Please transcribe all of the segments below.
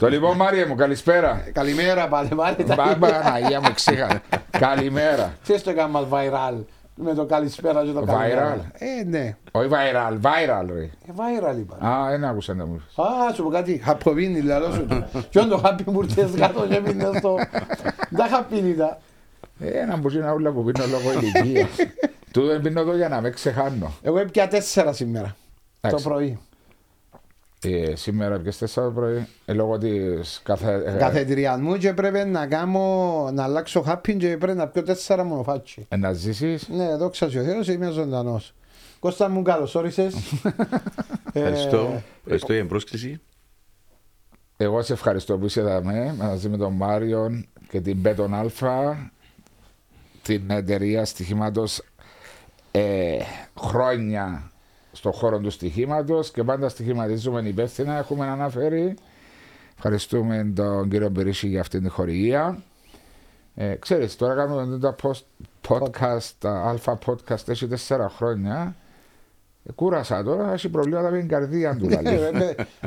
Το λοιπόν, Μάρια μου, καλησπέρα. Καλημέρα πάλι, πάλι. Παναγία μου, ξέχα. Καλημέρα. Τι το έκανα viral; Με το καλησπέρα και το καλημέρα. Viral. Ε, ναι. Όχι viral, viral ρε. Ε, viral είπα. Α, δεν άκουσα να μου πεις. Α, σου πω κάτι, χαποβίνι λαλό σου. Κι όντω happy birthday κάτω και μείνε στο... Τα χαπίνι τα. Ε, Ένα μπορεί να ούλα που πίνω λόγω ηλικίας. Του δεν πίνω εδώ για να με ξεχάνω. Εγώ έπια τέσσερα σήμερα. Το Εντάξει. πρωί. Ε, σήμερα ποιες τέσσερα το πρωί, ε, λόγω της καθε... ε, Καθετηρία μου και πρέπει να κάνω, να αλλάξω happy και πρέπει να πιω τέσσερα μονοφάτσι. ε, να ζήσεις; Ναι, δόξα τω Θεώ, είμαι ζωντανός. Κώστα μου, καλώς όρισες. Ευχαριστώ. Ευχαριστώ για την πρόσκληση. Εγώ σε ευχαριστώ που είσαι εδώ με, μαζί με τον Μάριον και την Μπέτον Αλφα, την εταιρεία στοιχήματος ε, χρόνια στον χώρο του στοιχήματος και πάντα στοιχηματίζουμε υπεύθυνα. Έχουμε αναφέρει. Ευχαριστούμε τον κύριο Μπερίση για αυτή την χορηγία. Ε, ξέρεις, τώρα κάνουμε το post- podcast, τα αλφα podcast, έχει τέσσερα χρόνια. Ε, κούρασα τώρα, έχει προβλήματα με την καρδία του λαλή.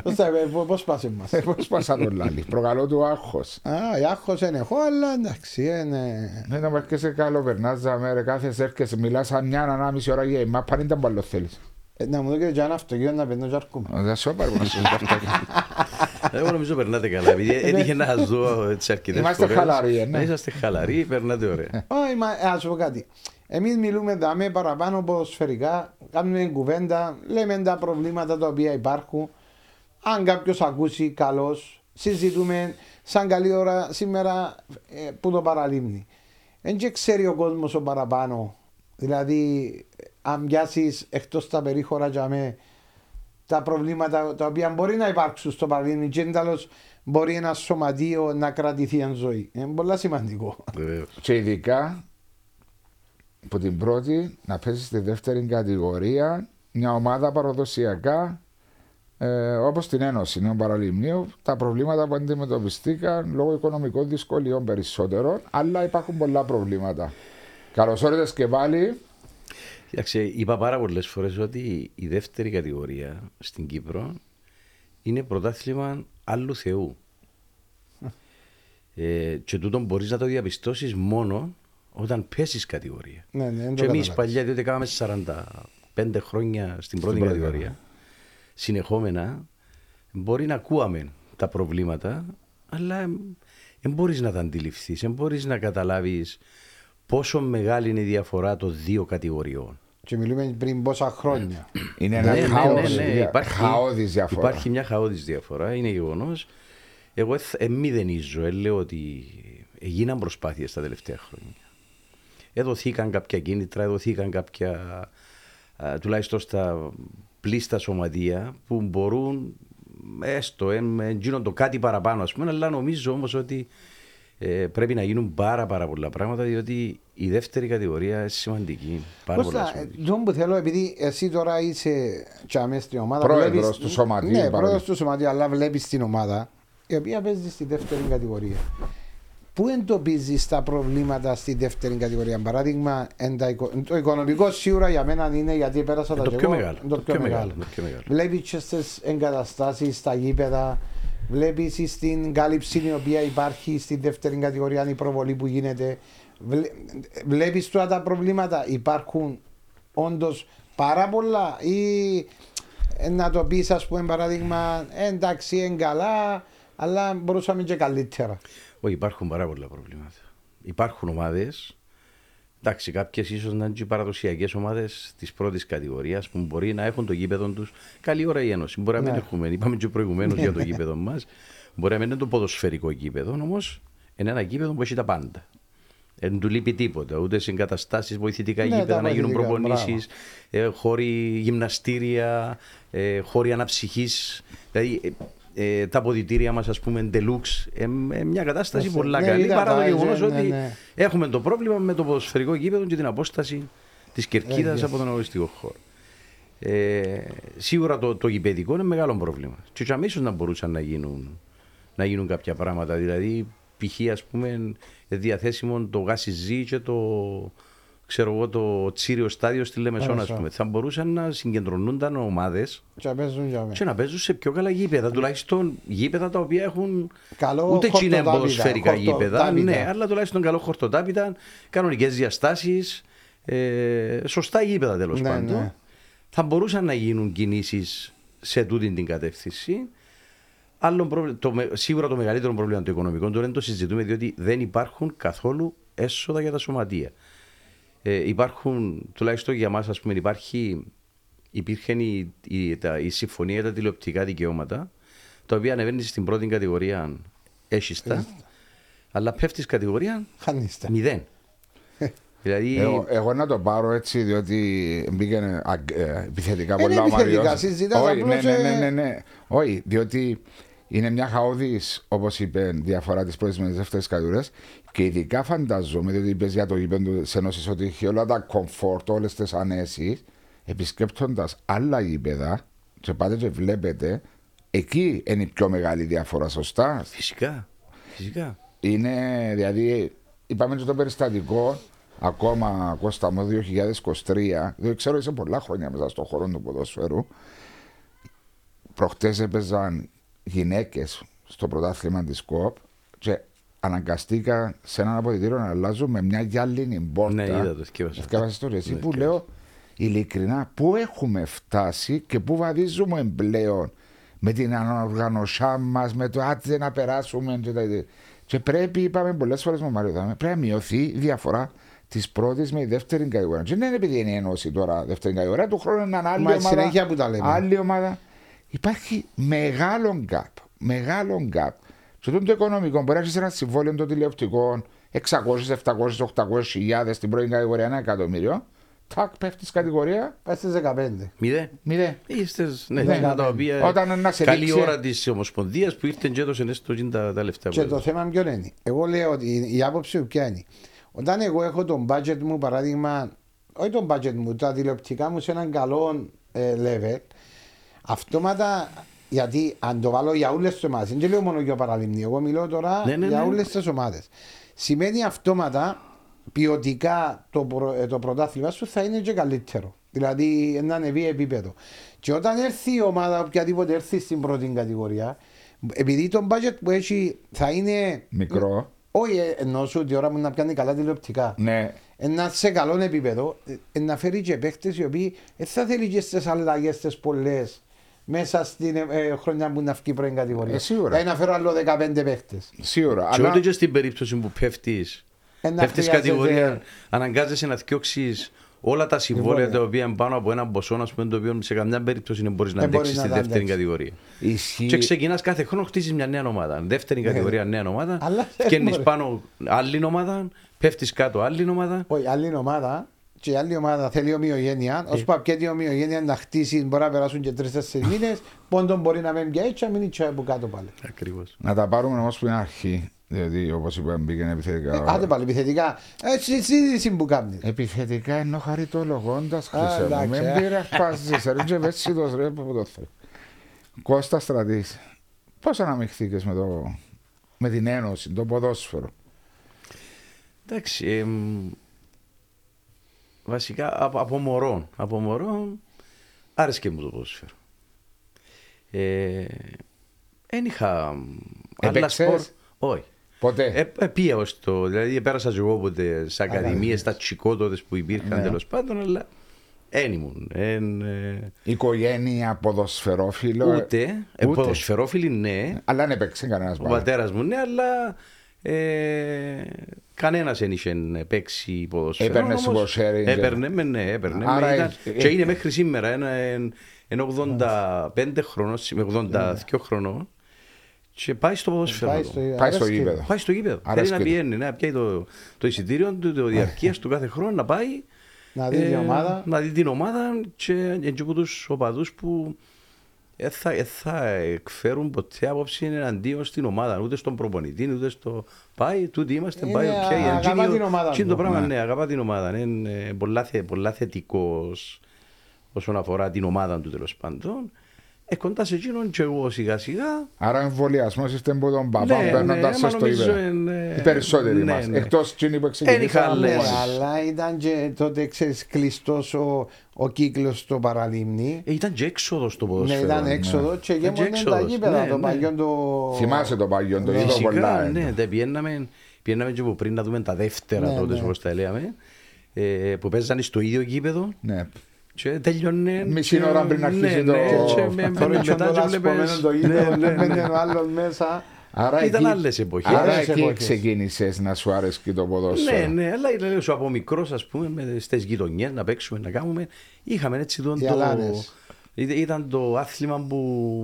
Πώς πας εμάς; Ε, Πώς πάσα τον λαλή, προκαλώ του άγχος. Α, η άγχος είναι έχω, αλλά εντάξει, είναι. Δεν να έρχεσαι καλό, περνάζαμε, ρε, κάθεσαι, έρχεσαι, μιλάς σαν μια ανάμιση ώρα για εμάς, πάνε ήταν παλό θέλεις. Ε, Να μου δω και ένα αυτοκίνητο να παιρνώ και αρκούμε. Δεν σου πάρω να σου πω Εγώ νομίζω περνάτε καλά. Επειδή έτυχε να σας δω έτσι αρκετές Είμαστε φορές. χαλαροί, ε, ναι. Να Είσαστε χαλαροί, περνάτε ωραία. Όχι, μα ας σου πω κάτι. Εμείς μιλούμε δάμε παραπάνω ποδοσφαιρικά, κάνουμε κουβέντα, λέμε τα προβλήματα τα οποία υπάρχουν. Αν κάποιος ακούσει, καλώς. Συζητούμε σαν καλή ώρα σήμερα ε, που το παραλίμνει. Δεν και ξέρει ο κόσμος ο παραπάνω. Δηλαδή, αν πιάσεις εκτός τα περίχωρα για με τα προβλήματα τα οποία μπορεί να υπάρξουν στο παραλίμνη, και τέλος μπορεί ένα σωματείο να κρατηθεί εν ζωή. Είναι πολύ σημαντικό. Βεβαίως. Και ειδικά από την πρώτη να πέσεις στη δεύτερη κατηγορία μια ομάδα παραδοσιακά ε, όπως την Ένωση Νέων Παραλιμνίου τα προβλήματα που αντιμετωπιστήκαν λόγω οικονομικών δυσκολιών περισσότερων αλλά υπάρχουν πολλά προβλήματα. Καλώς όρισες και πάλι. Κοιτάξτε, είπα πάρα πολλές φορές ότι η δεύτερη κατηγορία στην Κύπρο είναι πρωτάθλημα άλλου Θεού. ε, και τούτο μπορείς να το διαπιστώσεις μόνο όταν πέσεις κατηγορία. Ναι, ναι, δεν το και εμείς καταλάβεις. παλιά, διότι κάναμε 45 χρόνια στην πρώτη πρώτη, κατηγορία, συνεχόμενα, μπορεί να ακούαμε τα προβλήματα, αλλά δεν μπορείς να τα αντιληφθείς, δεν μπορείς να καταλάβεις πόσο μεγάλη είναι η διαφορά των δύο κατηγοριών; Και μιλούμε πριν πόσα χρόνια. Είναι ένα Ναι, ναι, χάος, ναι, ναι, δια- Υπάρχει, χαόδης διαφορά. Υπάρχει μια χαόδης διαφορά, είναι γεγονός. Εγώ ε, μηδενίζω, ε, λέω ότι έγιναν προσπάθειες τα τελευταία χρόνια. Έδωθήκαν κάποια κίνητρα, έδωθήκαν κάποια, α, τουλάχιστον στα πλήστα σωματεία που μπορούν έστω, ε, με γίνουν το κάτι παραπάνω ας πούμε, αλλά νομίζω όμως ότι ε, πρέπει να γίνουν πάρα πάρα πολλά πράγματα διότι η δεύτερη κατηγορία είναι σημαντική. Πάρα πολλά Κώστα, σημαντική. το που θέλω, επειδή εσύ τώρα είσαι τσάμε στην ομάδα. Πρόεδρος βλέπεις- του σωματείου, Ναι, παράδειγμα. πρόεδρος του σωματείου, αλλά βλέπεις την ομάδα η οποία παίζει στη δεύτερη κατηγορία. Πού εντοπίζεις τα προβλήματα στη δεύτερη κατηγορία, παράδειγμα, εν τα οικο- το οικονομικό σίγουρα για μένα είναι γιατί πέρασα τα το κι πιο εγώ, μεγάλο, Το το πιο πιο μεγάλο. μεγάλο, το πιο μεγάλο. Βλέπεις και στις εγκαταστάσεις, στα γήπεδα, βλέπεις στην κάλυψη η οποία υπάρχει στη δεύτερη κατηγορία, η προβολή που γίνεται. Βλέπεις τώρα τα προβλήματα, υπάρχουν όντως πάρα πολλά ή ε, να το πεις, ας πούμε, παράδειγμα, «Ε, εντάξει, είναι καλά, αλλά μπορούσαμε και καλύτερα. Όχι, υπάρχουν πάρα πολλά προβλήματα. Υπάρχουν ομάδες. Εντάξει, κάποιες ίσως να είναι και παραδοσιακές ομάδες της πρώτης κατηγορίας που μπορεί να έχουν το γήπεδο τους. Καλή ώρα η Ένωση. Μπορεί να μην Ναι. έχουμε. Είπαμε και προηγουμένως για το γήπεδο μας. Μπορεί να μην είναι το ποδοσφαιρικό γήπεδο, όμως είναι ένα γήπεδο που έχει τα πάντα. Δεν του λείπει τίποτα. Ούτε συγκαταστάσεις, βοηθητικά Ναι, γήπεδα τα να γίνουν βοηθητικά, προπονήσεις, ε, χώροι γυμναστήρια, ε, χώροι αναψυχής. Δηλαδή ε, ε, τα αποδητήρια μας, ας πούμε, deluxe. Ε, ε, μια κατάσταση Ναι, πολλά ναι, καλή. είδα Παρά το τα, γεγονός ναι, ότι ναι. έχουμε το πρόβλημα με το ποδοσφαιρικό γήπεδο και την απόσταση της κερκίδας yes. από τον αγωνιστικό χώρο. Ε, σίγουρα το, το γηπαιδικό είναι μεγάλο πρόβλημα. Και και αμέσως να μπορούσαν να γίνουν, να γίνουν κάποια πράγματα. Δηλαδή, π.χ. ας πούμε, διαθέσιμο το γάσι ζή και το ξέρω εγώ, το τσίριο στάδιο στη Λεμεσόν, ας Λεμεσό. πούμε. Θα μπορούσαν να συγκεντρωνούνταν ομάδες Και να παίζουν για μένα. και να παίζουν σε πιο καλά γήπεδα. Τουλάχιστον γήπεδα τα οποία έχουν. Καλό ούτε τσι είναι χορτοτάπητα, ποδοσφαιρικά γήπεδα, χορτοτάπητα. ναι, αλλά τουλάχιστον καλό χορτοτάπητα, κανονικές διαστάσεις, ε, σωστά γήπεδα τέλος Ναι, πάντων. ναι. Θα μπορούσαν να γίνουν κινήσεις σε τούτη την κατεύθυνση. Άλλο πρόβλημα, το, με- σίγουρα το μεγαλύτερο πρόβλημα το οικονομικό τώρα δεν το συζητούμε διότι δεν υπάρχουν καθόλου έσοδα για τα σωματεία. Ε, υπάρχουν, τουλάχιστον για μας, ας πούμε, υπάρχει, υπήρχε η, η, τα, η συμφωνία για τα τηλεοπτικά δικαιώματα, τα οποία ανεβαίνει στην πρώτη κατηγορία έσυστα, αλλά πέφτεις στην κατηγορία Χανίστε. μηδέν. δηλαδή, Εγώ, εγώ να το πάρω έτσι, διότι μπήκε αγ- ε, επιθετικά Είναι πολλά ο επιθετικά, Μαριός. συζητάς Όχι, ναι, απλώς, ναι, ε, ναι, ναι, ναι. Όχι, διότι είναι μια χαόδης, όπως είπε, διαφορά της πρώτης με τις δεύτερες κατηγορίες και ειδικά φανταζόμαι, διότι είπες για το γήπεδο της Ένωσης ότι έχει όλα τα κομφόρτ, όλες τις ανέσεις, επισκέπτοντας άλλα γήπεδα και πάτε και βλέπετε, εκεί είναι η πιο μεγάλη διαφορά, σωστά; φυσικά, φυσικά. Είναι, δηλαδή, είπαμε και το περιστατικό, ακόμα Κώστα μου 2023, δεν ξέρω είσαι πολλά χρόνια μέσα στον χώρο του ποδοσφαίρου. Προχτές έπαιζαν γυναίκες στο πρωτάθλημα της ΚΟΠ και αναγκαστήκα σε έναν αποδητήριο να αλλάζουν με μια γυάλινη πόρτα. Ναι, είδα το, θκεύασα. Θκεύασες το ρε εσύ Ναι, που θκεύασα. λέω ειλικρινά πού έχουμε φτάσει και πού βαδίζουμε πλέον με την ανοργανωσιά μας, με το άτζε να περάσουμε. Και, τα... και πρέπει, είπαμε πολλές φορές με Μάριο Δάμε, πρέπει να μειωθεί η διαφορά της πρώτης με η δεύτερη κατηγορία. Και δεν είναι επειδή είναι η ενώση τώρα δεύτερη κατηγορία, του χρόνου είναι άλλη Μα ομάδα. συνέχεια που τα λέμε. Άλλη ομάδα. Υπάρχει μεγάλο gap. Μεγάλο gap. Και τότε το οικονομικό μπορεί να έχεις ένα συμβόλαιο των τηλεοπτικών 600, 700, 800 χιλιάδες στην πρώτη κατηγορία, ένα εκατομμύριο. Τάκ, πέφτεις κατηγορία. Πάει στις 15. Μηδέν. Μηδέν. Είστε, ναι, Ναι, εκείνα ναι. τα οποία. Όταν να σε καλή δείξει- ώρα της Ομοσπονδίας που ήρθε και έδωσε έστω και τα, τα λεφτά Και που το έδωσε. θέμα ποιο είναι; Εγώ λέω ότι η άποψη μου ποια είναι; Όταν εγώ έχω τον budget μου, παράδειγμα, όχι τον budget μου, τα τηλεοπτικά μου σε έναν καλό ε, level, αυτόματα, γιατί αν το βάλω για όλες τις ομάδες, δεν λέω μόνο για παραλίμνη, εγώ μιλώ τώρα Ναι, ναι, για ναι. όλες τις ομάδες. Σημαίνει αυτόματα ποιοτικά το, προ- ε, το πρωτάθλημα σου θα είναι και καλύτερο. Δηλαδή να ανεβεί επίπεδο. Και όταν έρθει η ομάδα, οποιαδήποτε έρθει στην πρώτη κατηγορία, επειδή το budget που έχει θα είναι Μικρό. όχι, ε, εννοώ σου ότι η ώρα μου να πιάνει καλά τηλεοπτικά. Ναι. Ε, Να σε καλό επίπεδο, ε, ε, να φέρει και παίχτε οι οποίοι δεν θα θέλει και στις αλλαγές τι πολλές μέσα στην ε, ε, χρονιά που να βγει πρώην κατηγορία. Ε, σίγουρα. Δηλαδή να φέρω άλλο 15 παίχτες. Σίγουρα. Και Αλλά ούτε και στην περίπτωση που πέφτεις. Ε, να Πέφτεις χρειάζεται- κατηγορία, αναγκάζεσαι να διώξει όλα τα συμβόλαια Συμβόλαια. τα οποία είναι πάνω από ένα ποσό, ας πούμε, το οποίο σε καμιά περίπτωση δεν μπορείς να Δεν μπορεί αντέξεις να στη τα δεύτερη αντέξεις. κατηγορία. ισχύει. Και ξεκινάς κάθε χρόνο, χτίζεις μια νέα ομάδα. Δεύτερη κατηγορία, νέα ομάδα. Ναι. Αλλά δεν Φτιάχνει μπορεί. πάνω άλλη ομάδα, πέφτεις κάτω άλλη ομάδα. Όχι, άλλη ομάδα και η άλλη ομάδα θέλει ομοιογένεια. Ε. Ω που απ' η ομοιογένεια να χτίσει, μπορεί να περάσουν και τρει-τέσσερι μήνες. Πόντον μπορεί να μένει και έτσι, να μείνει και από κάτω πάλι. Ακριβώς. Να τα πάρουμε όμως που είναι αρχή. Διότι όπως είπαμε μπήκαν επιθετικά. Ε, Άντε πάλι επιθετικά. Έτσι, συζήτηση που κάνεις. Επιθετικά ενώ χαριτολογώντας χρυσέ μου. εντάξει, Μην ε. πειραχπάζει, ρε, και ευαίσθητος, ρε, που το θέλει. Κώστα Στρατής, πώς αναμειχθήκες με, το, με την Ένωση, το ποδόσφαιρο; Εντάξει. Εμ, βασικά από, από μωρό. Από μωρό άρεσκε μου το ποδόσφαιρο. Ε, δεν είχα άλλα Έπαιξες; σπορ. Όχι. Ποτέ; Ε, ε, πήγα ως το, δηλαδή πέρασα και εγώ ποτέ σε ακαδημίες, στα τσικότοτες που υπήρχαν Ναι. τέλος πάντων, αλλά δεν ήμουν. Εν, ε, Οικογένεια, ποδοσφαιρόφιλο. ούτε, ε, ποδοσφαιρόφιλοι ναι, Αλλά δεν έπαιξε κανένας ο πατέρας μου ναι, αλλά ε, κανένας δεν είχε παίξει ποδοσφαίρο. Έπαιρνε όμως υποσέρι, Έπαιρνε, με, ναι, έπαιρνε. Άρα με, ήταν, ε- και είναι μέχρι σήμερα, ένα, εν, εν 85 χρονών, με 82 χρονών και πάει στο ποδοσφαίρο. Πάει του. στο, Πάει στο αρέσκει. γήπεδο. Πάει στο γήπεδο. Άρα Θέλει να σκέτο. πηγαίνει, να πιάει το, το εισιτήριο του, το διαρκείας του κάθε χρόνο, να πάει. Να δει την ε, ομάδα. Να δει την ομάδα και έτσι από τους οπαδούς που δεν θα, ε, θα εκφέρουν ποτέ άποψη εναντίον στην ομάδα, ούτε στον προπονητή, ούτε στο πάει, τούτοι είμαστε, Είναι, πάει, οκ. αγαπά Εντζίνιο- την ομάδα εντζίνιο του. το πράγμα, Ναι. ναι, αγαπά την ομάδα. Είναι ε, πολλά, θε, πολλά θετικός όσον αφορά την ομάδα του τέλος πάντων. Ε, κοντά σε εκείνον και εγώ σιγά σιγά. Άρα εμβολιασμός είστε από τον παπά Ναι, παίρνοντα ναι, σας μα το νομίζω ύπεδο. είναι- Οι περισσότεροι ναι, μας. ναι. Εκτός εκείνοι που είχα ξεκινήσαν. άλλες. Ναι, Λες. αλλά ήταν και τότε ξέρεις κλειστός ο, ο κύκλος στο παραλίμνη. Ε, ήταν και έξοδος στο Ναι, ποδόσφαιρο. ήταν έξοδος και Ήταν και γέμονταν τα έξοδος, γήπεδα ναι, το ναι. παλιό το... Θυμάσαι το παγιό, το Ναι. είδα Φυσικά, πολλά. ε. ναι, τα πιέναμε, πιέναμε και από πριν να δούμε τα δεύτερα Ναι, τότε, ναι. όπως τα λέμε, ε, που παίζανε στο ίδιο γήπεδο Ναι. Και τέλειωνε. Μισή και- ώρα πριν αρχίσει ναι, το- ναι, και με- Τώρα με- είχε μετά το και λασπωμένο βλέπεις- το γήπεδο, Ναι, ναι, μπαίνε ναι. ο άλλος μέσα. Άρα Ήταν εκεί- άλλες εποχές. Άρα Άλλες εκεί εποχές. ξεκίνησες να σου άρεσε και το ποδόσφαιρο. Ναι, ναι, αλλά λέω σου από μικρός, ας πούμε, στις γειτονιές να παίξουμε, να κάνουμε. Είχαμε έτσι τον Οι το. αλάνες. Ήταν- Ήταν το άθλημα που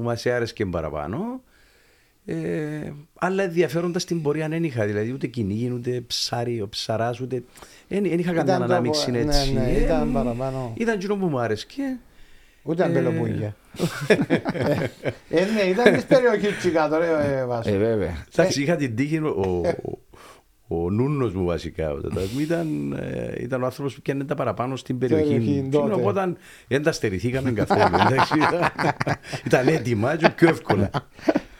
μας άρεσε και παραπάνω. Ε, αλλά ενδιαφέροντας την πορεία δεν είχα. Δηλαδή ούτε κυνήγι, ούτε ψάρι, ο ψαράς, ούτε. Δεν είχα Ήταν καμιά το- ανάμειξη ναι, έτσι. ναι, Ε, ήταν παραπάνω. Ήταν εκείνο που μου άρεσε. Και, Ούτε Ε, αμπελοπούγια. Ε, ναι, ήταν της περιοχής τσικά ρε ε, Βάσο. Ε, βέβαια. εντάξει, είχα την τύχη. Ο, ο, ο νούνος μου βασικά ο τατάς μου ήταν, ε, ήταν ο άνθρωπος που πιάνε τα παραπάνω στην περιοχή. Περιοχή, Εκείνο, τότε. Οπότε δεν τα στερηθήκαμε καθόλου. εντάξει, ήταν, ήταν έτοιμα και πιο εύκολα.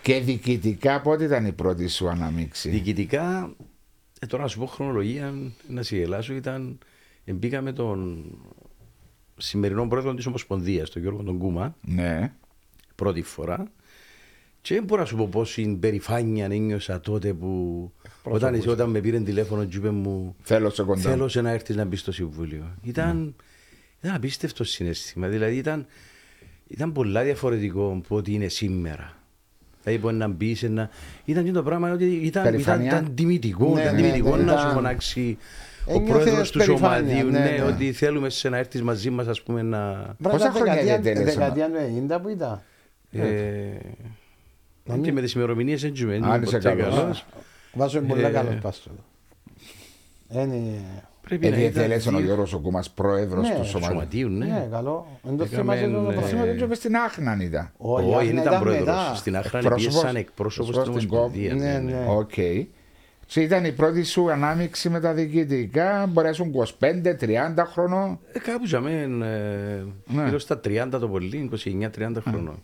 Και διοικητικά πότε ήταν η πρώτη σου αναμίξη; Διοικητικά, ε, τώρα να σου πω χρονολογία, να σε γελάσω, ήταν. ε, Μπήκα με τον σημερινό πρόεδρο της Ομοσπονδίας, τον Γιώργο τον Κούμα, Ναι. πρώτη φορά. Και δεν μπορώ να σου πω πόση περηφάνεια ένιωσα τότε που. Όταν, εσύ, όταν με πήρε τηλέφωνο και είπε μου. Θέλω σε κοντά. Θέλω σε να έρθεις να μπεις στο Συμβούλιο. Ήταν, ήταν απίστευτο συνέστημα. Δηλαδή ήταν, ήταν πολλά διαφορετικό από ό,τι είναι σήμερα. Δηλαδή μπορεί να μπει σε ένα. Ήταν και το πράγμα ότι ήταν, ήταν, Περηφανία. ήταν τιμητικό, Ναι, ήταν ναι, τιμητικό ναι, να σου ήταν- φωνάξει ο Ένιωθες πρόεδρος του περηφάνεια, σωματείου ναι, ναι, ναι. ότι θέλουμε σε να έρθεις μαζί μας, ας πούμε, να. Πόσα χρόνια δεκαετία, διατέλεσε, δεκαετία του 90 που ήταν. Ε, και με τις ημερομηνίες έτσι με Αν είσαι καλός. Βάσο είναι πολύ Ε, καλός πάστο. Είναι... Πρέπει να ήταν Εδιετέλεσαν ο δύο- Γιώργος ο Κούμας πρόεδρος Ναι, του του σωματείου. σωματείου, ναι. Ναι, καλό. Δεν το Έκαμε, θυμάσαι το ε, πράγμα. Σήμερα δεν στην Άχναν ήταν. Όχι, Όχι, Άχνα δεν ήταν πρόεδρος. μετά. Στην Άχρα Εκπρόσωπος- πήγε σαν εκπρόσωπος στην εκπρόσωπος στην Ομοσπονδία. ΚΟΠ. ναι, Ναι, ναι. ναι. Οκ. Και ήταν η πρώτη σου ανάμειξη με τα διοικητικά. Μπορεί να ήσουν 25-30 χρονών. Ε, κάπου για μένα, Ναι. γύρω στα 30 το πολύ, 29-30 χρονών.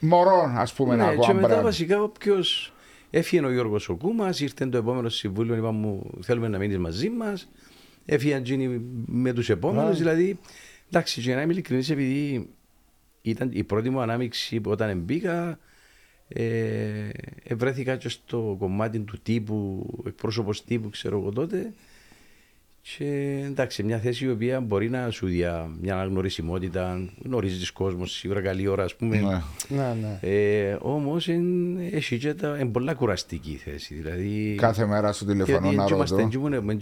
Μωρό, ας πούμε, να Ναι, ακούω και μετά πράγμα. βασικά όποιος έφυγε ο Γιώργος ο Κούμας, ήρθε το επόμενο συμβούλιο, είπαμε μου θέλουμε να μείνεις μαζί μας. Έφυγαν εκείνοι με τους επόμενους. Α. Δηλαδή, εντάξει, για να είμαι ειλικρινής, επειδή ήταν η πρώτη μου ανάμειξη που όταν μπήκα, ε, βρέθηκα και στο κομμάτι του τύπου, εκπρόσωπος τύπου, ξέρω εγώ τότε. Και εντάξει, μια θέση η οποία μπορεί να σου διά μια αναγνωρισιμότητα, γνωρίζεις κόσμος σίγουρα καλή ώρα, ας πούμε. Ναι. Ναι, ναι. Ε, Όμως έχει και τα είναι πολλά κουραστική η θέση. Δηλαδή, Κάθε μέρα στο τηλεφωνώ να ρωτώ. Δεν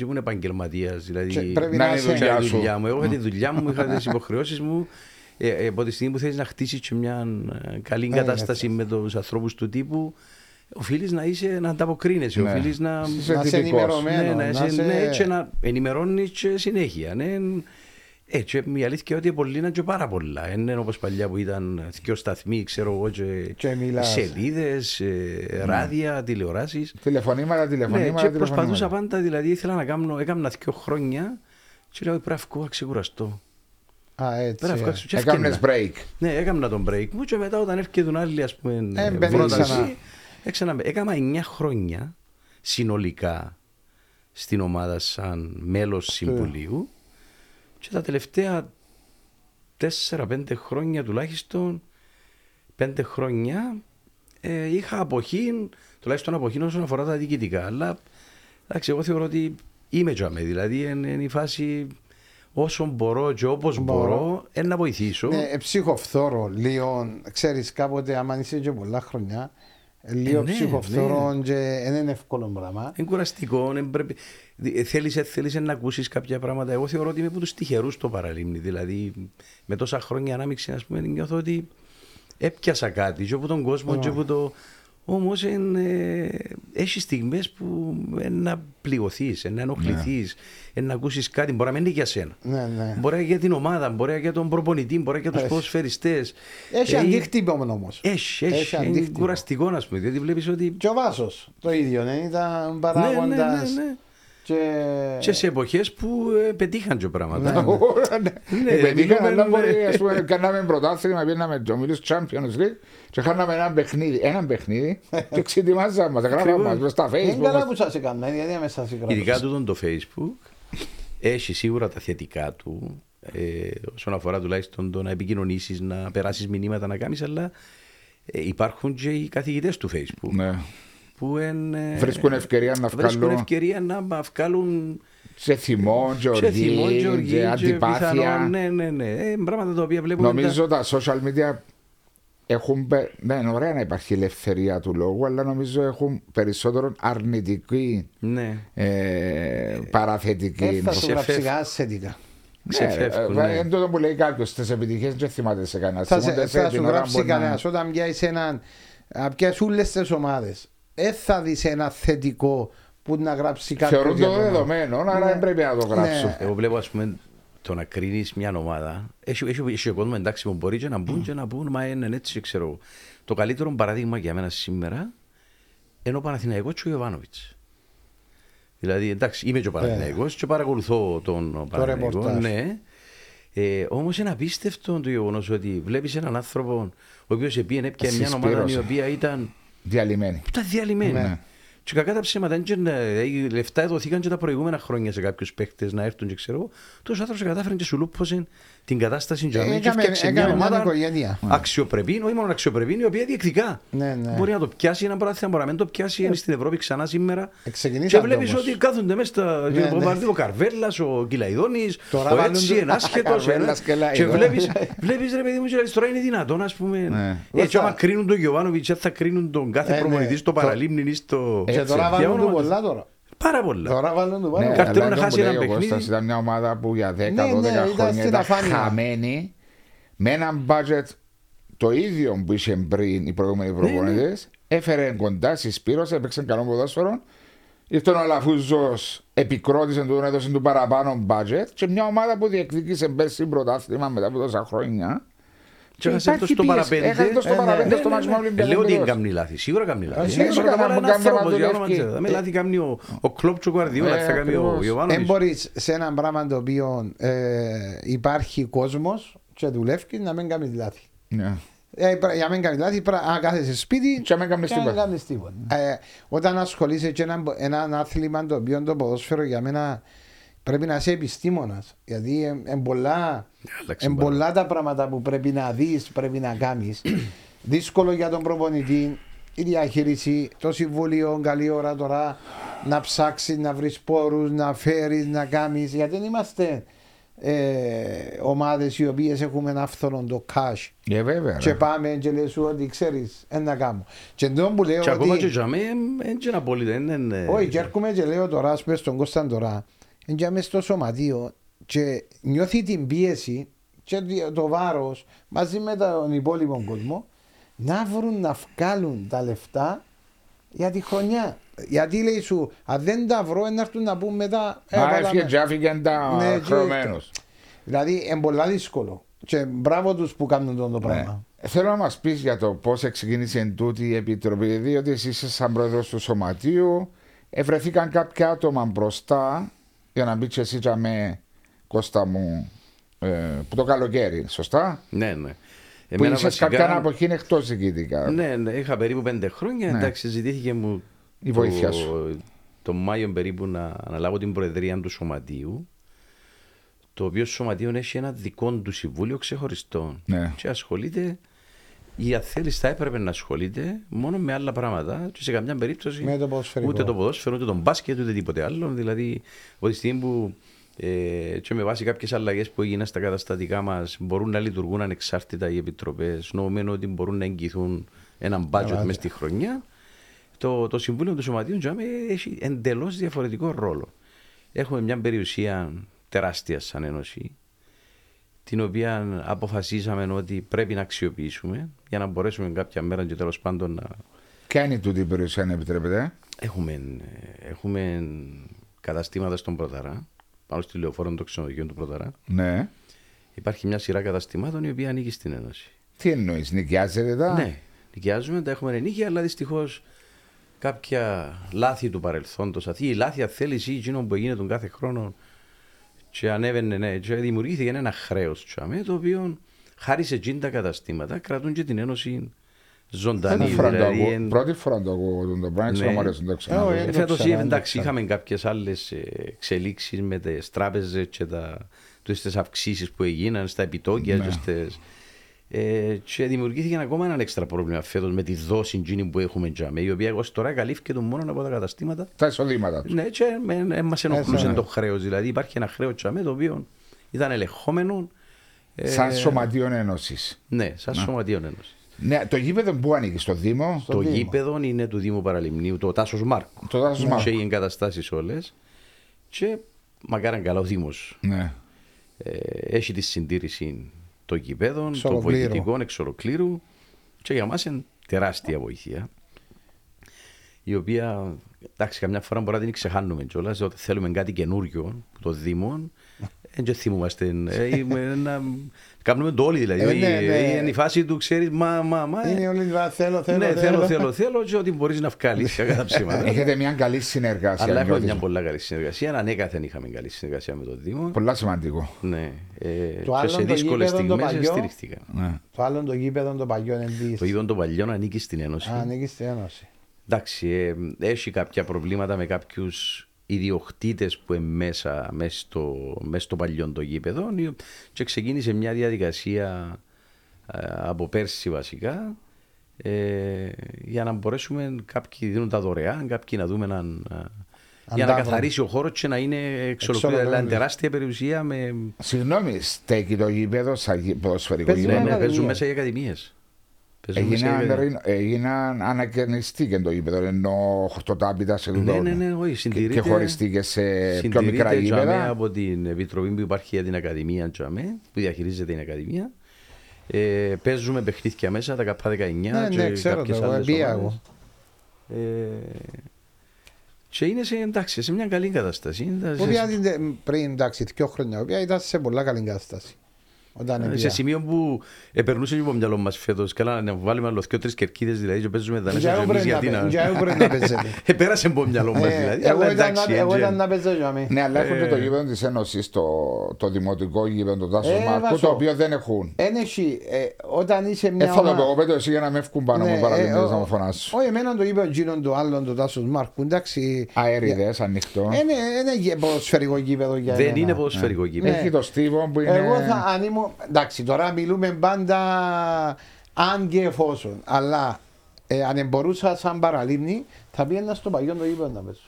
ήμουν επαγγελματίας. Δηλαδή, Και πρέπει Να να είναι είσαι... δουλειά είχα τη σου. δουλειά μου. Εγώ είχα τη δουλειά μου, είχα τις υποχρεώσεις μου. Ε, ε, από τη στιγμή που θέλεις να χτίσεις και μια ε, καλή είναι κατάσταση με τους ανθρώπους του τύπου, οφείλεις να είσαι να ανταποκρίνεσαι. Ναι. Οφείλεις να. Είσαι Να είσαι τυπικός. ενημερωμένος. Ναι, να, να είσαι, είσαι- ναι, και να ενημερώνεις και συνέχεια. Ναι. Ε, και η αλήθεια είναι ότι πολλοί είναι και πάρα πολλά. Δεν είναι όπως παλιά που ήταν δύο σταθμοί, ξέρω εγώ, και, Και μιλάς. σελίδες, ράδια, τηλεοράσεις. Τηλεφωνήματα, Ναι, τηλεφωνήματα. και προσπαθούσα τηλεφωνήματα. πάντα, δηλαδή ήθελα να κάνω, έκανα δύο χρόνια και λέω πρέπει να βγω να ξεκουραστώ. Α, έτσι. Πρέπει να βγω ε. έξω. Και Έκανες έφτιανα. break. Ναι, έκανα τον break μου και μετά όταν έρχεται άλλη ας πούμε Ε, μπαίνεις πρόταση, ξανά. έξανα, έκανα 9 χρόνια συνολικά στην ομάδα σαν μέλος συμβουλίου και τα τελευταία 4-5 χρόνια τουλάχιστον 5 χρόνια ε, είχα αποχή, τουλάχιστον αποχή όσον αφορά τα διοικητικά. Αλλά εντάξει, εγώ θεωρώ ότι είμαι τζαμέ. Δηλαδή είναι, είναι η φάση όσο μπορώ και όπως Μπορώ. μπορώ ε, να βοηθήσω. Ναι, ε, ψυχοφθόρο, λίγο, ξέρεις κάποτε άμα είσαι και πολλά χρονιά, ε, λίγο ναι, ψυχοφθόρο και δεν είναι εύκολο πράγμα. Είναι κουραστικό, δεν πρέπει... δι- θέλεις, ε, θέλεις να ακούσεις κάποια πράγματα. Εγώ θεωρώ ότι είμαι από τους τυχερούς στο παραλίμνη. Δηλαδή με τόσα χρόνια ανάμειξη ας πούμε νιώθω ότι έπιασα κάτι και από τον κόσμο και από το... Όμως ε, έχεις στιγμές που ε, να πληγωθείς, να ενοχληθείς, να ακούσεις κάτι. Μπορεί να μην είναι για σένα. Ναι, ναι. Μπορεί να είναι για την ομάδα, μπορεί να είναι για τον προπονητή, μπορεί να είναι για τους Έχει. ποδοσφαιριστές. Έχει αντίκτυπο όμως. Έχει, Έχει έχει. Είναι αντίκτυπο. κουραστικός, ας πούμε, διότι βλέπεις ότι. Και ο Βάσος το ίδιο, δεν ήταν Ναι, ναι, παράγοντας. ναι, ναι. Και... Και σε εποχές που ε, πετύχαν και πράγματα. Ναι, πετύχαν, μιλούμε, αλλά ναι. μπορεί, ας πούμε, κάναμε πρωτάθλημα, πήγαμε το Μιλούς Champions League και χάναμε ένα παιχνίδι, έναν παιχνίδι και ξετοιμάζαμε μας, γράφαμε Ακριβώς. μας στα Είναι καλά facebook. που σας έκανα, γιατί δεν με σας έκανα. Ειδικά τούτον το Facebook έχει σίγουρα τα θετικά του ε, όσον αφορά τουλάχιστον το να επικοινωνήσεις, να περάσεις μηνύματα να κάνεις, αλλά ε, υπάρχουν και οι καθηγητές του Facebook Ναι. που εν, ε, Βρίσκουν ευκαιρία να βρίσκουν βγάλουν ευκαιρία να μα βγάλουν σε θυμό, σε θυμό, οργή, οργή, και και αντιπάθεια. πιθανόν, Ναι, ναι, ναι. Ε, πράγματα τα οποία βλέπουμε. Νομίζω τα social media έχουν. πε- Ναι, είναι ωραία να υπάρχει ελευθερία του λόγου, αλλά νομίζω έχουν περισσότερο αρνητική Ναι. ε, παραθετική. Δεν θα σου σε γράψει φεύγει. κανένα σχετικά. ξεφεύγουν, Ναι, ναι. Είναι τούτο που λέει κάποιος στι επιτυχίες, δεν θυμάται σε κανένα. Θα, σε, Θυμούνται σε θα την σου ώρα γράψει που να- κανένας όταν πιάσεις έναν. να πιάσεις όλες τις ομάδες. Δεν θα δεις ένα θετικό που να γράψει κάποιο. Θεωρούν για το τον άλλο. δεδομένο, άρα Ναι. δεν πρέπει να το γράψουν. Ναι. Εγώ βλέπω, ας πούμε, το να κρίνεις μια ομάδα. Έχει, έχει, έχει κόσμος εντάξει που μπορεί και να μπουν και να πούν, μα είναι έτσι, ξέρω εγώ. Το καλύτερο παράδειγμα για μένα σήμερα είναι ο Παναθηναϊκός και ο Ιωβάνοβιτς. Δηλαδή, εντάξει, είμαι και ο Παναθηναϊκός και παρακολουθώ τον Παναθηναϊκό. ρεπορτάζ. Ναι. Ε, Όμως είναι απίστευτο το γεγονός ότι βλέπεις έναν άνθρωπο ο οποίος επίενε έπια μια ομάδα η Συσπήρωσε. οποία ήταν Διαλυμένη. ήταν διαλυμένη. Ναι. Και κακά τα ψέματα, δεν και- ε, οι λεφτά δοθήκαν και τα προηγούμενα χρόνια σε κάποιους παίχτε να έρθουν και ξέρω εγώ. Τόσο άνθρωπο κατάφερε και σου λούπωσε την κατάσταση για μένα και Έκαμε- έφτιαξε μια έκαμε μια ομάδα οικογένεια. αξιοπρεπή, όχι μόνο αξιοπρεπή, η οποία διεκδικά. Ναι, ναι. Μπορεί να το πιάσει ένα πράγμα, μπορεί να μην το πιάσει, είναι στην Ευρώπη ξανά σήμερα. Ε, ξεκινήσαμε Και βλέπεις όμως. ότι κάθονται μέσα στα. Ναι, ναι. Ο Καρβέλας, ο Κιλαϊδόνη, Τώρα ο βάλουν έτσι, το- ένα άσχετος. Καρβέλας και Και Λαϊδόνης. βλέπει, ρε παιδί μου, και λες, τώρα είναι δυνατόν, ας πούμε. Ναι. Έτσι, Θα- άμα κρίνουν τον Γιωβάνοβιτς, θα κρίνουν τον κάθε Ε, ναι. προπονητής στο Το- παραλίμνη ή στο. Και Έτσι. τώρα Για βάλουν του όνομα του- πολλά τώρα. Πάρα πολλά. Τώρα βάλουν του Ναι, πολλά. Καρτέρου αλλά να αυτό χάσει που λέει ένα ο παιχνίδι. Κώστας ήταν μια ομάδα που για 10-12 Ναι, ναι, ήταν χρόνια στην ήταν αφάνεια. χαμένη με ένα budget το ίδιο που είχε πριν οι προηγούμενοι Ναι, προπονητές. Έφερε κοντά, συσπήρωσε, έπαιξε καλό ποδόσφαιρο. Ήρθε ο Αλαφούζο, επικρότησε του, έδωσε του παραπάνω budget και μια ομάδα που διεκδίκησε πέρσι πρωτάθλημα μετά από τόσα χρόνια. Και έχασε το υπάρχει στο πίεση. παραπέντε. Έχασε το στο Ε, ναι. παραπέντε Ναι, στο ναι, μάτς με ναι. Ολυμπιακό Ε, Λέω ότι Πυραιός. κάνει λάθη. Σίγουρα κάνει λάθη. σίγουρα Ε, πρώτα απ' όλα να είναι κάνει άνθρωπος, να για όνομα δουλεύει. του Θεού. Με λάθη κάνει ο- ο Κλόπ και ο Γουαρδιόλα, Ε, θα κάνει ο ακριβώς. Δεν Ιωβάνοβιτ. μπορείς σε έναν πράγμα το οποίο ε, υπάρχει κόσμος και δουλεύει να μην κάνεις λάθη. Ναι. Ε, πρέ- για να μην κάνεις λάθη, πρέπει να κάθεσαι σπίτι Και να μην κάνεις και να μην τίποτα. κάνεις τίποτα. Ε, όταν ασχολείσαι και ένα, ένα άθλημα το οποίο το ποδόσφαιρο για μένα πρέπει να είσαι επιστήμονα. Γιατί είναι πολλά, Άλλαξε εν πάρα πολλά τα πράγματα που πρέπει να δει, πρέπει να κάνει. Δύσκολο για τον προπονητή η διαχείριση, το συμβούλιο, καλή ώρα τώρα να ψάξει, να βρει πόρου, να φέρει, να κάνει. Γιατί δεν είμαστε ε, ομάδε οι οποίε έχουμε ένα φθόνο το cash. Ε, βέβαια. Και ρε. πάμε και λες σου ότι ξέρεις, ένα κάνω. Και εντός που λέω Και ακόμα και ότι... για μέ, δεν είναι απόλυτα. δεν είναι- Όχι, και έρχομαι και λέω τώρα, ας πούμε στον Κώσταν τώρα, είναι μες στο σωματείο και νιώθει την πίεση και το βάρος μαζί με τον υπόλοιπο κόσμο να βρουν να βγάλουν τα λεφτά για τη χρονιά. Γιατί λέει σου, αν δεν τα βρω, να έρθουν να πούν μετά. ε, Μα βάλαμε. έφυγε και άφηγε τα Ναι, και χρωμένους. Δηλαδή, είναι πολλά δύσκολο. Και μπράβο τους που κάνουν το Ναι. πράγμα. Θέλω να μας πεις για το πώς ξεκίνησε τούτη η επιτροπή, διότι εσύ είσαι σαν πρόεδρος του σωματείου. Ευρεθήκαν κάποια άτομα μπροστά για να μπει και εσύ για με Κώστα μου ε, που το καλοκαίρι, σωστά; Ναι, ναι. που Εμένα είσαι βασικά- κάποια αποχή εκτός διοικητικά. Ναι, ναι, είχα περίπου πέντε χρόνια. Ναι. Εντάξει, ζητήθηκε μου Η βοήθεια το, σου. το Μάιο περίπου να αναλάβω την προεδρία του σωματείου. Το οποίο σωματείο έχει ένα δικό του συμβούλιο ξεχωριστό. Ναι. Και ασχολείται, ή αν θέλει, θα έπρεπε να ασχολείται μόνο με άλλα πράγματα. Και σε καμιά περίπτωση Με το ποδοσφαιρικό. ούτε το ποδόσφαιρο, ούτε το μπάσκετ, ούτε τίποτε άλλο. Δηλαδή, από τη στιγμή που ε, και με βάση κάποιες αλλαγές που έγιναν στα καταστατικά μας μπορούν να λειτουργούν ανεξάρτητα οι επιτροπές, νομίζουν ότι μπορούν να εγγυηθούν έναν budget Καλά, μέσα στη χρονιά. Το, το Συμβούλιο του Σωματείου Τζάμε έχει εντελώς διαφορετικό ρόλο. Έχουμε μια περιουσία τεράστια σαν Ένωση, την οποία αποφασίσαμε ότι πρέπει να αξιοποιήσουμε για να μπορέσουμε κάποια μέρα και τέλος πάντων να Ποια είναι τούτη η περιουσία, αν επιτρέπετε. έχουμε, ε, έχουμε καταστήματα στον Πρωταρά, πάνω στη λεωφόρο των ξενοδοχείων του Πρωταρά. Ναι. Υπάρχει μια σειρά καταστημάτων η οποία ανήκει στην Ένωση. Τι εννοείς, νοικιάζετε τα; Ναι, νοικιάζουμε, τα έχουμε ενίκεια, αλλά δυστυχώς κάποια λάθη του παρελθόντος, αυτή η λάθη αν θέλεις ή εκείνο που έγινε τον κάθε χρόνο και ανέβαινε, ναι, και δημιουργήθηκε ένα χρέος τσάμε, το οποίο χάρη σε εκείνα τα καταστήματα κρατούν και την Ένωση ζωντανή. Πρώτη φορά το δηλαδή, ακούω- εν- Πρώτη φορά το ακούω το πράγμα, Ναι. ξέρω μου αρέσει να το Ε, ξαναδώ. όχι. Ε, το φέτος ξέρω, δεν το εντάξει ξέρω. είχαμε κάποιες άλλες ε, εξελίξεις με τις τράπεζες και τα, τις αυξήσεις που έγιναν στα επιτόκια Ναι. και, στις, ε, και δημιουργήθηκε ακόμα ένα έξτρα πρόβλημα φέτος με τη δόση εκείνη που έχουμε τζάμε, η οποία ως τώρα καλύφθηκε μόνο από τα καταστήματα Τα εισοδήματα τους. ναι, και με, ε, μας ενοχλούσε ναι. το χρέος, δηλαδή υπάρχει ένα χρέος τζάμε το οποίο ήταν ελεγχόμενο ε, Σαν σωματείο ένωσης. ναι, σαν σωματείο ένωσης. Ναι, το γήπεδο που ανήκει στο Δήμο, Το Δήμο. γήπεδο είναι του Δήμου Παραλιμνίου, το Τάσος Μάρκου. το Τάσος Είχε Μάρκου. οι εγκαταστάσεις όλες. Και μακάραν καλά ο Δήμος Ναι. ε, έχει τη συντήρηση των γηπέδων, Εξ των ολοκλήρου. βοηθητικών εξ ολοκλήρου. Και για μας είναι τεράστια βοήθεια. Η οποία, εντάξει, καμιά φορά μπορεί να την ξεχάνουμε κιόλας. Όταν θέλουμε κάτι καινούριο από το Δήμο, δεν και θυμούμαστε. ε, είμαι να- Κάνουμε το όλοι δηλαδή. Ε, ναι, Ε, ναι. Είναι η φάση του, ξέρεις, μα, μα, μα. ε, Είναι όλοι βα- θέλω, θέλω, ναι, θέλω, θέλω, θέλω, και ότι μπορείς να βγάλεις κατά ψήματα. Έχετε μια καλή συνεργασία. Αλλά έχουμε νιώθεις. μια πολλά καλή συνεργασία. Ανέκαθεν είχαμε καλή συνεργασία με τον Δήμο. Πολλά σημαντικό. Ναι. Ε, Το και άλλο σε το δύσκολες γήπεδο το στιγμές παλιό. στηρίχθηκαν. Ναι. Το άλλο το γήπεδο το παλιό είναι της. Το ίδιο το παλιό ανήκει στην Ένωση. Α, ανήκει στην Ένωση. Εντάξει, ε, έχει κάποια προβλήματα με κάποιους ιδιοκτήτες που είναι μέσα, μέσα, στο, μέσα στο παλιό το γήπεδο οι- και ξεκίνησε μια διαδικασία ε, από πέρσι βασικά ε, για να μπορέσουμε κάποιοι δίνουν τα δωρεάν, κάποιοι να δούμε έναν, ε, για να Αντάβρον. καθαρίσει ο χώρος και να είναι εξολοκλήρωτα. Εξολοκλήρωση. Είναι τεράστια περιουσία με. Συγγνώμη, στέκει το γήπεδο σαν γη- ποδοσφαιρικό Παίζει Ναι, γήπεδο. μια ναι, παίζουν ακαδημία. μέσα οι ακαδημίες. Έγιναν, έγιναν ανακαινιστήκε το γήπεδο, ενώ χορτοτάπητα σε Ναι, τούτο. ναι, ναι, όχι, και, συντηρείται. και χωριστήκε σε πιο Συντηρείται μικρά τζαμέ γήπεδα. από την επιτροπή που υπάρχει για την Ακαδημία Τζαμέ, που διαχειρίζεται την Ακαδημία. Ε, παίζουμε παιχνίδια μέσα, τα ΚΑΠΑ 19 Ναι, και ναι, ξέρω κάποιες το, εγώ άλλες εμπία ομάδες. εγώ. Ε, και είναι σε, εντάξει, σε μια καλή κατάσταση. Είναι σε- Οποία την- πριν εντάξει, δύο χρόνια, οποία ήταν σε πολλά καλή κατάσταση. Όταν σε εμπία. σημείο που επερνούσε και από το μυαλό μας φέτος, καλά να βάλουμε άλλος δύο τρεις κερκίδες δηλαδή και παίζουμε τα Για μέσα εγώ εμείς πρέπει γιατί να- να... για εγώ πρέπει να παίζετε. Επέρασε από το μυαλό μας Ε, δηλαδή, Εγώ αλλά ήταν εντάξει. να- εγώ έτσι. ήταν να παίζω για μένα. Ναι, αλλά έχουν και το Ε. γήπεδο της Ένωσης, το, το δημοτικό γήπεδο, το Τάσος Ε, Μάρκου, Βάσο. το οποίο δεν έχουν. Εν έχει, ε, όταν είσαι μια Ε, θα το ομάδα- πω, πέτω εσύ για να με ευκούν πάνω Ναι, μου παραδείγματος ε, να ο- μου φωνάσω. Όχι, εμένα το είπε ο Τζίνον το άλλον, το Τάσος Μάρκου, εντάξει. Αέριδε, ανοιχτό. Είναι είναι ποδοσφαιρικό γήπεδο για Δεν εμένα. είναι ποδοσφαιρικό γήπεδο. Έχει το στίβο που είναι. Εγώ θα, αν ήμουν, εντάξει, τώρα μιλούμε πάντα αν και εφόσον, αλλά ε, αν μπορούσα σαν παραλίμνη, θα πήγαινα στο παλιό το γήπεδο να παίζω.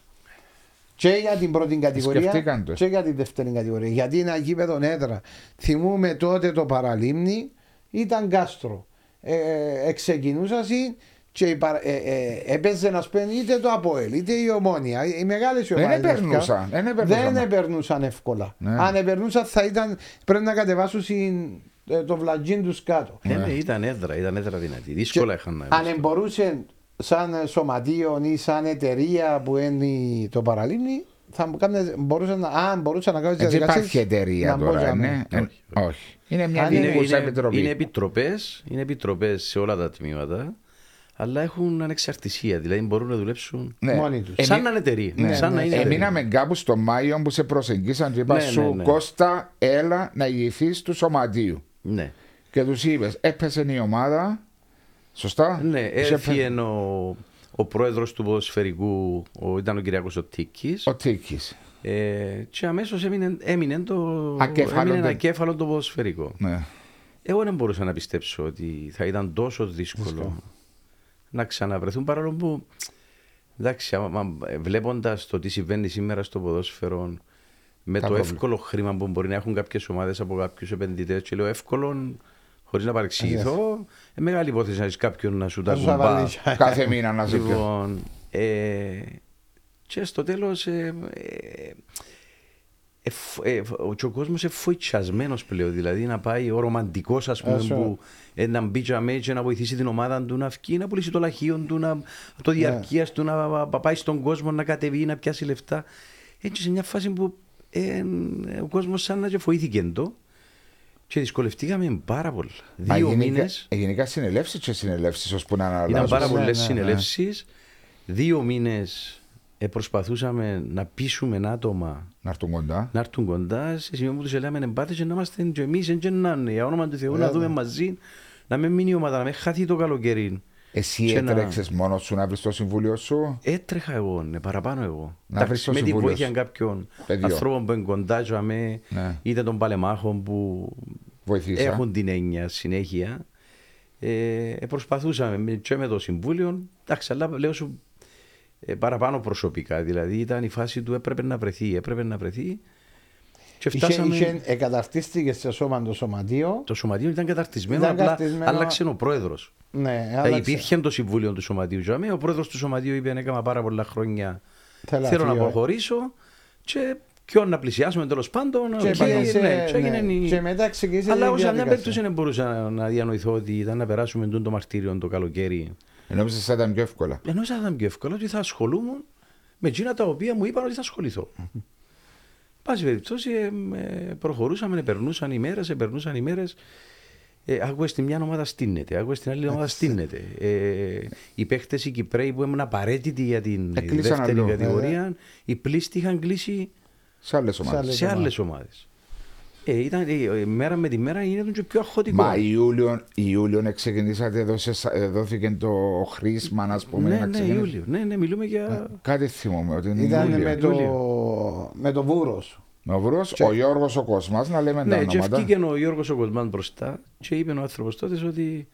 Και για την πρώτη κατηγορία Σκεφτήκαν το. και για την δεύτερη κατηγορία. Γιατί είναι ένα γήπεδο έδρα. Θυμούμε τότε το παραλίμνη ήταν κάστρο. Ε, ε, εξεκινούσα συ και η παρα- ε, ε, έπαιζε να σπένει είτε το Αποέλ είτε η Ομόνια. Οι μεγάλες Δεν ομάδες επερνούσαν, λευκά, δεν επερνούσαν. δεν επερνούσαν εύκολα. Ναι. Αν επερνούσαν θα ήταν πρέπει να κατεβάσουν συν- ε, το βλατζίν τους κάτω. Ναι, ναι, ήταν έδρα, ήταν έδρα δυνατή. Δύσκολα είχαν να Αν μπορούσε σαν σωματείο ή σαν εταιρεία που είναι το παραλίμνη, θα μου κάνε- μπορούσε να, αν μπορούσε να κάνει Έτσι υπάρχει εταιρεία τώρα, ναι. Ε, Όχι, Όχι. Είναι μια Αν είναι- διοικούσα είναι, επιτροπή. είναι επιτροπές, είναι επιτροπές σε όλα τα τμήματα, αλλά έχουν ανεξαρτησία, δηλαδή μπορούν να δουλέψουν Ναι. μόνοι τους. Εμεί- σαν να είναι εταιρεία. Ναι, σαν να είναι εταιρεία. Εμείναμε κάπου στο Μάιο που σε προσεγγίσαν και είπα Ναι, σου ναι, ναι. Κώστα έλα να ηγηθείς του σωματείου. Ναι, Και τους είπες, έπεσε η ομάδα. Σωστά; ναι Τους έφυγε ο, ο πρόεδρος του ποδοσφαιρικού, ο, ήταν ο Κυριακός ο Τίκης, Ο Τίκης. ε, και αμέσως έμεινε, έμεινε το Ακέφαλο έμεινε το- ακέφαλο το ποδοσφαιρικό. Ναι. Εγώ δεν μπορούσα να πιστέψω ότι θα ήταν τόσο δύσκολο να ξαναβρεθούν παρόλο που εντάξει, βλέποντας το τι συμβαίνει σήμερα στο ποδόσφαιρο με Τα το προβλήματα. εύκολο χρήμα που μπορεί να έχουν κάποιες ομάδες από κάποιους επενδυτές, και λέω εύκολο, χωρίς να παρεξηγηθώ, ε, μεγάλη υπόθεση να έχεις κάποιον να σου τα Να σου κουμπά. αβαλείς. Κάθε μήνα να σε πει. Λοιπόν, ε, και στο τέλος. Ε, ε, εφ- ε, ο, και ο κόσμος είναι φοητσιασμένος πλέον. Δηλαδή να πάει ο ρομαντικός, ας πούμε, Άσο. που ε, να μπει τζαμέ και να βοηθήσει την ομάδα του να βγει, να πουλήσει το λαχείο του, να, το διαρκείας του, να, να πάει στον κόσμο να κατεβεί, να πιάσει λεφτά. Έτσι σε μια φάση που ε, ο κόσμος σαν να και φοήθηκε το και δυσκολευτήκαμε πάρα πολλά. Δύο μήνε. Γενικά συνελεύσεις και συνελεύσεις ώσπου να αναλάβουν. Ήταν πάρα Ναι, πολλέ ναι, συνελεύσεις. δύο μήνες προσπαθούσαμε να πείσουμε άτομα Να έρθουν κοντά. να έρθουν κοντά σε σημείο που τους λέμε εμπάτε και να είμαστε και εμείς, και να είναι. Για όνομα του Θεού, να δούμε μαζί, να μην μείνει η ομάδα, να μην χαθεί το καλοκαίρι. Εσύ Και να- έτρεξες μόνος σου να βρεις το συμβούλιο σου; Έτρεχα εγώ, ναι, παραπάνω εγώ. Να βρεις το με τη συμβούλιο βοήθεια σου. κάποιων Παιδιό. ανθρώπων που είναι κοντά και αμέ, Ναι. είτε των παλεμάχων που Βοηθήσα. έχουν την έννοια συνέχεια. Ε, ε, προσπαθούσαμε με- και με το Συμβούλιο. Εντάξει, αλλά λέω σου ε, παραπάνω προσωπικά. Δηλαδή ήταν η φάση του έπρεπε να βρεθεί, έπρεπε να βρεθεί. Και Είχε, φτάσαμε. είχε, εκαταρτίστηκε σε σώμα το σωματείο. Το σωματείο ήταν καταρτισμένο, Ήταν απλά καταρτισμένο. άλλαξε ο πρόεδρος. Ναι, άλλαξε. Υπήρχε το συμβούλιο του σωματείου. και αμέ, Ο πρόεδρος του σωματείου είπε: Έκανα πάρα πολλά χρόνια. Θέλω να Θέλω να φύγω, ε. προχωρήσω. Και ποιον να πλησιάσουμε τέλος πάντων. Και, Και, πήγε σε- ναι, και έγινε ναι. η- και μετά ξεκίνησε Αλλά η εγώ σε μια διαδικασία. περίπτωση δεν μπορούσα να- να διανοηθώ ότι ήταν να περάσουμε τούτο το μαρτύριο το καλοκαίρι. Νόμιζες θα ήταν πιο εύκολα. Ενώ θα ήταν πιο εύκολο ότι θα ασχολούμουν με εκείνα τα οποία μου είπαν ότι θα ασχοληθώ. Πάση περιπτώσει, ε, ε, προχωρούσαμε, περνούσαν οι μέρες, περνούσαν οι μέρες. Ε, άκουε στην μια ομάδα στείνεται, άκουε στην άλλη ομάδα στείνεται. Ε, οι παίχτες οι Κυπρέοι που ήμουν απαραίτητη για την Εκλείσαν δεύτερη αλλού, κατηγορία, οι πλήστοι είχαν κλείσει Σε άλλες Σε ομάδες. άλλες σε άλλες ομάδες. Ε, ήταν, ε, ε, μέρα με τη μέρα γίνεται και πιο αχωτικό. Μα Ιούλιο, Ιούλιο ξεκινήσατε, δώσε- ε, δόθηκε το χρήσμα, να πούμε. ναι, να ναι, ξεκινήσει. Ιούλιο. Ναι, ναι, μιλούμε για. Κάτι θυμόμαι ότι είναι Ήταν Ιούλιο. με το, με το βούρος. Ο Βρός, ο Γιώργος ο Κοσμάς, να λέμε τα Ναι, και ονόματα. βγήκε ο Γιώργος ο Κοσμάς μπροστά και είπε ο άνθρωπος τότε ότι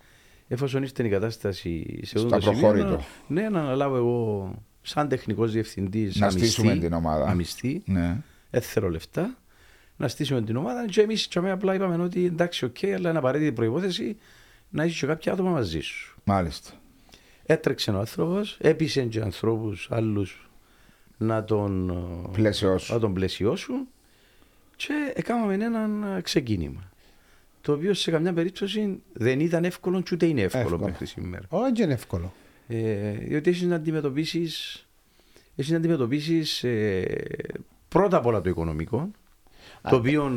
εφόσον ήρθε η κατάσταση σε αυτό Στα το σημείο, απροχώρητο. να- ναι, να αναλάβω εγώ σαν τεχνικός διευθυντής. Να στήσουμε την ομάδα. Αμισθί, Ναι. εν θέλω λεφτά, να στήσουμε την ομάδα. Και εμείς απλά είπαμε ότι εντάξει, οκ, αλλά είναι απαραίτητη προϋπόθεση να έχει και κάποια άτομα μαζί σου. Μάλιστα. Έτρεξε ο άνθρωπος, έπεισε και ανθρώπους άλλους να τον, ε, Πλαίσιο να τον πλαισιώσουν και έκαναμε ένα ξεκίνημα. Το οποίο σε καμιά περίπτωση δεν ήταν εύκολο και ούτε είναι εύκολο, Εύκολο. μέχρι σήμερα. Όχι, δεν είναι εύκολο. Ε, διότι έχεις να αντιμετωπίσεις έχεις να αντιμετωπίσεις, ε, πρώτα απ' όλα το οικονομικό, το οποίο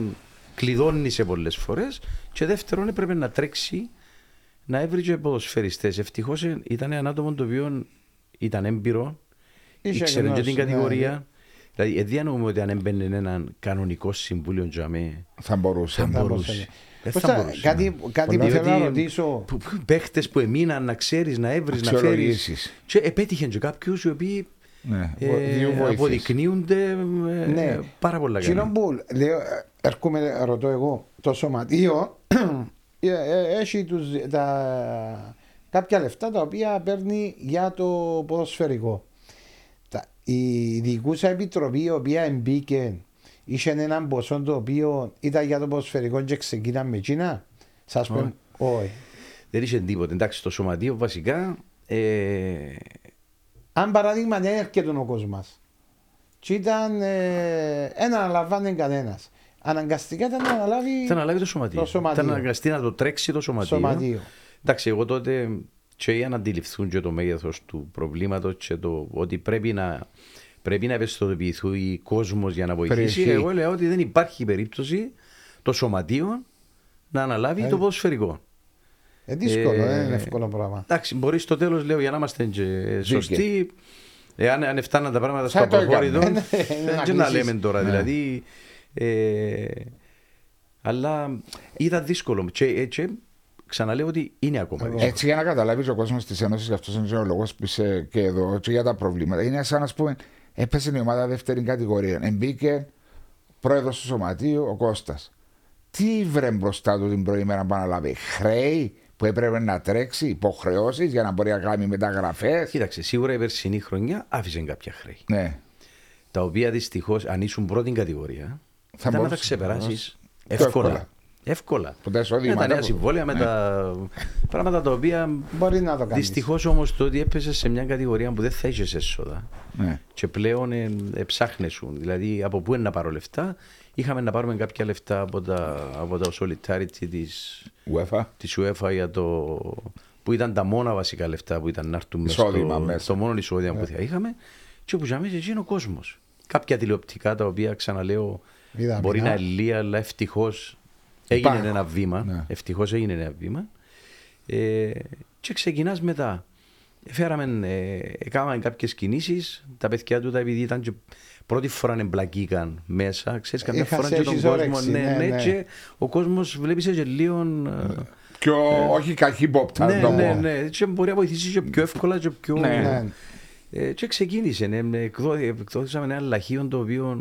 κλειδώνει σε πολλές φορές, και δεύτερον έπρεπε να τρέξει να έβριζε ποδοσφαιριστές. Ευτυχώς ήταν ένα άτομο το οποίο ήταν έμπειρο, Είχε ήξερε και γνώση, την ναι, κατηγορία. Δηλαδή, ε, διανοούμε ότι αν έμπαινε έναν κανονικό συμβούλιο τζαμέ, Θα μπορούσε. θα Θα μπορούσε. μπορούσε. Δεν Πώς θα θα- μπορούσε. κάτι- ναι. κάτι που Διότι θέλω να ρωτήσω. που- που- Παίχτες που εμείναν να ξέρεις, να έβρεις, να φέρεις. Αξιολογήσεις. Και επέτυχε και κάποιους οι οποίοι Ναι. ε, Δύο βοήθειες. αποδεικνύονται ε, Ναι. πάρα πολλά Εκείνο καλά. που λέω, ε, έρχομαι, ρωτώ εγώ, το σωματείο ε, ε, έχει τους, τα, κάποια λεφτά τα οποία παίρνει για το ποδοσφαιρικό. Τα, η διοικούσα επιτροπή η οποία εμπίκε είχε έναν ποσό το οποίο ήταν για το ποδοσφαιρικό και ξεκίναμε με εκείνα. Σας πω, όχι. Δεν είχε τίποτε. Εντάξει, το σωματείο βασικά ε, Αν παράδειγμα δεν έρχεται ο κόσμος. Και ήταν. Ε, δεν αναλαμβάνει κανένας. Αναγκαστικά ήταν να αναλάβει θα αναλάβει το σωματείο. το σωματείο. Ήταν αναγκαστεί να το τρέξει το σωματείο. σωματείο. Εντάξει, εγώ τότε και για να αντιληφθούν και το μέγεθος του προβλήματος και το ότι πρέπει να, πρέπει να ευαισθητοποιηθεί ο κόσμος για να βοηθήσει. Πρέπει. Εγώ λέω ότι δεν υπάρχει περίπτωση το σωματείο να αναλάβει το ποδοσφαιρικό. Ε, δύσκολο, Ε, δεν είναι εύκολο πράγμα. Εντάξει, μπορείς στο τέλος, λέω, για να είμαστε και σωστοί, εάν αν φτάναν τα πράγματα στο Θα το προχώρητο, έκαμε. Ναι, δεν να και να κλείσεις. λέμε τώρα. Ναι. Δηλαδή, ε, αλλά ήταν δύσκολο. Και, ε, και ξαναλέω ότι είναι ακόμα δύσκολο. Έτσι για να καταλάβεις ο κόσμος της Ένωσης, γι' αυτός είναι ο λόγος που είσαι και εδώ, και για τα προβλήματα. Είναι σαν να πούμε, έπεσε η ομάδα δεύτερη κατηγορία. Εμπήκε πρόεδρος του σωματείου ο Κώστας. Τι βρε μπροστά του την πρώτη μέρα που αναλάβει, χρέη; Που έπρεπε να τρέξει, υποχρεώσεις για να μπορεί να κάνει μεταγραφές. Κοίταξε, σίγουρα η περσινή χρονιά άφησε κάποια χρέη. Ναι, Τα οποία δυστυχώς, αν ήσουν πρώτη κατηγορία, Θα ήταν να τα μπορούσες ξεπεράσεις Πιο εύκολα. εύκολα. Εύκολα. Που τα εισόδηματα με τα νέα που- συμβόλαια, με Ναι. τα πράγματα τα οποία Μπορεί να το κάνεις. Δυστυχώς όμως το ότι έπεσες σε μια κατηγορία που δεν θα είχες έσοδα ναι. και πλέον ε, ε, ψάχνεσουν. Δηλαδή από πού είναι να πάρω λεφτά. Είχαμε να πάρουμε κάποια λεφτά από τα, από τα solidarity της, UEFA. της UEFA για το, που ήταν τα μόνα βασικά λεφτά που ήταν να έρθουν μες Εισόδημα στο, μέσα. στο μόνο εισόδημα που θα είχαμε και όπου ζάμε εκεί είναι ο κόσμος. Κάποια τηλεοπτικά τα οποία ξαναλέω Είδα μπορεί πεινά. να είναι λίγα, αλλά ευτυχώς έγινε Υπάρχουν. ένα βήμα. Ναι. Ευτυχώς έγινε ένα βήμα. Ε, και ξεκινάς μετά Φέραμε, ε, έκαναμε κάποιες κινήσεις, τα παιδιά του τα επειδή ήταν και πρώτη φορά εμπλακήκαν μέσα, ξέρεις καμιά Έχασε φορά και τον έχεις κόσμο, όρεξη, ναι, ναι, ναι, ναι. και ο κόσμος βλέπεις σε και λίγο... ε, Πιο, όχι καχύποπτα, ναι, να το ναι, πω. ναι, και μπορεί να βοηθήσει και πιο εύκολα και πιο... Ναι. Ναι. Ε, και ξεκίνησε, ναι, ναι, εκδό- εκδόθησαμε ένα λαχείο το οποίο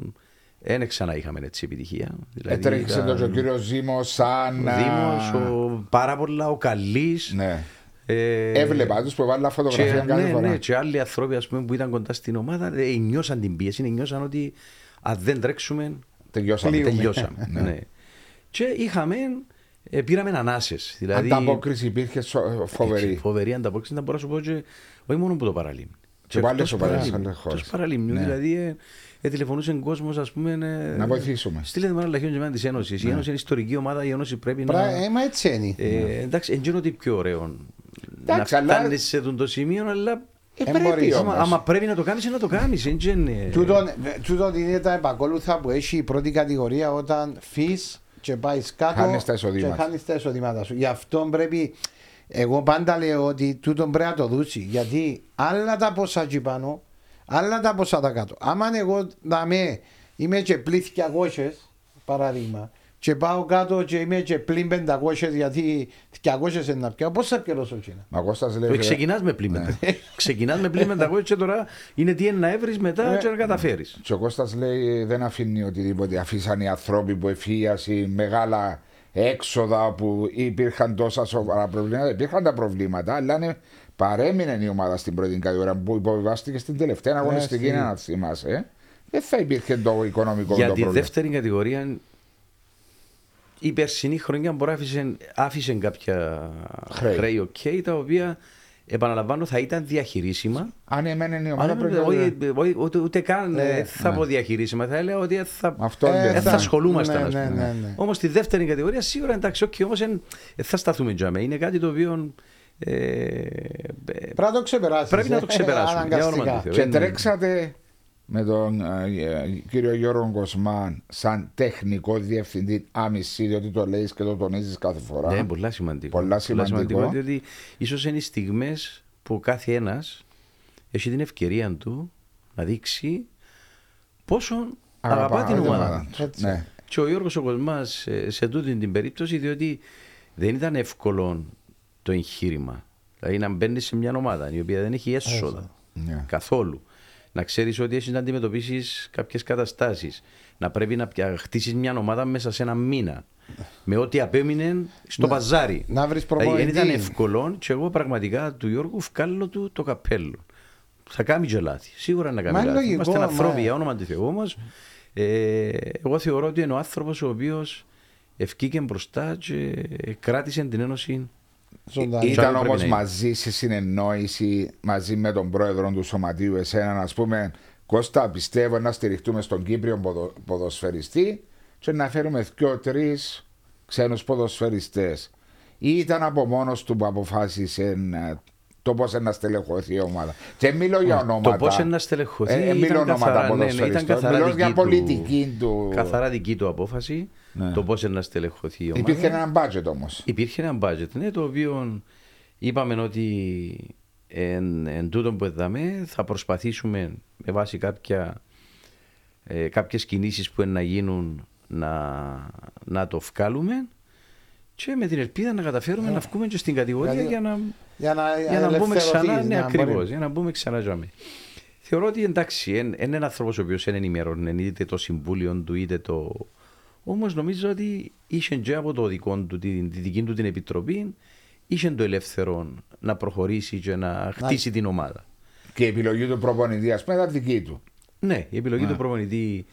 δεν ξανά είχαμε έτσι επιτυχία. Δηλαδή, Έτρεξε ήταν το ο κύριος Ζήμος σαν. Ο Δήμος, ο, πάρα πολλά, ο Καλής. Ναι. Ε, Έβλεπα τους που έβαλα και, φωτογραφία κάθε ναι, φορά. ναι, και άλλοι άνθρωποι ας πούμε, που ήταν κοντά στην ομάδα ε, νιώσαν την πίεση, νιώσαν ότι αν δεν τρέξουμε Τελειώσαμε. Κλείουμε. τελειώσαμε. ναι. Και είχαμε, ε, πήραμε ανάσες. Δηλαδή, Ανταπόκριση υπήρχε σο- φοβερή. Φοβερή ανταπόκριση, να μπορώ να σου πω και όχι μόνο από το παραλίμνη. Και πάλι εκτός στο παραλίμνη, παραλίμνη, άλλες χώρες. εκτός παραλίμνιου, Ναι. δηλαδή ε, ε, τηλεφωνούσε κόσμος, ας πούμε. ε, Να βοηθήσουμε. Στείλετε με ένα λαχείο και της Ένωσης. Η Ένωση είναι ιστορική ομάδα, η Ένωση πρέπει Πρα- να. Ε, μα έτσι είναι. Ε, εντάξει, δεν ξέρω τι πιο ωραίο. Εντάξει, να αλλά- φτάνεις σε αυτό το σημείο, αλλά. Ε, Ε, πρέπει μπορείς. Άμα, όμως. άμα πρέπει να το κάνεις, να το κάνεις. Τούτον- Τούτον είναι τα επακόλουθα που έχει η πρώτη κατηγορία όταν φύς και πάεις κάτω Χάνεις τα εισοδήματα. και χάνεις τα εισοδήματά σου. Γι' αυτό πρέπει, εγώ πάντα λέω ότι τούτον πρέπει να το δούσεις. Γιατί άλλα τα ποσά εκεί πάνω, άλλα τα ποσά τα κάτω. Άμα εγώ δαμέ, είμαι και πλήθ 200, παράδειγμα, και πάω κάτω και είμαι και πλήν 500 γιατί 200 είναι να πιάω, πώς θα πιέρωσω εκείνα. Μα Κώστας λέει. Ξεκινάς με πλήν μετά. Ξεκινάς με πλήν μετά και τώρα είναι τι είναι να έβρεις μετά Ε, και να καταφέρεις. Και ο Κώστας λέει δεν αφήνει οτιδήποτε. Αφήσαν οι άνθρωποι που εφίαση μεγάλα έξοδα που υπήρχαν τόσα σοβαρά προβλήματα. Υπήρχαν τα προβλήματα, αλλά είναι, παρέμεινε η ομάδα στην πρώτη κατηγορία που υποβιβάστηκε στην τελευταία αγωνιστική, εσύ. να θυμάσαι. ε. Δεν θα υπήρχε το οικονομικό Για το τη πρόβλημα. δεύτερη κατηγορία η περσινή χρονιά μπορεί να άφησε, άφησε κάποια Χρέη. χρέη, οκ, τα οποία επαναλαμβάνω θα ήταν διαχειρίσιμα. Αν εμένε η ομάδα Αν, πρέπει όχι, να. όχι, ούτε, ούτε καν Ε, ε, θα ναι. πω διαχειρίσιμα, θα έλεγα ότι θα, Αυτό Ε, δεν δεν θα θα- ασχολούμασταν. ναι, ας ναι, πούμε. ναι, ναι. Όμως στη δεύτερη κατηγορία σίγουρα εντάξει, όχι, όμως εν, ε, θα σταθούμε τζάμε. Είναι κάτι το οποίο ε, ε, Πρέπει να το ξεπεράσεις. πρέπει να ε, το ξεπεράσουμε. Για όνομα του αναγκαστικά. Θεού. Και Είναι- τρέξατε με τον ε, ε, κύριο Γιώργο Κοσμάν σαν τεχνικό διευθυντή άμυση, διότι το λέεις και το τονίζεις κάθε φορά. Ναι, πολλά σημαντικό. Πολλά σημαντικό. διότι ίσως είναι οι στιγμές που ο κάθε ένας έχει την ευκαιρία του να δείξει πόσο αγαπά την ομάδα τους. του. Έτσι. Ναι. Και ο Γιώργος ο Κοσμάς ε, σε τούτη την περίπτωση διότι δεν ήταν εύκολο το εγχείρημα. Δηλαδή να μπαίνεις σε μια ομάδα η οποία δεν έχει έσοδα Ναι. καθόλου. Να ξέρεις ότι έχεις να αντιμετωπίσεις κάποιες καταστάσεις. Να πρέπει να χτίσεις μια ομάδα μέσα σε ένα μήνα. Με ό,τι απέμεινε στο Να- παζάρι. να βρεις Δηλαδή, προπονητή. Δεν ήταν εύκολο και εγώ πραγματικά του Γιώργου βγάλω του το καπέλο. Θα κάνει και λάθη. Σίγουρα να κάνει Μα είναι λάθη. λογικό, Είμαστε μα- ανθρώποι για όνομα του Θεού όμω. Ε, εγώ θεωρώ ότι είναι ο άνθρωπος ο οποίος ευκήκε μπροστά και κράτησε την Ένωση. Ζωντανή. Ή- Ήταν πρέπει όμως να είναι. μαζί σε συνεννόηση μαζί με τον πρόεδρο του σωματείου, εσένα, να πούμε, Κώστα, πιστεύω να στηριχτούμε στον Κύπριο ποδο- ποδοσφαιριστή και να φέρουμε δύο-τρει ξένους ποδοσφαιριστές. Ή ήταν από μόνος του που αποφάσισε ε, το πώς να στελεχωθεί η ομάδα. Και μιλώ για ονόματα. Το πώς να στελεχωθεί. Ε, ε, μιλώ ήταν ονόματα καθαρά, ναι, ναι, ήταν ποδοσφαιριστών. καθαρά Μιλώ δική για του- πολιτική του. Καθαρά δική του απόφαση. Ναι. Το πώς να στελεχωθεί η ομάδα. Υπήρχε ένα budget όμως. Υπήρχε ένα budget, ναι, το οποίο είπαμε ότι εν, εν τούτον που εδάμε θα προσπαθήσουμε με βάση κάποια, ε, κάποιες κινήσεις που είναι να γίνουν να, να το βγάλουμε και με την ελπίδα να καταφέρουμε να βγούμε και στην κατηγορία Δηλαδή, για να, Για να, για να μπούμε ξανά, ελευθερωθείς, ναι, να μπορεί- ακριβώς, για να μπούμε ξανά τζάμε. Θεωρώ ότι εντάξει, είναι ένα άνθρωπος ο οποίος είναι ενημερώνει είτε το συμβούλιο του είτε το. Όμως νομίζω ότι είχε και από το δικό του, την, τη δική του την επιτροπή, είχε το ελεύθερο να προχωρήσει και να χτίσει την ομάδα. Και η επιλογή του προπονητή, ας πούμε, ήταν δική του. Ναι, η επιλογή του προπονητή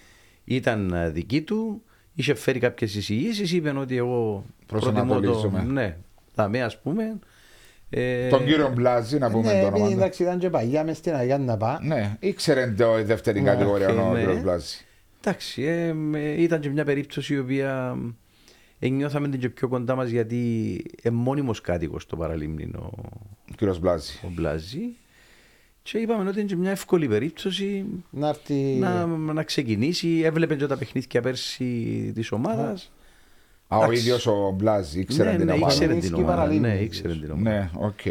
ήταν ε, δική του. Είχε φέρει κάποιες εισηγήσεις, είπε ότι εγώ προτιμώ το. Προσανατολίζομαι. Ναι, θα με ας πούμε. Ε, Τον κύριο Μπλάζη, να πούμε Ναι, το επειδή όνομα. του. εντάξει ήταν και παγιά μες στην Αγία να πά. Ναι, ήξερε το η δεύτερη κατηγορία ο ναι. κύριος Μπλάζης. Εντάξει, ε, με- ήταν και μια περίπτωση η οποία ε, νιώθαμε την και πιο κοντά μας γιατί είναι μόνιμος κάτοικος στο παραλίμνη ο, Ο κύριος Μπλάζης. ο Μπλάζης και είπαμε ότι είναι και μια εύκολη περίπτωση Να έρθει. να, να ξεκινήσει. Έβλεπε και τα παιχνίδια πέρσι της ομάδας. Α, ο Εντάξει. ίδιος ο Μπλάζη ήξερε ναι, την ναι, ομάδα. ήξερε την Ισχύει ομάδα. παραλίμνη. Ναι, ήξερε την ομάδα. Ναι, οκ.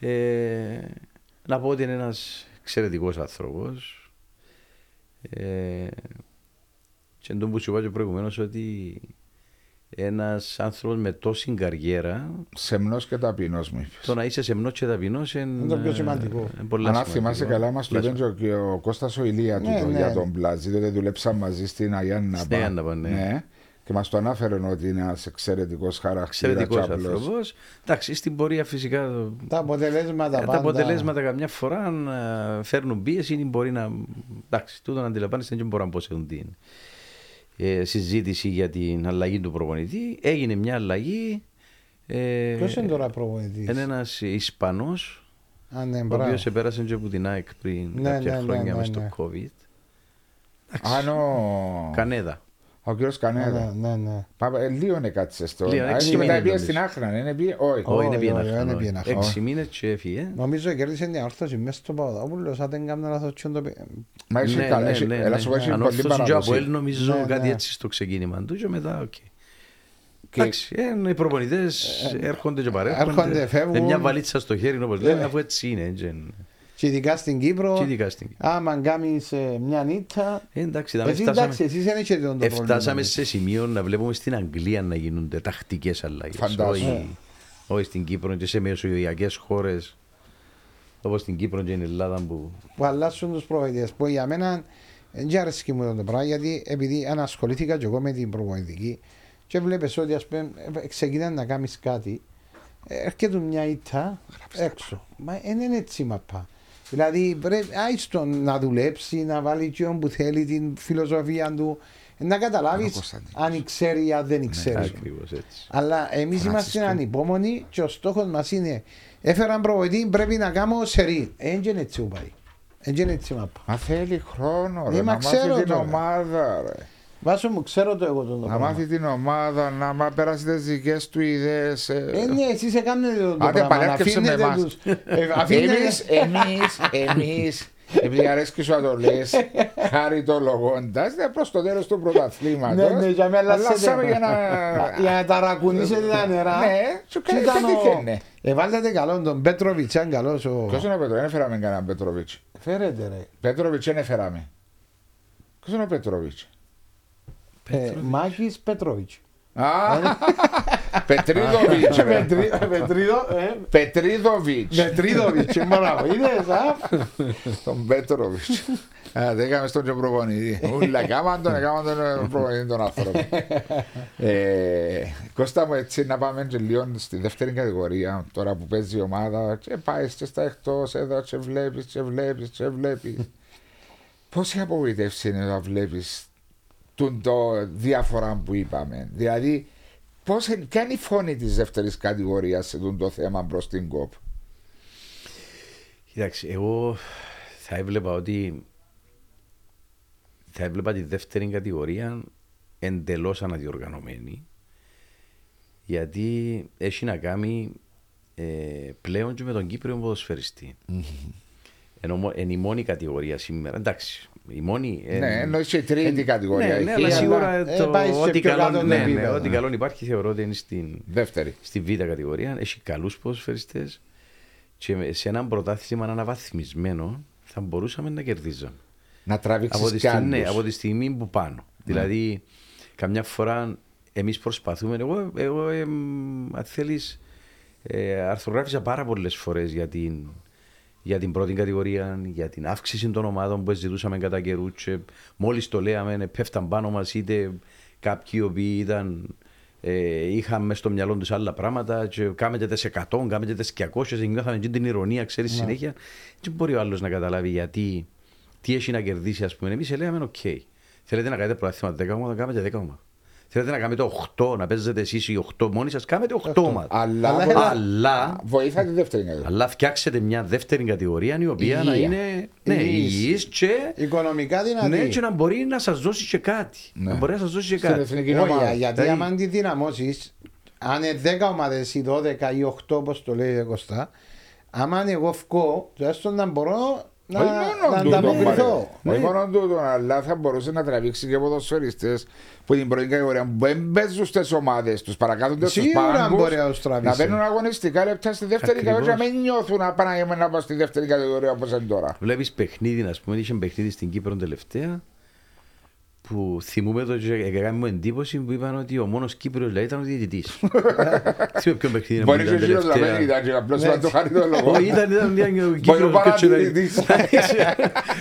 Ε, να πω ότι είναι ένας εξαιρετικός άνθρωπος. Ε, και εντός που σου είπα και προηγουμένως ότι ένας άνθρωπος με τόση καριέρα Σεμνός και ταπεινός μου είπες. το να είσαι σεμνός και ταπεινός είναι, Είναι το πιο σημαντικό. είναι πολύ Αν σημαντικό. θυμάσαι καλά, μας το Πολύ είπε και ο Κώστας ο Ηλία Ναι, τούτο ναι. για τον Πλάζη, διότι δουλέψαμε μαζί στην Αγιάννα. Στην Αγιάνναπα, ναι. Και μας το ανάφερε ότι είναι ένας εξαιρετικός χαρακτήρας. Εξαιρετικός και απλός. άνθρωπος. Εντάξει, στην πορεία φυσικά το- Τα αποτελέσματα τα πάντα. αποτελέσματα καμιά φορά αν, ε, φέρνουν πίεση ή μπορεί να. Εντάξει, τούτο να αντιλαμβάνεστε δεν μπορώ να πω σε την ε, συζήτηση για την αλλαγή του προπονητή. Έγινε μια αλλαγή. Ε, Ποιος είναι τώρα προπονητής; είναι ένας Ισπανός, Α, ναι, ο μπράβο. οποίος επέρασε και από την ΑΕΚ πριν Ναι, κάποια ναι, ναι, χρόνια ναι, μες στο ναι. COVID. Αν ο... Κανέδα. Ο κύριος Ναι, Κανέδα. ναι, ναι. Πάπα, ε, Λίγο είναι κάτσε στο. Λίγο, Α, έξι και μετά μήνες πήγε νομίζω. στην Άχνα, είναι πήγε. Όχι. Όχι, είναι όχι, πήγαινε όχι, αυτό, είναι όχι. πήγαινε αυτό. Έξι μήνες και έφυγε. Νομίζω κέρδισε την ορθώση μέσα στο Παπαδόπουλο, αν δεν κάνω λάθος τσιόν το... πι- Μα έχει Ναι, καλά, ναι, έχει- ναι, έλα ναι. σου πω, έχει Αν πολύ όρθωσε και από παράδοση. ελ νομίζω Ναι, κάτι ναι. έτσι στο ξεκίνημα του και μετά οκ. Και- Εντάξει, ε, οι προπονητές έρχονται και παρέρχονται. έρχονται, φεύγουν. Με μια βαλίτσα στο χέρι, όπως λένε, αφού έτσι είναι. Έτσι είναι. Και ειδικά στην Κύπρο, Και ειδικά στην Κύπρο. άμα κάνεις ε, μια νύχτα... Ε, Εντάξει, δάμε, Εσύ φτάσαμε, εντάξει, εσείς δεν έχετε το πρόβλημα. εφτάσαμε σε σημείο να βλέπουμε στην Αγγλία να γίνονται τακτικές αλλαγές. Φαντάζομαι. Όχι, όχι στην Κύπρο και σε μεσογειακές χώρες όπως στην Κύπρο και στην Ελλάδα που. που αλλάσουν τους προπονητές. Που για μένα δεν αρέσει μου το πράγμα γιατί επειδή ανασχολήθηκα και εγώ με την προπονητική και βλέπεις ότι ας πούμε ε, ξεκινάς να κάνεις κάτι ε, έρχεται μια ήττα έξω. Μα δεν είναι έτσι μαπά. Δηλαδή πρέπει άιστον να δουλέψει, να βάλει και που θέλει την φιλοσοφία του να Ο καταλάβεις Κωνσταντίνος. αν ξέρει ή αν δεν ξέρει. Ακριβώς έτσι. Αλλά εμείς είμαστε Φρανσίσκο. ανυπόμονοι και ο στόχος μας είναι έφεραν προβοητή, πρέπει να κάνω σερή. Έτσι είναι έτσι που πάει. Έτσι είναι έτσι μαπά. Μα θέλει χρόνο, ρε, Ε, μα να ξέρω μάθει την τώρα. ομάδα, ρε. Βάσο μου, ξέρω το εγώ τον Να πράγμα. μάθει την ομάδα, να μα περάσει τις δικές του ιδέες. Ε, ναι, εσείς έκανατε το, το Άντε, πράγμα. Να παλεύκεψε με αφήνετε εμάς. τους... Ε, αφήνετε... Εμείς, εμείς, εμείς, επειδή αρέσκεις σου να το λες, χαριτολογώντας, δεν προς το τέλος του πρωταθλήματος, Ναι, ναι, για με αλλάσετε. αλλάσαμε για να... Για να ταρακουνήσετε τα νερά. Ναι, σου Και κάνει ήταν ο- πετύχαινε. Ε, βάλετε καλό τον Πέτροβιτς, αν καλός ο... Ποιος είναι ο Πέτροβιτς, δεν έφεραμε κανέναν Πέτροβιτς. Φέρετε ρε. Πέτροβιτς δεν έφεραμε. Ποιος είναι ο Πέτροβιτς; Ε, Μάκης Πέτροβιτς. Α, Πετρίδοβιτς, ρε. Πετρί- Πετρίδο, ε, Πετρίδοβιτς. Πετρίδοβιτς, ε, μπράβο, είδες, α. Τον Πέτροβιτς. Α, δεν έκαμε στον και προπονητή. Ούλα, έκαναν τον, έκαναν τον προπονητή τον άνθρωπο. Ε, Κώστα μου, έτσι να πάμε και λίγο στη δεύτερη κατηγορία, τώρα που παίζει η ομάδα και πάεις και στα εκτός έδρα και βλέπεις και βλέπεις και βλέπεις. Πόση απογοητεύση είναι να βλέπεις τον το διάφορα που είπαμε. Δηλαδή, πώς, ποια είναι η φωνή της δεύτερης κατηγορίας σε τον το θέμα προς την ΚΟΠ; Κοιτάξτε, εγώ θα έβλεπα ότι θα έβλεπα τη δεύτερη κατηγορία εντελώς αναδιοργανωμένη γιατί έχει να κάνει ε, πλέον και με τον Κύπριο ποδοσφαιριστή. Ενώ μο- είναι η μόνη κατηγορία σήμερα. Εντάξει, η μόνη. ε, Ναι, ενώ είσαι η τρίτη ε, κατηγορία. Ναι, εκεί, ναι, αλλά αλλά σίγουρα ε, το, πάει σε ό,τι, πιο καλό, κάτω ναι, ναι, επίπεδο. ό,τι καλό υπάρχει θεωρώ ότι είναι στην, Δεύτερη. στη β' κατηγορία. Έχει καλούς ποδοσφαιριστές και σε έναν πρωτάθλημα αναβαθμισμένο θα μπορούσαμε να κερδίζαμε. Να Από τραβήξεις τη, κι στιγμή, ναι, άλλους. από τη στιγμή που πάνω. Δηλαδή, καμιά φορά εμείς προσπαθούμε. Εγώ, εγώ εμ, αν θέλεις, ε, αρθρογράφησα πάρα πολλές φορές για την, για την πρώτη κατηγορία, για την αύξηση των ομάδων που ζητούσαμε κατά καιρού. Και μόλις το λέαμε, ε, πέφταν πάνω μας είτε κάποιοι οι οποίοι ήταν ε, είχαν μες στο μυαλό τους άλλα πράγματα και κάμετε τις 100, κάμετε τις 200 και νιώθαμε και την ειρωνεία, ξέρεις, συνέχεια. Και μπορεί ο άλλος να καταλάβει γιατί, τι έχει να κερδίσει, ας πούμε. Εμείς λέγαμε, οκ, θέλετε να κάνετε πρωτάθλημα 10 ομάδα, κάνετε 10 ομάδα. Θέλετε να κάνετε 8, να παίζετε εσείς οι 8 μόνοι σας, κάνετε 8 ομάδα. Αλλά, Αλλά βοηθά- Αλλά, βοηθά τη δεύτερη κατηγορία. αλλά φτιάξετε μια δεύτερη κατηγορία η οποία να Υγεία. είναι ναι, Υγιής. υγιής και, Οικονομικά δυνατή. ναι, και να μπορεί να σας δώσει και κάτι. Ναι. Να μπορεί να σας δώσει και Στην κάτι. εθνική Όχι, ομάδα. γιατί Δηλαδή- άμα τη δυναμώσεις, αν είναι 10 ομάδες ή 12 ή 8, όπως το λέει ο Κωστά, άμα εγώ βγω, τουλάχιστον να μπορώ να, Όχι μόνο να τούτο, ανταποκριθώ. μάρε. Όχι μόνο τούτο, αλλά θα μπορούσε να τραβήξει και ποδοσφαιριστές που την πρώτη κατηγορία που δεν παίζουν στις ομάδες τους, παρακάτονται στους Σίγουρα πάγκους, μπορεί να τους τραβήσει. να παίρνουν αγωνιστικά λεπτά στη δεύτερη Ακριβώς. κατηγορία, να μην νιώθουν να πάνε να πάω στη δεύτερη κατηγορία όπως είναι τώρα. Βλέπεις παιχνίδι, α πούμε, είχε παιχνίδι στην Κύπρο τελευταία που θυμούμε το και έκανε μου εντύπωση που είπαν ότι ο μόνο Κύπριος δηλαδή ήταν ο διαιτητή. Θυμούμε ποιο παιχνίδι που Μπορεί και ο ήταν κύριος να μην τελευταία. ήταν και απλώς Ναι. να το χάρη το λόγο. Όχι, ήταν, ήταν μια Μπορεί ο Κύπρο παρατηρητής.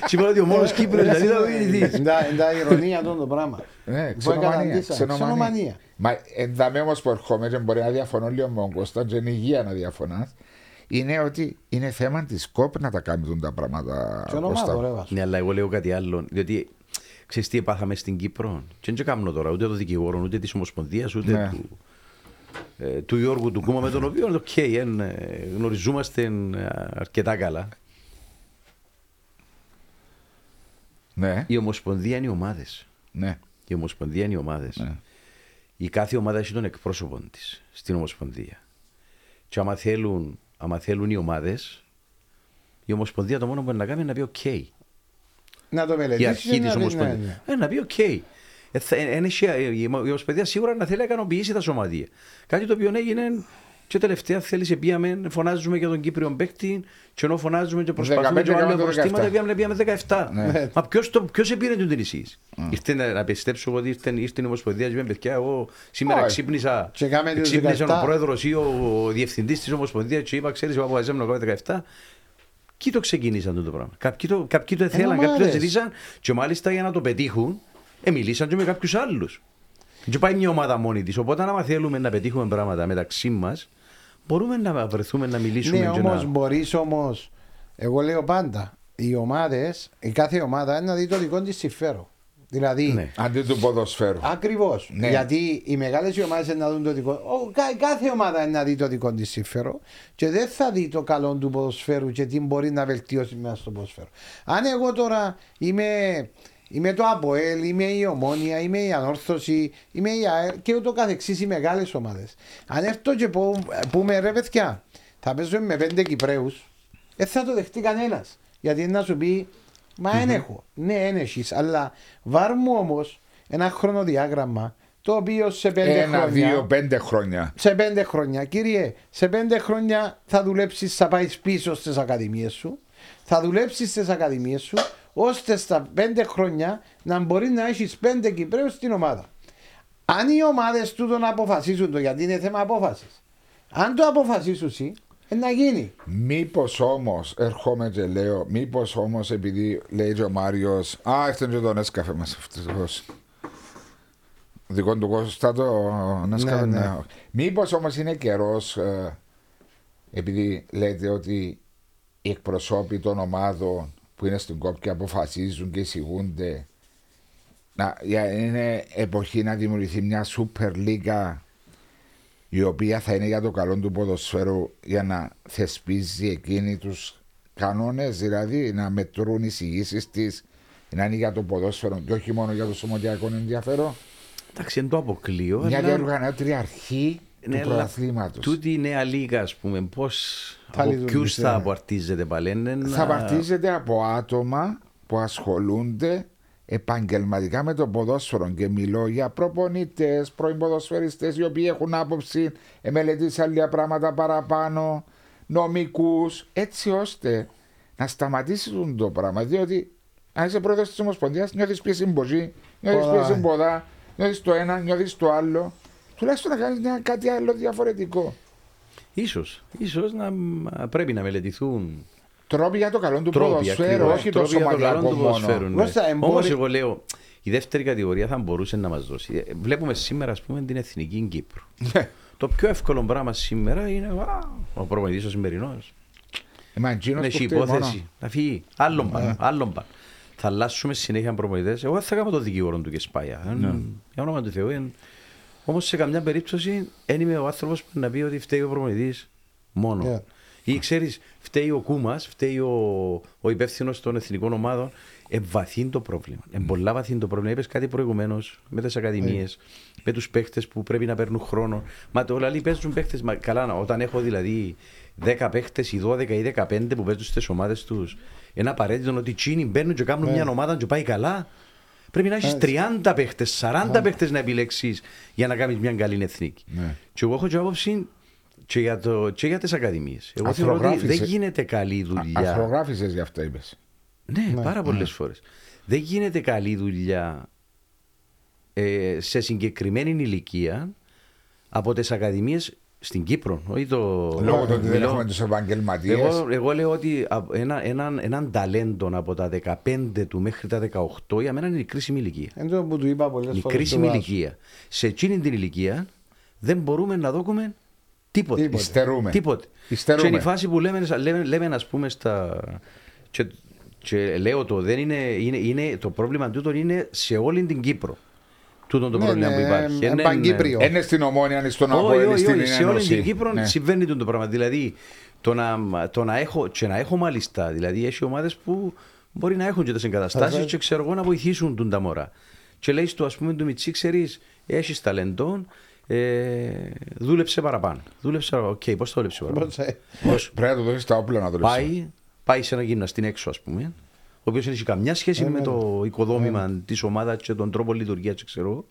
Και είπαν ότι ο μόνο Κύπριος δηλαδή ήταν ο διαιτητής. Είναι τα ηρωνία αυτό το πράγμα. Ναι, Που ξενομανία. εκαταντήσαν. ξενομανία. Ξενομανία. Μα εντάμε όμως που ερχόμαι και μπορεί να διαφωνώ λίγο με τον Κώστα και είναι υγεία να διαφωνάς είναι ότι είναι θέμα της ΚΟΠ να τα κάνουν τα πράγματα Και ομάδα, Κώστα. ρε Βάσο. Ναι, αλλά εγώ λέω κάτι άλλο. Διότι ξέρεις τι πάθαμε στην Κύπρο; Και δεν κάνω τώρα ούτε το δικηγόρο, ούτε της Ομοσπονδίας, ούτε Ναι. του, ε, του Γιώργου του Κούμα, με τον οποίο οκ, εν, ε, γνωριζόμαστε ε, αρκετά καλά. Ναι, Η Ομοσπονδία είναι οι ομάδες. ναι, Η Ομοσπονδία είναι οι ομάδες. ναι. Η κάθε ομάδα έχει τον εκπρόσωπο της στην Ομοσπονδία. Και άμα θέλουν, άμα θέλουν οι ομάδες, η Ομοσπονδία το μόνο που μπορεί να κάνει είναι να πει οκ. Να το η μελετήσεις αρχή και της να δεις, ναι, Ομοσπονδία. ναι. Ε, να πει οκ. Ε, θα- ε, εν έχει- ε, η Ομοσπονδία σίγουρα να θέλει να ικανοποιήσει τα σωματεία. Κάτι το οποίο έγινε και τελευταία θέλησε πήγαμε, φωνάζουμε για τον Κύπριο παίκτη και ενώ φωνάζουμε και προσπαθούμε 15 και βάλουμε έκαμε το προστήματα 17. πήγαμε, πήγαμε 17. Ναι. Μα ποιος, το, ποιος επήρε την εισήγηση. Ήρθε να, να πιστέψω εγώ ότι ήρθε, ήρθε η Ομοσπονδία και είπε παιδιά εγώ σήμερα Όχι. ξύπνησα, Και κάμε το ξύπνησε 17. ο πρόεδρος ή ο διευθυντής της Ομοσπονδίας και είπα ξέρεις εγώ αποφασίσαμε να κάνουμε 17 Ποιοι το ξεκίνησαν αυτό το πράγμα. Κάποιοι το, κάποιοι το θέλαν, κάποιοι το ομάδες. ζητήσαν και μάλιστα για να το πετύχουν ε, μιλήσαν και με κάποιους άλλους. Δεν πάει μια ομάδα μόνη της. Οπότε, άμα θέλουμε να πετύχουμε πράγματα μεταξύ μας, μπορούμε να βρεθούμε να μιλήσουμε. Ναι, και όμως να... μπορείς όμως. Εγώ λέω πάντα, οι ομάδες, η κάθε ομάδα είναι να δει το δικό της συμφέρον. Δηλαδή, Ναι. Αντί του ποδοσφαίρου. Ακριβώς. Ναι. Γιατί οι μεγάλες ομάδες να δουν το δικό. Ο, κα- κάθε ομάδα είναι να δει το δικό της συμφέρον και δεν θα δει το καλό του ποδοσφαίρου και τι μπορεί να βελτιώσει μέσα στο ποδοσφαίρο. Αν εγώ τώρα είμαι, είμαι το ΑΠΟΕΛ, είμαι η Ομόνια, είμαι η Ανόρθωση, είμαι η ΑΕΛ και ούτω καθεξής οι μεγάλες ομάδες. Αν έρθω και πω, πούμε ρε παιδιά, θα παίζουμε με πέντε Κυπρέους, δεν θα το δεχτεί κανένας. Γιατί είναι να σου πει, Μα δεν έχω. Ναι, δεν έχεις, Αλλά βάρ μου όμως ένα χρονοδιάγραμμα το οποίο σε πέντε Ένα, χρόνια. δύο, πέντε χρόνια. Σε πέντε χρόνια, κύριε, σε πέντε χρόνια θα δουλέψεις, θα πάεις πίσω στις ακαδημίες σου. Θα δουλέψεις στις ακαδημίες σου, ώστε στα πέντε χρόνια να μπορεί να έχεις πέντε Κυπρέους στην ομάδα. Αν οι ομάδες τούτο να αποφασίσουν το, γιατί είναι θέμα απόφασης. Αν το αποφασίσουν εσύ, ε, να γίνει. Μήπως όμως, ερχόμαι και λέω, μήπως όμως επειδή λέει και ο Μάριος, Α, έχετε και τον έσκαφε μας ευτυχώ. Δικό του Κώστα το έσκαφε, Ναι, ναι. ναι. Μήπως όμως είναι καιρός, επειδή λέτε ότι οι εκπροσώποι των ομάδων που είναι στην κόπη και αποφασίζουν και εισηγούνται, να, για- είναι εποχή να δημιουργηθεί μια σούπερ λίγα η οποία θα είναι για το καλό του ποδοσφαίρου για να θεσπίζει εκείνη τους κανόνες, δηλαδή να μετρούν οι εισηγήσεις της να είναι για το ποδόσφαιρο και όχι μόνο για το σωματιακό ενδιαφέρον. Εντάξει, δεν το αποκλείω. Μια αλλά- διοργανώτρια αρχή Ναι, του αλλά προαθλήματος. Τούτη η νέα λίγα, ας πούμε, πώ. Θα Από λειτουργήσει, ποιους θα ναι. απαρτίζεται πάλι. είναι Θα να- παρτίζεται από άτομα που ασχολούνται επαγγελματικά με το ποδόσφαιρο και μιλώ για προπονητές, πρώην ποδοσφαιριστές οι οποίοι έχουν άποψη, μελετήσαν λίγα πράγματα παραπάνω, νομικούς, έτσι ώστε να σταματήσουν το πράγμα. Διότι αν είσαι πρόεδρος της Ομοσπονδίας νιώθεις πίεση μπροζή, νιώθεις Πολλά. πίεση μποδά, νιώθεις το ένα, νιώθεις το άλλο. Τουλάχιστον να κάνεις μια- κάτι άλλο διαφορετικό. Ίσως, ίσως να μ, πρέπει να μελετηθούν Τρόποι για το καλό του τρόποι, ποδοσφαίρου, ακριβώς, όχι το τρόποι για το καλό σωματιακό του μόνο. ποδοσφαίρου, ναι. Κώστα, εμπόρι- Όμως εγώ λέω, η δεύτερη κατηγορία θα μπορούσε να μας δώσει. Ε, Βλέπουμε σήμερα, ας πούμε, την Εθνική Κύπρο. Ναι. το πιο εύκολο πράγμα σήμερα είναι α, ο προπονητής ο σημερινός. Ε, μα εκείνος Έχει που φταίει μόνο. υπόθεση. Να φύγει. Άλλον παν. Άλλον παν. Θα αλλάσουμε συνέχεια προπονητές. Εγώ δεν θα κάνω το δικηγόρο του και σπάγια. Ναι. Εν- Για όνομα του Θεού. Όμως σε καμιά περίπτωση δεν είμαι ο άνθρωπος που να πει ότι φταίει ο προπονητής μόνο. Yeah. Ή ξέρεις, φταίει ο Κούμας, φταίει ο, ο υπεύθυνος των εθνικών ομάδων. Εμβαθύνει το πρόβλημα. Εμπολά βαθύνει το πρόβλημα. Είπες κάτι προηγουμένως με τις ακαδημίες, με τους παίχτες που πρέπει να παίρνουν χρόνο. Μα το λέει παίζουν παίχτες. Καλά, όταν έχω δηλαδή 10 παίχτες ή 12 ή 15 που παίζουν στις ομάδες τους, είναι απαραίτητο ότι οι Τσίνοι μπαίνουν και κάνουν μια ομάδα και πάει καλά. Πρέπει να έχεις 30 παίχτες, 40 παίχτες να επιλέξεις για να κάνεις μια καλή εθνική. Ναι. Και εγώ έχω και άποψη και για, το, και για τις ακαδημίες. Εγώ θεωρώ ότι Αθρογράφησε. δεν γίνεται καλή δουλειά. Αθρογράφησε γι' αυτό είπες. Ναι, πάρα πολλές φορές. Δεν γίνεται καλή δουλειά ε, σε συγκεκριμένη ηλικία από τις ακαδημίες στην Κύπρο. Όχι το... Λόγω του ότι δεν μιλώ- έχουμε τους επαγγελματίες. εγώ, εγώ λέω ότι α- ένα, έναν, έναν ταλέντο από τα 15 του μέχρι τα 18 για μένα είναι η κρίσιμη ηλικία. Εν τω που του είπα πολλές Η φορές κρίσιμη στο Βάσο. ηλικία. Σε εκείνη την ηλικία δεν μπορούμε να δούμε τίποτε. Τίποτε. Υστερούμε. Τίποτε. Υστερούμε. Και είναι η φάση που λέμε, λέμε, λέμε ας πούμε στα... Και, και λέω το, δεν είναι, είναι, είναι, το πρόβλημα τούτο είναι σε όλη την Κύπρο. Τούτο το Ναι, πρόβλημα ναι, που υπάρχει. ε, Είναι- παγκύπριο. Είναι στην Ομόνοια, είναι στον όχι, Αποέλ, όχι, στην όχι, σε όλη Ένωση. την Κύπρο Ναι. συμβαίνει το πράγμα. Δηλαδή, το να, το να έχω, και να έχω μάλιστα, δηλαδή έχει ομάδες που μπορεί να έχουν και τι εγκαταστάσεις Βέβαια. και ξέρω εγώ να βοηθήσουν τον τα μωρά. Και λέει του, ας πούμε, του μιτσή, ξέρεις, έχεις ταλέντο, ε, δούλεψε παραπάνω. Δούλεψε παραπάνω. Οκ, πώς το δούλεψε παραπάνω; Πώς, ε, Πώς; Πρέπει να το δώσει τα όπλα να δουλέψει. πάει, πάει σε ένα γυμναστή έξω, ας πούμε, ο οποίος δεν έχει καμιά σχέση με το οικοδόμημα της ομάδας και τον τρόπο λειτουργίας, ξέρω εγώ,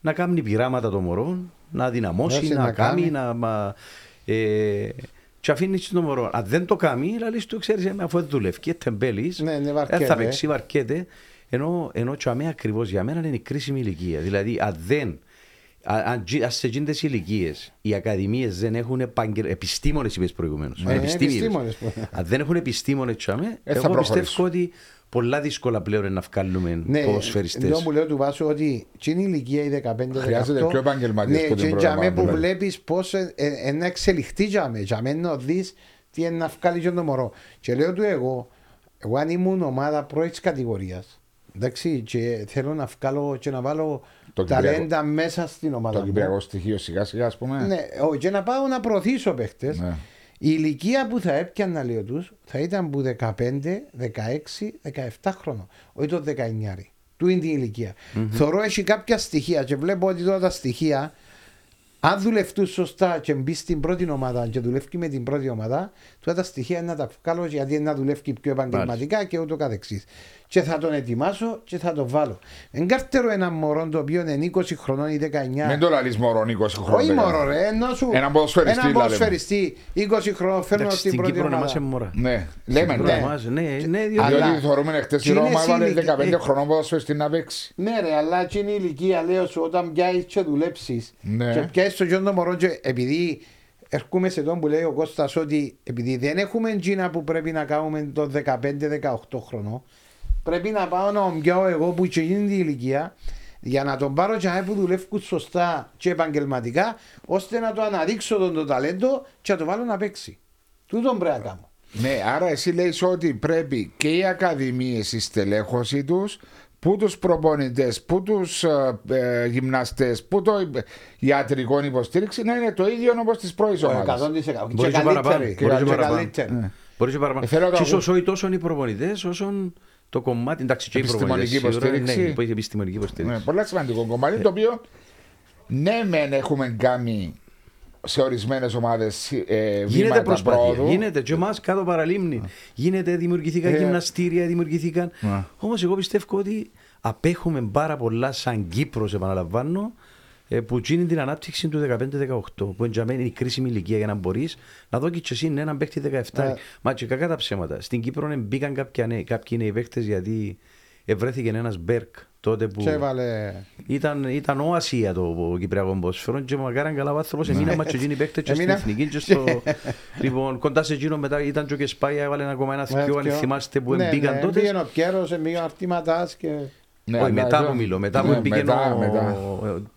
να κάνει πειράματα των μωρών, να δυναμώσει, Έτσι, να, να κάνει, κάνει. να. Μα, ε, και αφήνει το μωρό. Αν δεν το κάνει, λέει του, ξέρεις, αφού δεν δουλεύει, και τεμπέλεις, Ναι, ναι, δεν βαρκέται. θα παίξει, βαρκέται. Ενώ, ενώ και αμέ ακριβώς για μένα είναι η κρίσιμη ηλικία. Δηλαδή, αν δεν. Α- Αν τζι- αν σε εκείνε ηλικίες οι ακαδημίες δεν έχουν επαγγελ... επιστήμονες, είπες προηγουμένως. Ναι, επιστήμονες που- Αν δεν έχουν επιστήμονες, τσάμε, Ε, θα εγώ προχωρήσουν. πιστεύω ότι πολλά δύσκολα πλέον είναι να βγάλουμε Ναι, ποδοσφαιριστές. εδώ που λέω του Βάσου ότι τι είναι η ηλικία η 15-18. Χρειάζεται πιο επαγγελματίες ναι, που την και για προγραμμάτων, μέ που δηλαδή. βλέπεις πώς να εξελιχθεί για μέ, για μέ να δεις τι είναι να βγάλει και το μωρό. Και λέω του εγώ, εγώ αν ήμουν ομάδα πρώτης κατηγορίας, εντάξει, και θέλω να βγάλω και να βάλω Το ταλέντα μέσα στην ομάδα. Το μου. κυπριακό στοιχείο σιγά σιγά, ας πούμε. Ναι, όχι, και να πάω να προωθήσω παίχτες. Ναι. Η ηλικία που θα έπιανα, λέω τους, θα ήταν που 15, 16, 17 χρόνων. Όχι το 19. Του είναι την ηλικία. Θεωρώ έχει κάποια στοιχεία και βλέπω ότι τώρα τα στοιχεία, αν δουλευτούν σωστά και μπει στην πρώτη ομάδα και δουλεύει με την πρώτη ομάδα, τώρα τα στοιχεία είναι να τα βγάλω γιατί είναι να δουλεύει πιο επαγγελματικά και ούτω καθεξής. Και θα τον ετοιμάσω και θα τον βάλω. Εγκάρτερο ένα μωρό το οποίο είναι 20 χρονών ή 19. Μην το λαλείς μωρό 20 χρόνια. Όχι μωρό ρε, ενώ σου Έναν ποδοσφαιριστή, έναν λέμε. ποδοσφαιριστή 20 χρόνων φέρνω Εντάξει, στην στην πρώτη Κύπρο να ομάδα. είμαστε μωρά. Ναι, λέμε Στην ναι. Κύπρο μας, ναι, ναι, διότι- Αλλά- Διότι θεωρούμε χτες η και είναι Ρώμα έβαλε συλλογική- 15 ε, χρονών ποδοσφαιριστή να παίξει. Ναι ρε, αλλά και είναι η ηλικία, λέω σου, όταν πιάσεις και δουλέψεις Ναι. και πιάσεις το γιον το μωρό και επειδή ερχούμε σε τον που λέει ο Κώστας ότι επειδή δεν έχουμε τζίνα που πρέπει να κάνουμε το 15-18 χρονών πρέπει να πάω να τον πιάω εγώ που και είναι την ηλικία για να τον πάρω και να που δουλεύουν σωστά και επαγγελματικά ώστε να το αναδείξω τον το ταλέντο και να το βάλω να παίξει. Τούτον πρέπει να κάνω. Ναι, άρα εσύ λέει ότι πρέπει και οι ακαδημίες, η στελέχωση τους, που τους προπονητές, που τους ε, γυμναστές, που το ιατρικό υποστήριξη να είναι το ίδιο όπως της πρώτη ομάδας. 100%. Μπορείς Και και παραπάνω. καλύτερη. Μπορείς και Και παραπάνω. καλύτερη. Μπορείς και παραπάνω. Ε, θέλω να το Και ακούσω. όσο, τόσο οι προπονητές, όσο το κομμάτι. Εντάξει, και οι Επιστημονική προπονητές, σίγουρα, υποστήριξη. Ναι, υπάρχει επιστημονική υποστήριξη. Ναι, πολύ σημαντικό κομμάτι το οποίο ναι, μεν έχουμε κάνει σε ορισμένες ομάδες ε, Γίνεται βήματα προσπάθεια. πρόοδου. Γίνεται και εμάς κάτω παραλίμνη. Γίνεται, δημιουργηθήκαν Ε. γυμναστήρια, δημιουργηθήκαν. Ναι. Όμως εγώ πιστεύω ότι απέχουμε πάρα πολλά σαν Κύπρος, επαναλαμβάνω, ε, που γίνει την ανάπτυξη του 15-18, που είναι η κρίσιμη ηλικία για να μπορείς να δω και εσύ έναν παίκτη 17. Ναι. Μα και κακά τα ψέματα. Στην Κύπρο ε, μπήκαν κάποια νέοι, κάποιοι νέοι παίκτες γιατί ευρέθηκε ένας Μπέρκ τότε που Και έβαλε. ήταν, ήταν ο Ασία το Κυπριακό Ποσφαιρό και μακάραν καλά ο άνθρωπος έμειναν μα και εκείνοι παίκτες και στην Έμειναν. Εθνική και στο... λοιπόν, κοντά σε εκείνο μετά ήταν και ο Κεσπάγια έβαλε ακόμα ένα θυκιό αν θυμάστε που Ναι, μπήκαν ναι, τότε. Πήγαινε ο Πιέρος, πήγαινε ο Αρτήματας και... Ναι, Όχι, αλλά μετά εδώ- που μιλώ, μετά ναι, που πήγαινε μετά, ο, μετά.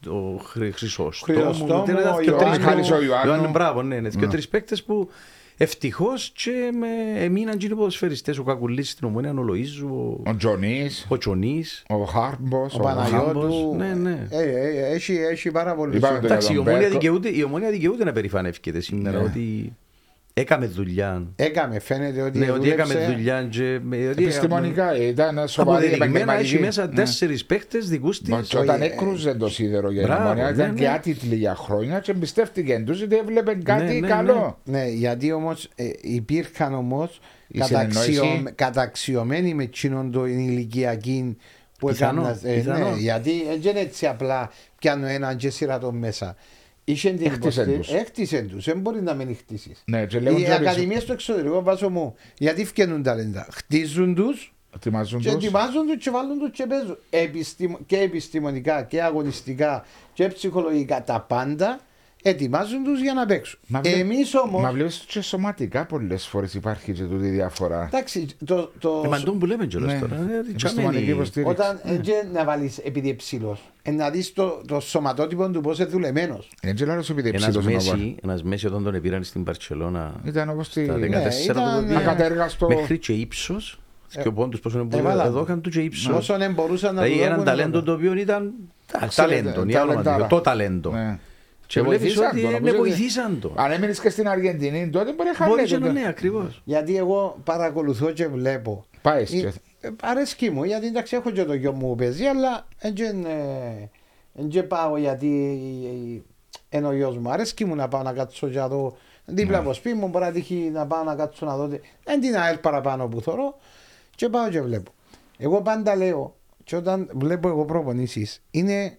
ο, ο Χρυ- Χρυσόστομου. Χρυσόστομου, Τέλος, ο και Ιωάννου. τρεις Μιχάλης ο παίκτες- Ιωάννου. Ιωάννου, Μπράβο, ναι, ναι. Και ο τρεις παίκτες που ευτυχώς και με, έμειναν και οι ποδοσφαιριστές. Ο Κακουλής στην Ομόνια, ο Λοΐζου, ο, Ο Τζονής, ο Τσονής. ο Χάρμπος, Ο Παναγιώτου. Χάμπος, ναι, ναι. Ε, ε, Έχει, έχει πάρα πολύ. Είπαμε το- Εντάξει, η τον ομόνια, Μπέρκο. δικαιούται, η ομόνια δικαιούται να περηφανεύκεται σήμερα Ναι. ότι Έκαμε δουλειά. Έκαμε, φαίνεται ότι. Ναι, ότι έκαμε δούλεψε. δουλειά. Και, με- ότι Επιστημονικά ήταν σοβαρή Αποδεδειγμένα έχει επαγγελματική. μέσα Ναι. τέσσερις παίχτες δικούς της. Μα και όταν έκρουζε το σίδερο για Μπράβο, την ομονία, ήταν ναι, και ναι. άτιτλοι για χρόνια και εμπιστεύτηκε του ότι έβλεπε κάτι ναι, καλό. Ναι, γιατί όμως υπήρχαν όμως Η συνεννόηση. καταξιωμένοι με εκείνον το ηλικιακή που Πιθανό, έκαναν. ε, πιθανό. ναι, γιατί δεν είναι έτσι απλά πιάνω έναν και σειρά το μέσα. Είχε την Έχτισεν υποστή- τους. Έχτισεν τους, δεν μπορεί να μην χτίσεις. Ναι, και λέγουν Οι και ότι ακαδημίες στο εξωτερικό βάζω μου, γιατί φτιάχνουν ταλέντα. Χτίζουν τους ετοιμάζουν και τους. ετοιμάζουν τους και βάλουν τους και παίζουν. Επιστημο- και επιστημονικά και αγωνιστικά και ψυχολογικά τα πάντα ετοιμάζουν τους για να παίξουν. Μα βλέ- Εμείς όμως, Μα βλέπεις και σωματικά πολλές φορές υπάρχει και τούτη διαφορά. εντάξει, το, το, Ε, μα τον που λέμε κιόλας Ναι. τώρα. ε, ότι Επιστημονική τσαμένει. υποστήριξη. όταν ε, και να βάλεις επειδή ψηλός, ε, να δεις το, το σωματότυπο του πώς είναι δουλεμένος. Δεν ξέρω αν σου πει Ένας ψήλος είναι ο Βάρ. Μέση, ένας Μέση όταν τον επήραν στην Παρτσελώνα Ήταν όπως τη... τα Ναι, 14 ήταν, του ε, Ακατέργαστο. μέχρι και ύψος και ο πόντους πόσο είναι έβαλαν που το. εδώ είχαν του και ύψος. Όσο δεν μπορούσαν να Δηλαδή του ένα δώσουν, ταλέντο έβαλαν. το οποίο ήταν τα- Ξέρετε, ταλέντο, η όνομα ταλεντάρα. του, το ταλέντο. Ναι. Και Και βλέπεις βοηθήσαν ότι το, ναι, νομίζω ότι- βοηθήσαν το. Αν έμεινες και στην Αργεντινή τότε μπορεί να Μπορείς χάνει. να ναι, ακριβώς. Γιατί εγώ παρακολουθώ και βλέπω. Πάει Ε, και... ε, Αρέσκει μου, γιατί εντάξει έχω και το γιο μου που παίζει, αλλά δεν πάω γιατί είναι ο γιος μου. Αρέσκει μου να πάω να κάτσω για δω δίπλα από σπίτι μου, μπορεί να τύχει να πάω να κάτσω να δω. Δεν την ΑΕΛ παραπάνω που θωρώ και πάω και βλέπω. Εγώ πάντα λέω, και όταν βλέπω εγώ προπονήσεις, είναι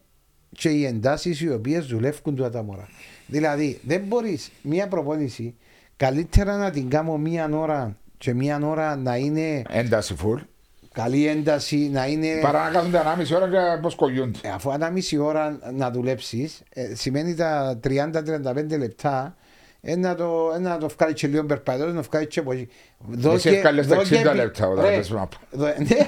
και οι εντάσεις οι οποίες δουλεύουν του τα μωρά. Δηλαδή, δεν μπορείς μία προπόνηση καλύτερα να την κάνω μία ώρα και μία ώρα να είναι Ένταση φουλ. καλή ένταση, να είναι. Παρά να κάνουν τα 1,5 ώρα και αποσκογιούνται. Ε, Αφού ένα μισή ώρα να δουλέψεις, σημαίνει τα 30-35 λεπτά ε, να το, ε, να το βγάλει και λίγο περπατώ, να το βγάλει και από εκεί. Δω Εσύ και- ευκάλες τα δω και 60 ποι- λεπτά όταν Ρε, πες μάπα. δω- Ναι,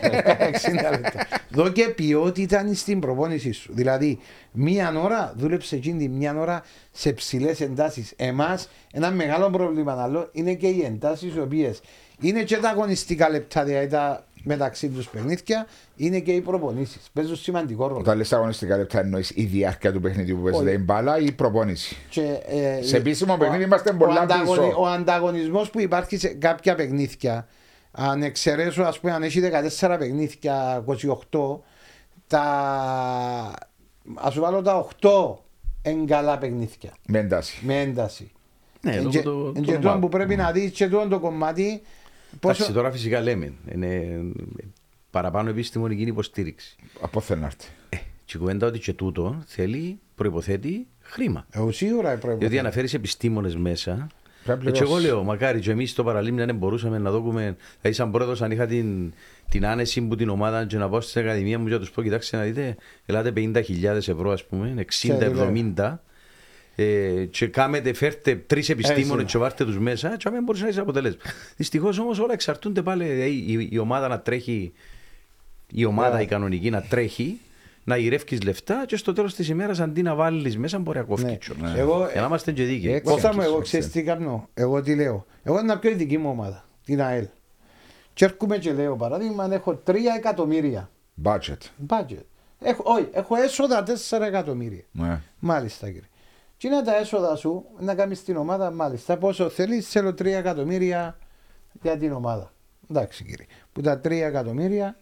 60 λεπτά. Δω και ποιότητα στην προπόνηση σου. Δηλαδή, μία ώρα δούλεψε εκείνη τη μία ώρα σε ψηλές εντάσεις. Εμάς, ένα μεγάλο πρόβλημα άλλο είναι και οι εντάσεις οι οποίες είναι και τα αγωνιστικά λεπτά, δηλαδή τα μεταξύ τους παιχνίδια, είναι και οι προπονήσεις. Παίζουν σημαντικό ρόλο. Όταν λες αγωνιστικά λεπτά εννοείς η διάρκεια του παιχνιδιού που παίζεται Όχι. η μπάλα ή η προπόνηση; Και, ε, Σε επίσημο ο- παιχνίδι είμαστε πολλά ο, ανταγωνι- πίσω. ο ανταγωνισμός που υπάρχει σε κάποια παιχνίδια, αν εξαιρέσω ας πούμε αν έχει 14 παιχνίδια, 28, τα, ας σου βάλω τα 8 είναι καλά παιχνίδια, Με ένταση. με ένταση. Ναι, Εν λόγω και- το- εν το και τούτο μάπ. που πρέπει να δεις και τούτο το κομμάτι Εντάξει, πόσο... τώρα φυσικά λέμε. Είναι παραπάνω επιστημονική υποστήριξη. Από θέλει να έρθει. Ε, και η κουβέντα ότι και τούτο θέλει, προποθέτει χρήμα. Ε, σίγουρα πρέπει Διότι αναφέρεις επιστήμονες μέσα. Πρέπει να Έτσι, εγώ πληρώσεις. λέω, μακάρι και εμείς στο παραλίμνη αν μπορούσαμε να δούμε. Δηλαδή, σαν πρόεδρο, αν είχα την, την άνεση που την ομάδα και να πάω στην Ακαδημία μου και να τους πω: Κοιτάξτε να δείτε, ελάτε 50.000 ευρώ, ας πούμε, 60-70. Ε, και κάμετε, φέρτε τρεις επιστήμονες Έτσι. και βάρτε τους μέσα, και αν μπορούσε να έχεις αποτέλεσμα. Δυστυχώς όμως όλα εξαρτούνται πάλι. δηλαδή, η, η ομάδα να τρέχει, η ομάδα Ναι. η κανονική να τρέχει, να γυρεύει λεφτά και στο τέλος της ημέρας αντί να βάλεις μέσα μπορεί να κόφει Ναι. κιόλας. Εγώ- Για να είμαστε και δίκαιοι. Έτσι. Κώστα μου, έτσι, εγώ έτσι. ξέρεις τι κάνω. Εγώ τι λέω. Εγώ να πιω η δική μου ομάδα, την ΑΕΛ. Και έρχομαι και λέω παράδειγμα, αν έχω 3 εκατομμύρια Budget. budget. Έχω, όχι, έχω έσοδα 4 εκατομμύρια. Ναι. Μάλιστα κύριε. Τι είναι τα έσοδα σου να κάνεις την ομάδα, μάλιστα. Πόσο θέλεις, θέλω 3 εκατομμύρια για την ομάδα. Εντάξει κύριε. Που τα 3 εκατομμύρια,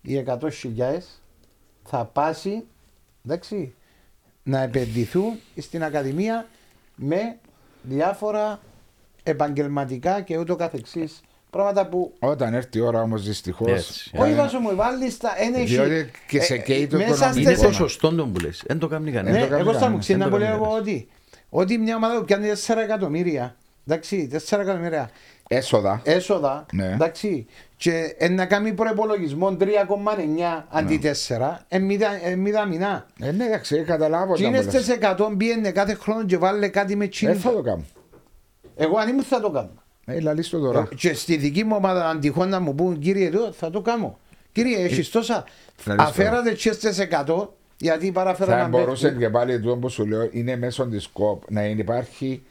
οι 100 χιλιάδες θα πάσει εντάξει, να επενδυθούν στην Ακαδημία με διάφορα επαγγελματικά και ούτω καθεξής πράγματα που Όταν έρθει η ώρα όμως δυστυχώς. Έτσι. όχι βάζω μου βάλεις τα ένα έχει- Διότι και σε ε, καίει το μέσα οικονομικό. Είναι στις- το σωστό το που λες. Δεν το κάνει κανένα. Ναι, το κάνει εγώ θα μου κανένας, ξέρει δεν να το πω κάνει εγώ κανένας. ότι ότι μια ομάδα που πιάνει 4 εκατομμύρια εντάξει, 4 εκατομμύρια Έσοδα. έσοδα Ναι. εντάξει, και ε, να κάνει προπολογισμό 3,9 αντί 4 ε, μηδα- ε, μηδαμινά. Ε, ναι, εντάξει, καταλάβω. Και τα είναι που λες. στις 100 πιένε κάθε χρόνο και βάλε κάτι με Ε, τσίνη. θα το κάνω. Εγώ αν ήμουν θα το κάνω. Ε, λαλείς το τώρα. Ε, Και στη δική μου ομάδα, αν τυχόν να μου πούν, κύριε, εδώ θα το κάνω. Κύριε, έχεις τόσα. Ευχαριστώ. Αφέρατε και στις 100, γιατί παραφέρα Θα να μπορούσε παίξουν. και πάλι τούτο που σου λέω είναι μέσω της ΚΟΠ να υπάρχει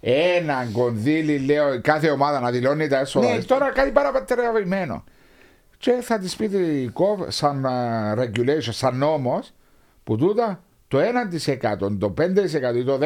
ένα κονδύλι, λέω, κάθε ομάδα να δηλώνει τα έσοδα. Ναι. της. Τώρα κάτι παραπατεραβημένο. Και θα της πει η ΚΟΠ σαν α, regulation, σαν νόμος, που τούτα το 1%, το 5% ή το 10%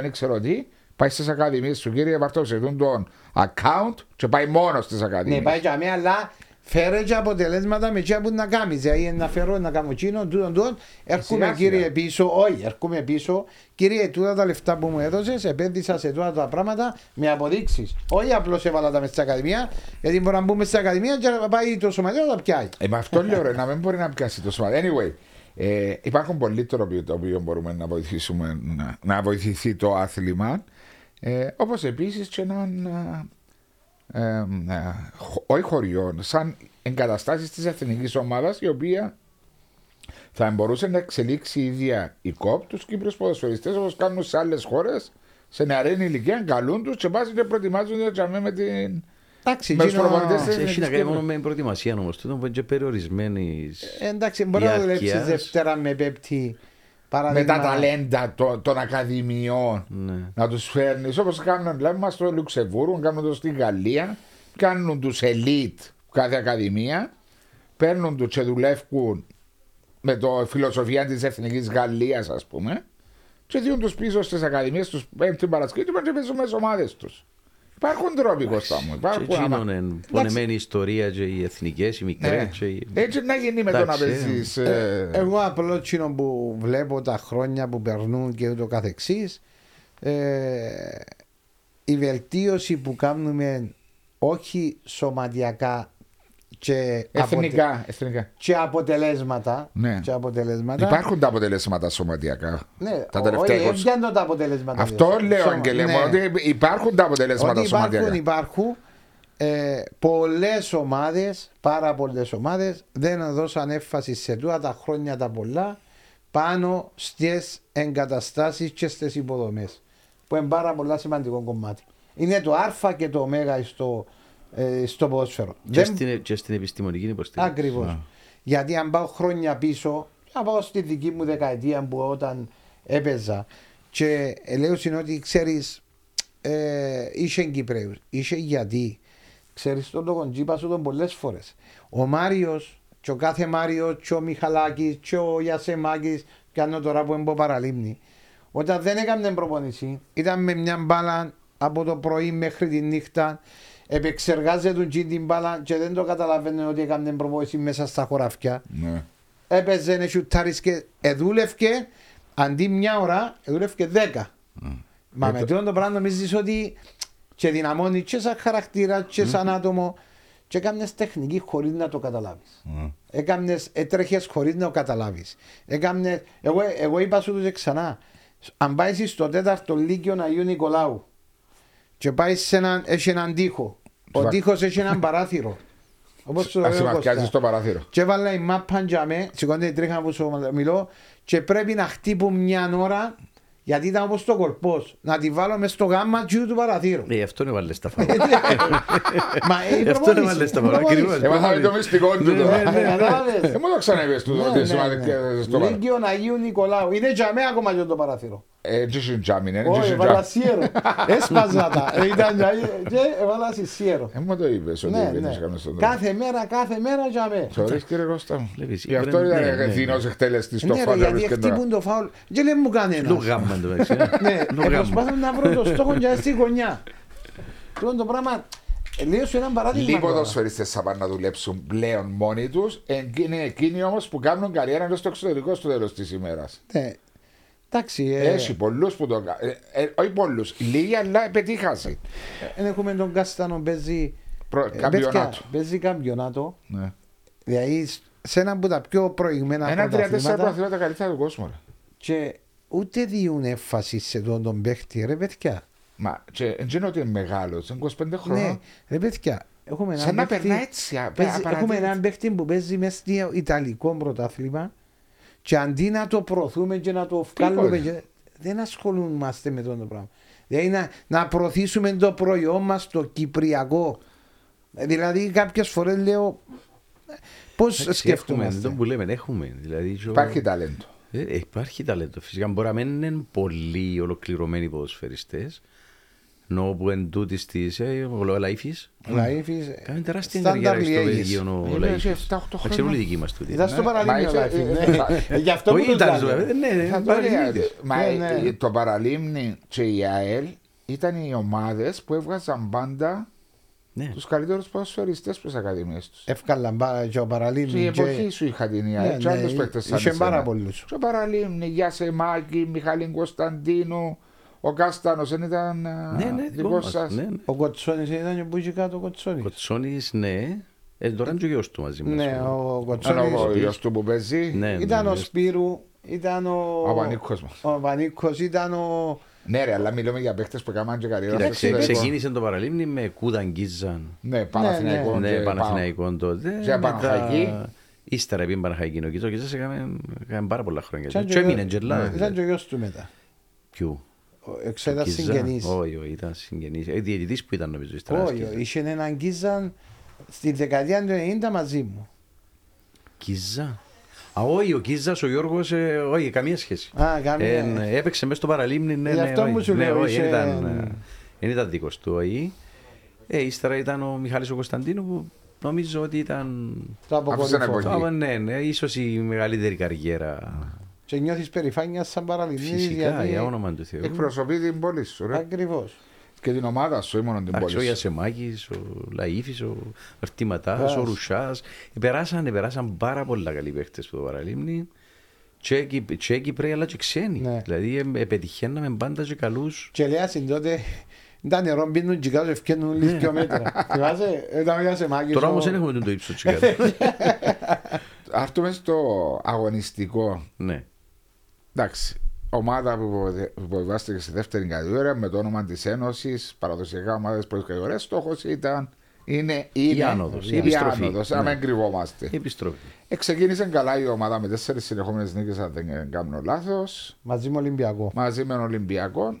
δεν ξέρω τι, πάει στις ακαδημίες του κύριε Βαρτόψε, τον account και πάει μόνος στις ακαδημίες. Ναι, πάει για μένα, αλλά φέρε και αποτελέσματα με τι που να κάνεις. Δηλαδή να φέρω να κάνω τσίνο, τούτον, τούτον. Έρχομαι Σιγά, κύριε σιγά. πίσω, όχι, έρχομαι πίσω. Κύριε, τούτα τα λεφτά που μου έδωσες, επένδυσα σε τούτα τα πράγματα με αποδείξεις. Όχι απλώς έβαλα τα μέσα στην ακαδημία, γιατί μπορεί να μπούμε στην ακαδημία και να πάει το σωματείο να τα πιάει. Ε, με αυτό λέω ρε, να μην μπορεί να πιάσει το σώμα. Anyway, ε, υπάρχουν πολλοί τρόποι το οποίο μπορούμε να βοηθήσουμε να, να βοηθηθεί το άθλημα. Ε, Όπως επίσης και έναν. Ε, ε, ε, χω- όχι χωριών, σαν εγκαταστάσεις της εθνικής ομάδας η οποία θα μπορούσε να εξελίξει η ίδια η ΚΟΠ τους Κύπριου ποδοσφαιριστές όπως κάνουν σε άλλες χώρες σε νεαρή ηλικία, καλούν τους και πάνε και προετοιμάζονται για με την. Εντάξει, Με τους εκείνο- προπονητές της- Έχει να κάνει Κύπρου. μόνο με προετοιμασία όμως. Τούτο που είναι και περιορισμένης. Ε, Εντάξει, μπορεί να δουλέψει διάρκειας. Δευτέρα με Πέπτη. Με παράδειγμα. τα ταλέντα των, των ακαδημιών Ναι. να τους φέρνεις όπως κάνουν λέμε μας στο Λουξεμβούργο, κάνουν το στη Γαλλία, κάνουν τους elite κάθε ακαδημία, παίρνουν τους και δουλεύουν με το φιλοσοφία της Εθνικής Γαλλίας, ας πούμε, και δίνουν τους πίσω στις ακαδημίες τους Πέμπτη Παρασκευή και πάνε και παίζουν με τις ομάδες τους. Υπάρχουν τρόποι, Κώστα μου. Και Υπάρχουν. εκείνον άμα- είναι πονεμένη ιστορία και οι εθνικές, οι μικρές. Ναι. Έτσι να γίνει με το να Εντάξει, παίζεις. Ε, Εγώ απλό τσίνο που βλέπω τα χρόνια που περνούν και ούτω καθεξής ε, η βελτίωση που κάνουμε όχι σωματιακά και, αποτε- Εθνικά. εθνικά. και αποτελέσματα, Ναι. και αποτελέσματα Υπάρχουν τα αποτελέσματα σωματιακά. ναι, τα ο- τελευταία όχι, 20. έβγαινε τα αποτελέσματα Αυτό σω- λέω, σωμα- Αγγελέ μου, ναι. ότι υπάρχουν τα αποτελέσματα Ότι υπάρχουν, σωματιακά. υπάρχουν ε, πολλές ομάδες, πάρα πολλές ομάδες δεν δώσαν έμφαση σε τούτα τα χρόνια τα πολλά πάνω στις εγκαταστάσεις και στις υποδομές που είναι πάρα πολλά σημαντικό κομμάτι. Είναι το α και το ω στο, ε, στο ποδόσφαιρο. Και Δεν- στην, και στην επιστημονική υποστήριξη. Ακριβώς. Γιατί αν πάω χρόνια πίσω, να πάω στη δική μου δεκαετία που όταν έπαιζα και λέω είναι ότι ξέρεις, ε, είσαι Κυπρέου, είσαι γιατί. Ξέρεις τον το κοντζίπα σου τον πολλές φορές. Ο Μάριος, και ο κάθε Μάριος, και ο Μιχαλάκης, και ο Γιασεμάκης, κάνω τώρα που εμπο παραλίμνη. Όταν δεν έκαμε προπονησή, ήταν με μια μπάλα από το πρωί μέχρι τη νύχτα, επεξεργάζεται τον την μπάλα και δεν το καταλαβαίνουν ότι έκανε προπονησή μέσα στα χωράφια. Ναι. Έπαιζε να σουτάρισκε, εδούλευκε, αντί μια ώρα, εδούλευκε δέκα. Μα Ε, με το- τούτο το πράγμα νομίζεις ότι και δυναμώνει και σαν χαρακτήρα και σαν άτομο και έκαμνες τεχνική χωρίς να το καταλάβεις. Έκαμνες, έτρεχες χωρίς να το καταλάβεις. Έκαμνες, εγώ, εγώ είπα σου τους ξανά, αν πάει στο τέταρτο λύκειο Αγίου Νικολάου και πάει σε έναν, έχει έναν τοίχο, ο Σβα- τοίχος έχει έναν παράθυρο. Όπως σου Α λέω, συμμαθιάζει Κώστα. στο παράθυρο. Και έβαλα η μάπα για με, σηκώνεται η τρίχα που σου μιλώ και πρέπει να χτύπω μια ώρα γιατί ήταν όπως το κορπός. Να τη βάλω μες στο γάμμα του του παραθύρου. Ε, αυτό είναι βάλες στα φάουλ. Μα η Αυτό είναι βάλε προπόνηση. στα η φάουλ. προπόνηση. Ακριβώς. Έμαθα το μυστικό του Ναι, τώρα. ναι, ναι. Κατάλαβες. Δεν μου το ξαναείπες του Ναι, ότι ναι, σημαντικά ναι. στο παράθυρο. Λίγκιο Αγίου Νικολάου. Είναι για μένα ακόμα και το παραθύρο. Έτσι είναι τζάμι, ναι, έτσι Όχι, είναι έβαλα τζάμι. σιέρο. Έσπαζα τα. Ε, Ήταν για- και έβαλα σε σιέρο. Δεν μου το είπες ότι Ναι, δεν ναι. κάνεις στον τρόπο. Κάθε μέρα, κάθε μέρα για μένα. Θεωρείς κύριε Κώστα μου. Βλέπεις, Γι' αυτό ναι, ήταν ναι, ναι. ευθύνος εκτέλεστης στο Ναι ρε, φάουλ. γιατί βρίσκεται τώρα. χτύπουν το φάουλ και δεν μου κάνει Λίγο ένας. γάμμα το μεταξύ. ε. Ναι, Λίγο ε, γάμμα. προσπάθω να βρω το στόχο για στη γωνιά. Τούτο το πράγμα, ε, λέω σου ένα παράδειγμα. Λίγοι τώρα. ποδοσφαιριστές θα πάνε να δουλέψουν πλέον μόνοι τους. Είναι εκείνοι όμως που κάνουν καριέρα εντός στο εξωτερικό στο τέλος της ημέρας. Ναι. Εντάξει, ε, Έχει πολλούς που το κάνουν. Όχι πολλούς. Λίγοι αλλά πετύχασαν. ε, έχουμε τον Κάστανο παίζει Προ- ε, Καμπιονάτο. παιδιά, Παίζει καμπιονάτο. Ναι. Δηλαδή σε ένα από τα πιο προηγμένα Ένα τρία-τέσσερα πρωταθλήματα πρωταθλήματα καλύτερα του κόσμου. ρε. και ούτε διούν έμφαση σε τον τον παίχτη, ρε παιδιά. Μα και δεν είναι ότι είναι μεγάλος, είναι 25 Ναι, χρονών. ρε παιδιά. Έχουμε έναν Σαν να παίχτη- περνά έτσι. α, παίζει- απαρατήρητα. έχουμε έναν παίχτη που παίζει μέσα στο Ιταλικό πρωτάθλημα και αντί να το προωθούμε και να το βγάλουμε Τίποτε. και- δεν ασχολούμαστε με αυτό το πράγμα. Δηλαδή να, να προωθήσουμε το προϊόν μας το κυπριακό. Δηλαδή κάποιες φορές λέω πώς Εντάξει, Έχουμε, σκεφτόμαστε; δεν που λέμε, έχουμε. Δηλαδή, και ο- Υπάρχει ταλέντο. Ε, ε, υπάρχει ταλέντο. Φυσικά μπορεί να μην είναι πολύ ολοκληρωμένοι ποδοσφαιριστές. Ενώ που εν τούτης της, ε, ο Λαϊφής, Ο Λαΐφης, κάνει τεράστια στάνταρ καριέρα στο Liège. Βέλγιο ο Είναι Λαϊφής. σε 7-8 Τα ξέρουν οι δικοί μας τούτοι. Ήταν στο Ναι, παραλίμνιο μα ο είσαι- Λαΐφης, ε, ναι. θα- Ε, Γι' αυτό Όχι, που το ήταν βγάλε. στο- ναι, ναι, Θα το παραλίμνη. λέω. Μα Ναι, ε, ναι. το παραλίμνη και η ΑΕΛ ήταν οι ομάδες που έβγαζαν πάντα Ναι. τους καλύτερους ποδοσφαιριστές που τις ακαδημίες τους. Εύκολα μπα- και ο Παραλίμνη. Στην και- εποχή σου είχα την Ναι, ΙΑΕ, και ναι, άλλου παίκτες σαν Είχε εσένα. πάρα πολλούς. Και ο Παραλίμνη, Γιασεμάκη, Μιχαλή Κωνσταντίνου, ο Κάστανος δεν ήταν α, Ναι, ναι, δικό δικό μας. σας. Ναι, ναι. Ο Κοτσόνης ήταν που είχε κάτω ο Κοτσόνης. Κοτσόνης, ναι. Ε, τώρα είναι και ο γιος του μαζί μας. Ναι, ο Ο Κοτσόνης γιος του που παίζει. Ναι, ήταν ναι, ο ναι. Σπύρου, ήταν ο... Ο Πανίκος μας. Ο Πανίκος ήταν ο... Ναι, ρε, αλλά μιλούμε για παίχτες που έκαναν και καριέρα. στο Κοίταξε, εξωτερικό. ξεκίνησε το παραλίμνη με Κούδαν Γκίζαν. Ναι, Παναθηναϊκό. Ναι, και Παναθηναϊκό τότε. Και μετά- Παναχαϊκή. Ύστερα πήγε Παναχαϊκή. Ο Κίζα, ο Κίζας έκαμε, έκαμε πάρα πολλά χρόνια. Ήταν Και έμεινε ο- τζελάδα. Ήταν και ο γιος του μετά. Ποιου. Ο- Εξ ήταν Κίζα. συγγενής. Όχι, όχι, ήταν συγγενής. Ε, διαιτητής που ήταν νομίζω. ύστερα Όχι, άσχετα. είχε έναν Γκίζαν στη δεκαετία του 90 μαζί μου. Κίζα. Α, όχι, ο Κίζας, ο Γιώργος, ε, όχι, καμία σχέση. Α, καμία. Ε, ναι, έπαιξε μέσα στο παραλίμνη, ναι, Γι' ναι, αυτό όχι. μου σου ναι, λέω, όχι, δεν είχε- ήταν, ε, δεν ήταν δικός του, όχι. Ε, ύστερα ήταν ο Μιχάλης ο Κωνσταντίνου που νομίζω ότι ήταν... Το Άφησε ένα αποκορύφωμα. κοκκί. Α, ναι, ναι, ίσως η μεγαλύτερη καριέρα. Και νιώθεις περηφάνεια σαν παραλυμνής Φυσικά, γιατί... για όνομα του Θεού. Εκπροσωπεί την πόλη σου, ρε. Ακριβώς. Και την ομάδα σου, ή μόνο την Εντάξει, ο πόλη σου. Ιασεμάκης, ο Λαΐφης, ο Αρτηματάς, Βάς. ο Ρουσάς. Περάσαν, περάσαν πάρα πολλά καλοί παίχτες στο παραλίμνη. Και Κυπ- και Κυπρέοι αλλά και ξένοι. Ναι. Δηλαδή ε, ε, πετυχαίναμε πάντα και καλούς. Και λέει ασύν τότε ήταν νερό μπίνουν και κάτω ευκαινούν λίγες δυο μέτρα. Θυμάσαι, ήταν ο Ιασεμάκης. Τώρα ο- όμως δεν έχουμε τον το ύψος της κάτω. Άρτουμε στο αγωνιστικό. Ναι. Εντάξει, ομάδα που υποβε- που υποβιβάστηκε στη δεύτερη κατηγορία με το όνομα της Ένωσης, παραδοσιακά ομάδες πρώτη κατηγορία, στόχος ήταν. Είναι, είναι Η άνοδος, η η επιστροφή. άνοδος, Ναι. να μην κρυβόμαστε. Η επιστροφή. Ε, ξεκίνησε καλά η ομάδα με τέσσερις συνεχόμενες νίκες, αν δεν κάνω λάθος, Μαζί με Ολυμπιακό. μαζί με τον Ολυμπιακό.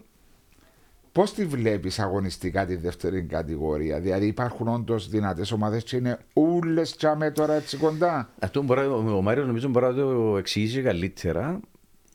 Πώς τη βλέπεις αγωνιστικά τη δεύτερη κατηγορία, Δηλαδή υπάρχουν όντως δυνατές ομάδες και είναι όλε τσάμε τώρα έτσι κοντά; Αυτό μπορεί, ο Μάριος νομίζω μπορεί να το εξηγήσει καλύτερα.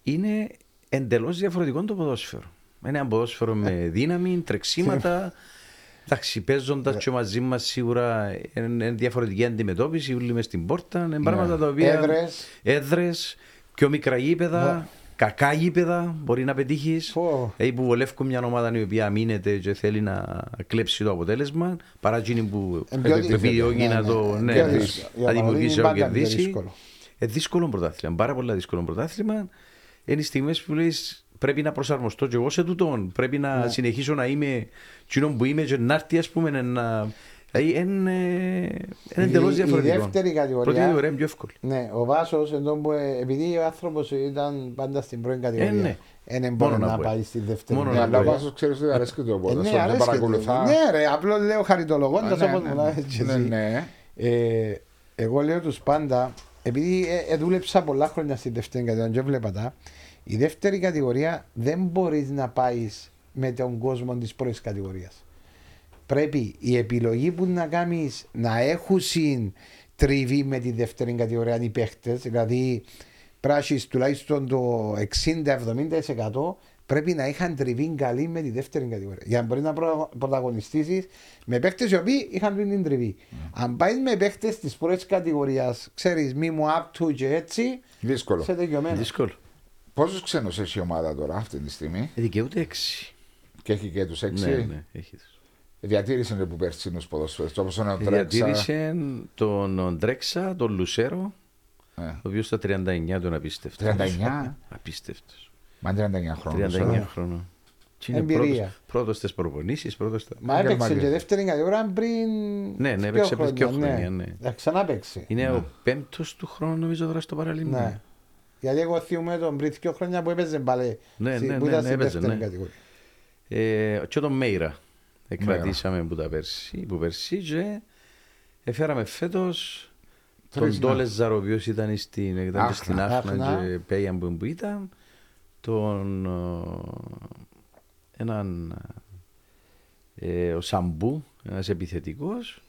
Είναι εντελώς διαφορετικό το ποδόσφαιρο. Είναι ένα ποδόσφαιρο με δύναμη, τρεξίματα. Εντάξει, παίζοντας και μαζί μας σίγουρα είναι είναι διαφορετική αντιμετώπιση. Όλοι μες στην πόρτα. Είναι πράγματα τα οποία. Έδρες. Έδρες, πιο μικρά γήπεδα, κακά γήπεδα μπορεί να πετύχεις. Πω. Δηλαδή που βολεύουν μια ομάδα η οποία αμήνεται και θέλει να κλέψει το αποτέλεσμα παρά εκείνη που Ε, πιο δύσκολο. επιδιώκει Ναι, να ναι, το ε, ναι, πιο ναι, δύσκολο. Η να Απαλώνη δημιουργήσει είναι να πάντα πιο κερδίσει. δύσκολο. Ε, δύσκολο πρωτάθλημα, πάρα πολλά δύσκολο πρωτάθλημα. Είναι οι στιγμές που λες πρέπει να προσαρμοστώ και εγώ σε τούτον. Πρέπει να Ναι. συνεχίσω να είμαι εκείνο που είμαι και να έρθει, ας πούμε, να. Δηλαδή είναι, είναι Η- εντελώς η διαφορετικό. δεύτερη κατηγορία- Πρώτη κατηγορία είναι πιο εύκολη. Ναι, ο Βάσος, επειδή ο άνθρωπος ήταν πάντα στην πρώτη κατηγορία, Ε, ναι. δεν Μόνο μπορεί να να μπορεί. πάει στη δεύτερη. Μόνο Ναι, να αλλά ο μπορεί. Βάσος ξέρεις ότι αρέσκει το Ε, ποδόσφαιρο, ναι, δεν αρέσκεται. παρακολουθά. Ναι, ρε, απλώ λέω χαριτολογώντας Ναι, όπως ναι, μου ναι. λέει. και Ναι, εσύ. ναι. Ε, εγώ λέω τους πάντα, επειδή ε, ε, δούλεψα πολλά χρόνια στη δεύτερη κατηγορία και βλέπα τα, η δεύτερη κατηγορία δεν μπορείς να πάεις με τον κόσμο της πρώτης κατηγορίας. Πρέπει η επιλογή που να κάνεις να έχουν τριβή με τη δεύτερη κατηγορία οι παίχτες, δηλαδή πράσι τουλάχιστον το 60-70% πρέπει να είχαν τριβή καλή με τη δεύτερη κατηγορία. Για να μπορείς να προ- πρωταγωνιστήσεις με παίχτες οι οποίοι είχαν πριν την τριβή. Αν πάεις με παίχτες της πρώτης κατηγορίας, ξέρεις, μη μου up to και έτσι, Δύσκολο. σε τελειωμένο. Δύσκολο. Πόσους ξένους έχει η ομάδα τώρα αυτή τη στιγμή; Ε, Δικαιούται έξι. και έχει και τους έξι; Ναι, ναι, έχει. Διατήρησε που περσίνους ποδοσφαίρες όπως είναι ο Τρέξα. Διατήρησε τον Ντρέξα, τον Λουσέρο, Ε, ο οποίος στα 39 του είναι απίστευτος. 39. Απίστευτος. Μα είναι 39 χρόνων. 39 χρόνων. Και είναι Εμπειρία. πρώτος, πρώτος στις προπονήσεις, πρώτος στα... Μα έπαιξε Γερμανία. και δεύτερη κατηγορία πριν. Ναι, ναι, δύο έπαιξε πριν δύο χρόνια, ναι. Ε, Ξανά παίξει. Είναι ο πέμπτος του χρόνου νομίζω τώρα στο παραλίμνη. Ναι. Γιατί εγώ θυμούμαι τον πριν δύο χρόνια που έπαιζε μπαλέ. Ναι, στη- ναι, που ναι, ήταν ναι, στην έπαιζε, δεύτερη ναι. κατηγορία. Ε, και τον Μέιρα. Εκρατήσαμε που τα πέρσι, που πέρσι και έφεραμε φέτος τον Τρεις, ναι. Ντόλεζαρ ο οποίος ήταν στην, ήταν και Άχνα. στην Άχνα Άχνα. και Πέιαν που, που ήταν τον ε, έναν ε, ο Σαμπού, ένας επιθετικός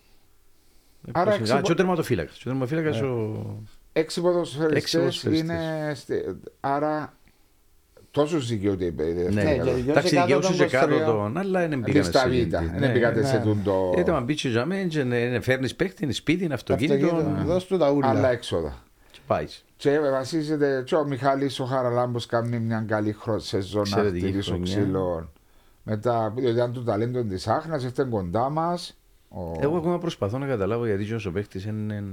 Άρα Α, εξυπο- και ο τερματοφύλακας. Και ο τερματοφύλακας ο... Έξι Έξι ποδοσφαιριστές ποδοσφαιριστές. είναι... στη- Άρα τόσους δικαιούται η δεύτερη Ναι, και κατηγορία. δικαιούσε εντάξει κάτω δικαιούσε τον και κάτω Κοστοριό. τον, αλλά είναι Αντί πήγανε στα σε β', εκείνη. δεν Ναι. πήγατε σε ναι. τούντο Είτε αν μπήκε για μένα και ναι, ναι, φέρνεις παίχτη, είναι σπίτι, είναι αυτοκίνητο Αυτοκίνητο, δώσ' του τα άλλα ούλα. έξοδα. και πάεις. Και βασίζεται και ο Μιχάλης ο Χαραλάμπος κάνει μια καλή χρο- σεζόν να Εξαιρετική χτυπήσει ο χρονιά. ξύλο Μετά, διότι ήταν το ταλέντο της Άχνας, ήρθε κοντά μα. Εγώ ακόμα προσπαθώ να καταλάβω γιατί ο παίχτης είναι,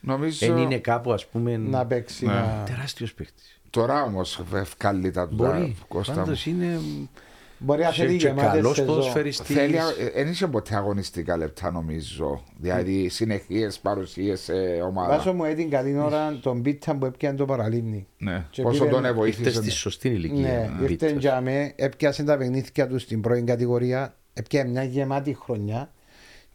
Νομίζω... εν είναι κάπου ας πούμε. Να παίξει. Ναι. Να... Τεράστιος παίχτης. Τώρα όμως βγάλει τα του Μπορεί. Κώστα Πάντως μου. είναι. Μπορεί να θέλει και γεμάτες καλός σεζόν. ποδοσφαιριστής. Θέλει, δεν είχε ποτέ αγωνιστικά λεπτά νομίζω. Δηλαδή συνεχίες παρουσίες σε ομάδα. Βάσο μου την καλή ώρα τον πίτα που έπιανε το παραλίμνη. Ναι. Και Πόσο πήρε- τον Ήρθες βοήθησε. στη σωστή ηλικία. Ναι, ήρθε Βίτσας. για με, έπιασε τα παιχνίδια του στην πρώην κατηγορία, έπιασε μια γεμάτη χρονιά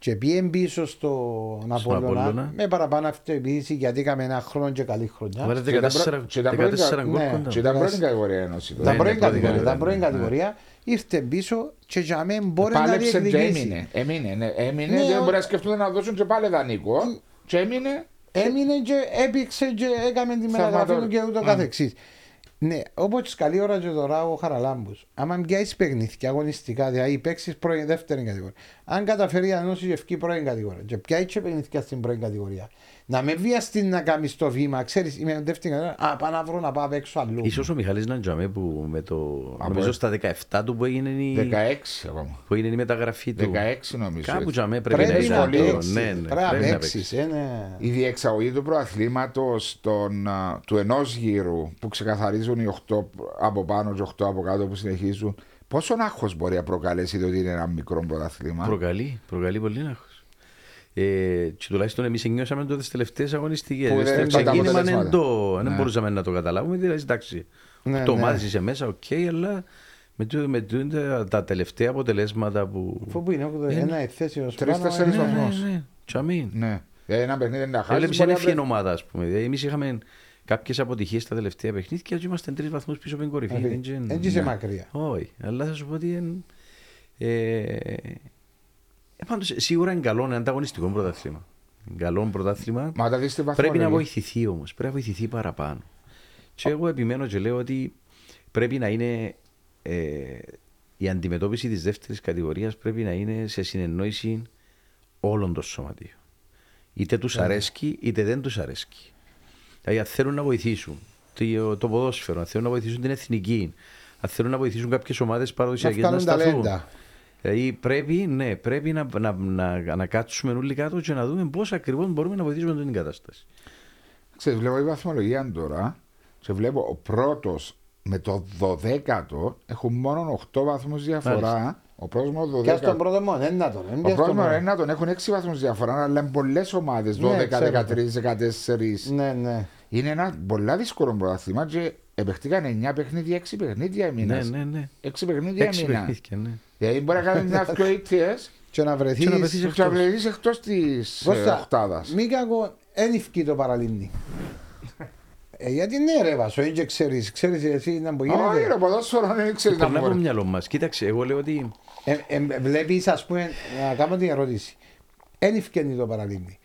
και πήγε πίσω στον Απόλλωνα Απόλλωνα. με παραπάνω αυτοεπίθεση γιατί έκαμε ένα χρόνο και καλή χρονιά. Βάλε Και ήταν 14 πρω- και ήταν πρώτη 14 κα- γκολ ναι. κοντά. Και ήταν πρώτη κατηγορία ένωση. Τα Ναι, πρώην ναι, πρώτη κατηγορία, κατηγορία, τα πρώην ναι. κατηγορία ήρθε πίσω και για μένα μπορεί να Πάλεψε και διεκδικήσει. έμεινε. Έμεινε, ναι, έμεινε. Ναι, δεν ο- μπορεί να σκεφτούν να δώσουν και πάλι δανεικό. Και έμεινε. Έμεινε και έπηξε και έκαμε τη μεταγραφή Θαυματό- του και ούτω Α. καθεξής. Ναι, όπως καλή ώρα και τώρα ο Χαραλάμπους. Άμα πιάσει παιχνίδια αγωνιστικά, δηλαδή παίξει πρώην δεύτερη κατηγορία. Αν καταφέρει να ενώσει και ευκεί πρώην κατηγορία, και πιάσει και παιχνίδια στην πρώην κατηγορία, να με βιαστεί να κάνεις το βήμα, ξέρεις, είμαι δεύτερη κατηγορία, α, πάω να βρω να πάω απ' έξω αλλού. Ίσως ο Μιχάλης Ναντζαμέ που με το... Από- Νομίζω στα 17 του που έγινε η, 16 ακόμα. που έγινε η μεταγραφή του. 16 νομίζω. Κάπου τζαμέ πρέπει, Πρέπει να να ήταν. το- παίξεις. Ναι, ναι, Πρέπει να πρέπει να παίξεις. παίξεις. ε, ναι. Η διεξαγωγή του προαθλήματος του ενός γύρου που ξεκαθαρίζουν οι 8 από πάνω και 8 από κάτω που συνεχίζουν, πόσο άγχος μπορεί να προκαλέσει το ότι είναι ένα μικρό πρωταθλήμα. Προκαλεί, προκαλεί πολύ άγχος. Ε, και τουλάχιστον εμείς νιώσαμε το τις τελευταίες αγωνιστικές. Που Στο δεν ήταν τα ξεκίνημα δεν, αποτελέσματα. το, δεν Ναι. μπορούσαμε να το καταλάβουμε. Δηλαδή, εντάξει, Ναι, το ναι. ομάδες είσαι μέσα, οκ, αλλά με, το, με το, τα, τα τελευταία αποτελέσματα που... Αφού που είναι όκδο- ένα εθέσιο Τρεις-τέσσερις πάνω, ε, βαθμούς. ναι, ναι, τσαμί. Ναι. Δηλαδή ένα παιχνίδι να χάσεις. Έβλεψε είναι ευκαιρία ομάδα, ας πούμε. Δηλαδή, εμείς είχαμε κάποιες αποτυχίες στα τελευταία παιχνίδια και είμαστε τρεις βαθμούς πίσω από την κορυφή. ε, Δεν Δεν τζεν- είσαι Ναι. μακριά. Όχι, αλλά θα σου πω ότι εν, ε, ε, πάντως, σίγουρα είναι καλό, είναι ανταγωνιστικό πρωτάθλημα. Είναι Καλό πρωτάθλημα. Μα τα δεις στη Πρέπει να βαθμολογία. βοηθηθεί όμως. Πρέπει να βοηθηθεί παραπάνω. Και εγώ επιμένω και λέω ότι πρέπει να είναι ε, η αντιμετώπιση της δεύτερης κατηγορίας πρέπει να είναι σε συνεννόηση όλων των σωματείων. Είτε τους Ναι. αρέσκει είτε δεν τους αρέσκει. Δηλαδή, αν θέλουν να βοηθήσουν το, το ποδόσφαιρο, αν θέλουν να βοηθήσουν την εθνική, αν θέλουν να βοηθήσουν κάποιες ομάδες παραδοσιακές Να να, βγάλουν σταθούν. ταλέντα. Δηλαδή πρέπει, ναι, πρέπει να, να, να, να κάτσουμε όλοι κάτω και να δούμε πώς ακριβώς μπορούμε να βοηθήσουμε την κατάσταση. Ξέρεις, βλέπω η βαθμολογία τώρα και βλέπω ο πρώτος με το 12ο έχουν μόνο 8 βαθμούς διαφορά. Μάλιστα. Ο πρώτος με το Κι ας τον 12ο. πρώτο μόνο, ένα τον. Ο πρώτος με το ένα τον έχουν 6 βαθμούς διαφορά, αλλά είναι πολλές ομάδες. 12, Ναι, ξέρω. 13, 14. Ναι, ναι. Είναι ένα πολύ δύσκολο πρωτάθλημα και επεχτήκαν 9 παιχνίδια, 6 παιχνίδια έμεινα. Ναι, ναι, ναι. 6 παιχνίδια Έξι έμεινα. παιχνίδια, ναι. Δηλαδή μπορεί να κάνεις μια δυο ήττες Και να βρεθείς... Και να βρεθείς και να βρεθείς εκτός της ε, Κώστα, οκτάδας. Μη κακό, δεν ευκεί το παραλίμνη. ε, γιατί ναι ρε Βάσο, δεν ξέρεις, ξέρεις εσύ να μπορεί Όχι ρε γίνεται. ποδόσφαιρο δεν ξέρεις να Περνά από το μπορεί. μυαλό μας. Κοίταξε, εγώ λέω ότι Ε, ε, βλέπεις ας πούμε, να κάνω την ερώτηση. Δεν ευκαινεί το παραλίμνη.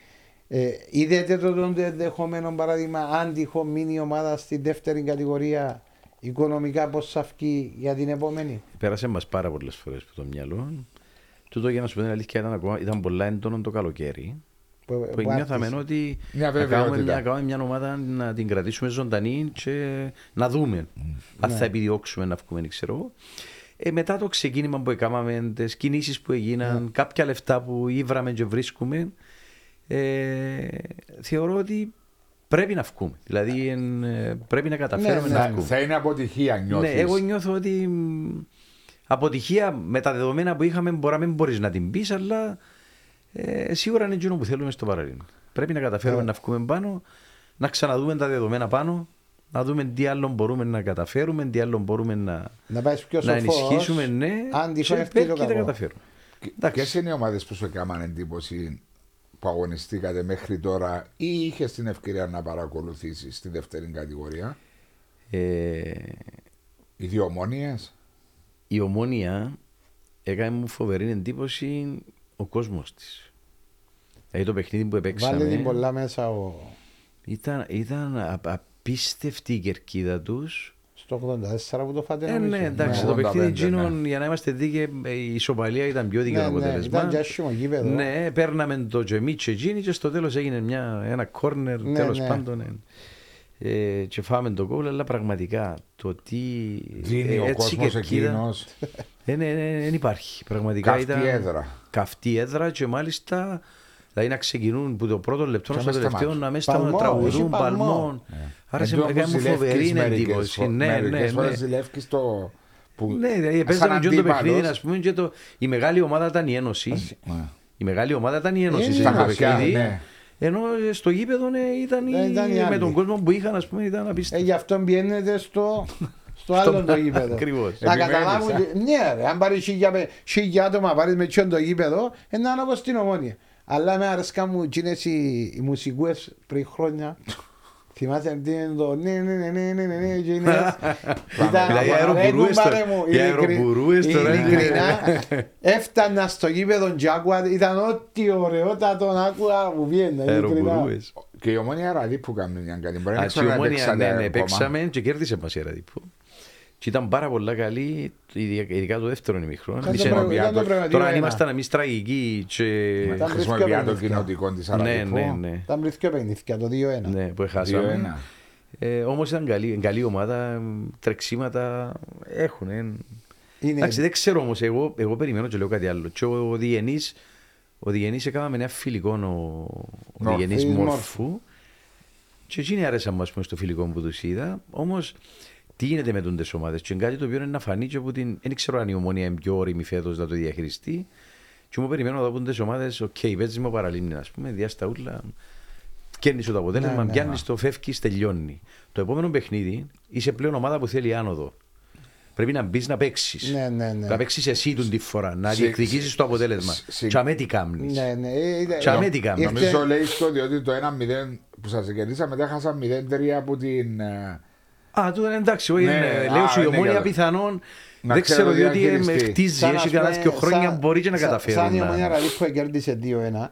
Ε, είδατε το τον ενδεχόμενο παράδειγμα αν τυχόν μείνει η ομάδα στη δεύτερη κατηγορία οικονομικά πώς θα βγει για την επόμενη; πέρασε μας πάρα πολλές φορές από το μυαλό. Τούτο για να σου πω την αλήθεια ήταν, ακόμα, ήταν πολλά έντονο το καλοκαίρι. Που, Που νιώθαμε ότι Μια να κάνουμε βεβαιότητα. μια, κάνουμε μια ομάδα να την κρατήσουμε ζωντανή και να δούμε αν θα επιδιώξουμε να βγούμε, δεν ξέρω εγώ. Ε, μετά το ξεκίνημα που έκαναμε, τις κινήσεις που έγιναν, κάποια λεφτά που ήβραμε και βρίσκουμε, ε, θεωρώ ότι πρέπει να βγούμε. Δηλαδή εν, ε, πρέπει να καταφέρουμε Ναι, να Θα- βγούμε. Θα είναι αποτυχία Ναι, νιώθεις. εγώ νιώθω ότι μ, αποτυχία με τα δεδομένα που είχαμε μπορεί να μην μπορείς να την πεις, αλλά ε, σίγουρα είναι εκείνο που θέλουμε στο παραλίμνη. Πρέπει να καταφέρουμε Ναι. να βγούμε πάνω, να ξαναδούμε τα δεδομένα πάνω, να δούμε τι άλλο μπορούμε να καταφέρουμε, τι άλλο μπορούμε να, Να πάει πιο να σοφός, ενισχύσουμε, ναι, αν και τυχόν ευκεί πρέπει το και τα κακό. καταφέρουμε. Και- Εντάξει. Ποιες είναι οι ομάδες που σου έκαναν εντύπωση που αγωνιστήκατε μέχρι τώρα ή είχες την ευκαιρία να παρακολουθήσεις στη δεύτερη κατηγορία; Ε, Οι δύο ομόνιες; η ομόνια έκανε μου φοβερή εντύπωση ο κόσμος της. Δηλαδή το παιχνίδι που επέξαμε... Βάλε την πολλά μέσα ο, Ήταν, ήταν α- απίστευτη η κερκίδα τους. Στο 84 που το φάτε Ε, νομίζω. ναι, εντάξει, Ναι, το παιχνίδι 85, εκείνο, για να είμαστε δίκαιοι, ε, η ισοπαλία ήταν πιο δίκαιο Ναι, ναι, αποτέλεσμα. ήταν και άσχημο γήπεδο. Ναι, παίρναμε το τζεμί και εκείνη και στο τέλος έγινε μια, ένα κόρνερ, Ναι, τέλος ναι. πάντων. ε. ε, και φάμε τον κόλλο, αλλά πραγματικά το τι. Δίνει ε, ο έτσι κόσμος κερκίδα, εκείνος. Ε, ναι, ναι, δεν υπάρχει. Πραγματικά Καυτή ήταν. έδρα. Καυτή έδρα και μάλιστα. Δηλαδή να ξεκινούν που το πρώτο λεπτό Και στο να τελευταίο σταμάτουν. να μέσα Παλμό, στα τραγουδούν έχει παλμό. παλμών. Άρα σε Εν τω έκανε μου όμως φοβερή ζηλεύκεις μερικές εντύπωση. φο- Ναι, ναι, μερικές ναι. φορές ζηλεύκεις στο... που- Ναι, δηλαδή σαν παίζαμε και το αντίπαλος. παιχνίδι, ας πούμε, και το... η μεγάλη ομάδα ήταν η Ένωση. Ναι. Η μεγάλη ομάδα ήταν η Ένωση Είναι σε στα αυτό το χαρτιά, παιχνίδι. ναι. Ενώ στο γήπεδο ναι, ήταν, Ναι, η... ήταν οι με άλλοι. τον κόσμο που είχαν, ας πούμε, ήταν Ε, απίστευτο. γι' αυτό πιένετε στο, στο άλλο το γήπεδο. Ακριβώς. Να Επιμένεις, καταλάβουν, α. ναι ρε, αν πάρεις χίλια, με- χίλια άτομα, πάρεις με τσιόν το γήπεδο, ε, να είναι όπως στην ομόνια. Αλλά με αρέσκαν μου εκείνες οι, οι μουσικούες πριν χρόνια. Θυμάσαι τι είναι το ναι ναι ναι ναι ναι ναι ναι εκείνες. Ήταν Δηλαδή, οι ρε, αεροπουρούες κουμπάρε τώρα- μου, οι ειλικρι- αεροπουρούες τώρα είναι- Ειλικρινά, έφτανα στο γήπεδο Τζάκουα, ήταν ό,τι ωραιότατο να άκουγα που βγαίνει. ειλικρινά. Αεροπουρούες. Και η ομόνια ραδί που κάνουν μια καλή. Μπορεί να Α, ξέρω η να ομόνια, παίξατε ναι, ναι, ακόμα. παίξαμε και κέρδισε μας η Ραδίππο. Και ήταν πάρα πολλά καλή, ειδικά ειδικά το δεύτερο ημιχρόνο. Ήταν Εμείς το εν- προ- ήταν το προεδρείο Τώρα αν ένας. ήμασταν εμείς τραγικοί και... Ήταν Χρησιμοποιεί βρίσκεται το παιχνίδια. κοινοτικό της Ναι, Αραδίπου. ναι, ναι. Ήταν πριν δύο παιχνίδια, το 2-1. Ναι, που έχασαμε. 2-1. Ε, όμως ήταν καλή, καλή ομάδα, τρεξίματα έχουν. ε. Είναι- Εντάξει, δεν ξέρω όμως, εγώ, εγώ περιμένω και λέω κάτι άλλο. Και ο Διγενής, ο Διγενής έκαναμε ένα φιλικό ο, ο Μόρφου. Διγενής Της Μόρφου. Και εκείνοι άρεσαν μας πούμε, στο φιλικό που τους είδα. Όμως, τι γίνεται με τούντες ομάδες; Και είναι κάτι το οποίο είναι να φανεί και από την... Δεν ξέρω αν η Ομόνοια είναι πιο ώριμη φέτος να το διαχειριστεί. Και μου περιμένω να δω τούντες ομάδες, οκ, παίζεις με παραλίμνη, ας πούμε, διάς τα ούλα. Κέρνεις το αποτέλεσμα, Ναι, ναι. πιάνεις το, φεύγεις, τελειώνει. Το επόμενο παιχνίδι είσαι πλέον ομάδα που θέλει άνοδο. Πρέπει να μπεις να παίξεις. Ναι, ναι, ναι. Να παίξεις εσύ τον τη φορά, να Συ- διεκδικήσεις το αποτέλεσμα. συ- συ- Τζιαμέ τι κάνει. Ναι, ναι. ε, ήταν- Τσαμέ τι κάνει. Ήρθε- Νομίζω λέει στο διότι το 1-0 που σας κερδίσαμε μετά χάσαμε 0-3 από την... ε, Α, τούτο είναι εντάξει. όχι, Ναι, είναι- α, Λέω σου η είναι ομόνια καλά. πιθανόν. Να Δεν ξέρω ξέρω διότι διαχειριστεί. με χτίζει. σαν, Έχει ας πούμε, κανένα δύο χρόνια σαν- μπορεί και να σαν- καταφέρει. Σαν η να- ομόνια Ραδί που κέρδισε 2-1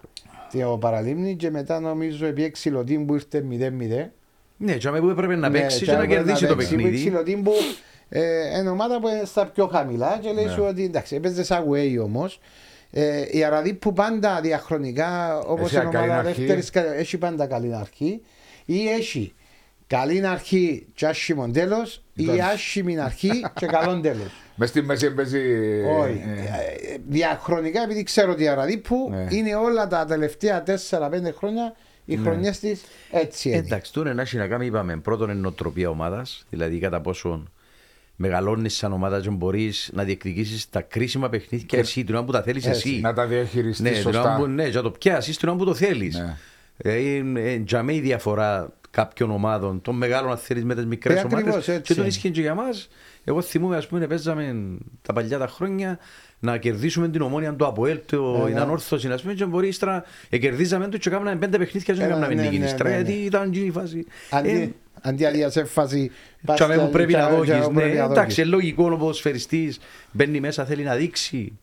το παραλίμνη και μετά νομίζω επί εξηλωτήν που ήρθε 0-0. Ναι, τσαμέ που έπρεπε να Ναι, παίξει και τώρα να πρέπει κερδίσει το παίξει. Που παιχνίδι. εξηλωτήν που ε, είναι ομάδα που είναι στα πιο χαμηλά και λέει Ναι. σου ότι εντάξει έπαιζε away όμως. Ε, η Αραδί που πάντα διαχρονικά όπως Έχει είναι καλή ομάδα αρχή. δεύτερης κα- έχει πάντα καλή αρχή ή έχει καλή αρχή και άσχημο τέλος ή Εντάξει. άσχημη αρχή και καλό τέλος. Μες στη μέση παίζει... Όχι. ε, Ε, Διαχρονικά, επειδή ξέρω ότι η Αραδίππου Ναι. είναι όλα τα τελευταία 4-5 χρόνια οι χρονιές της έτσι είναι. Εντάξει, τώρα να έχει να κάνει, είπαμε, πρώτον είναι νοοτροπία ομάδας, δηλαδή κατά πόσο μεγαλώνεις σαν ομάδα και μπορείς να διεκδικήσεις τα κρίσιμα παιχνίδια και εσύ, την ώρα που τα θέλεις Έτσι, εσύ. Να τα διαχειριστείς Ναι, την ώρα σωστά. που, ναι, για το πιάσει την ώρα που το θέλεις. Ναι. Ε, είναι τζαμέ η διαφορά κάποιων ομάδων, των μεγάλων αν θέλεις με τις μικρές Ε, ομάδες. ακριβώς, έτσι Και τον είναι. ισχύει και για μας. Εγώ θυμούμαι, ας πούμε, παίζαμε τα παλιά τα χρόνια να κερδίσουμε την ομόνια του Αποέλ, το Ε, η ναι. ανόρθωση, ας πούμε, και μπορεί ύστερα ε, κερδίζαμε το και κάναμε πέντε παιχνίδια και Ε, δεν κάναμε ναι, νίκη. ναι, ύστερα, ναι, ναι. Γιατί ήταν εκείνη η φάση. Ε, Αντί, αντί αλλιώς σε φάση πας Τσαμέ που και- πρέπει να και- δώσεις. και πρέπει να δώσεις. Εντάξει, είναι λογικό ο ποδοσφαιριστή μπαίνει μέσα, θέλει να δείξει.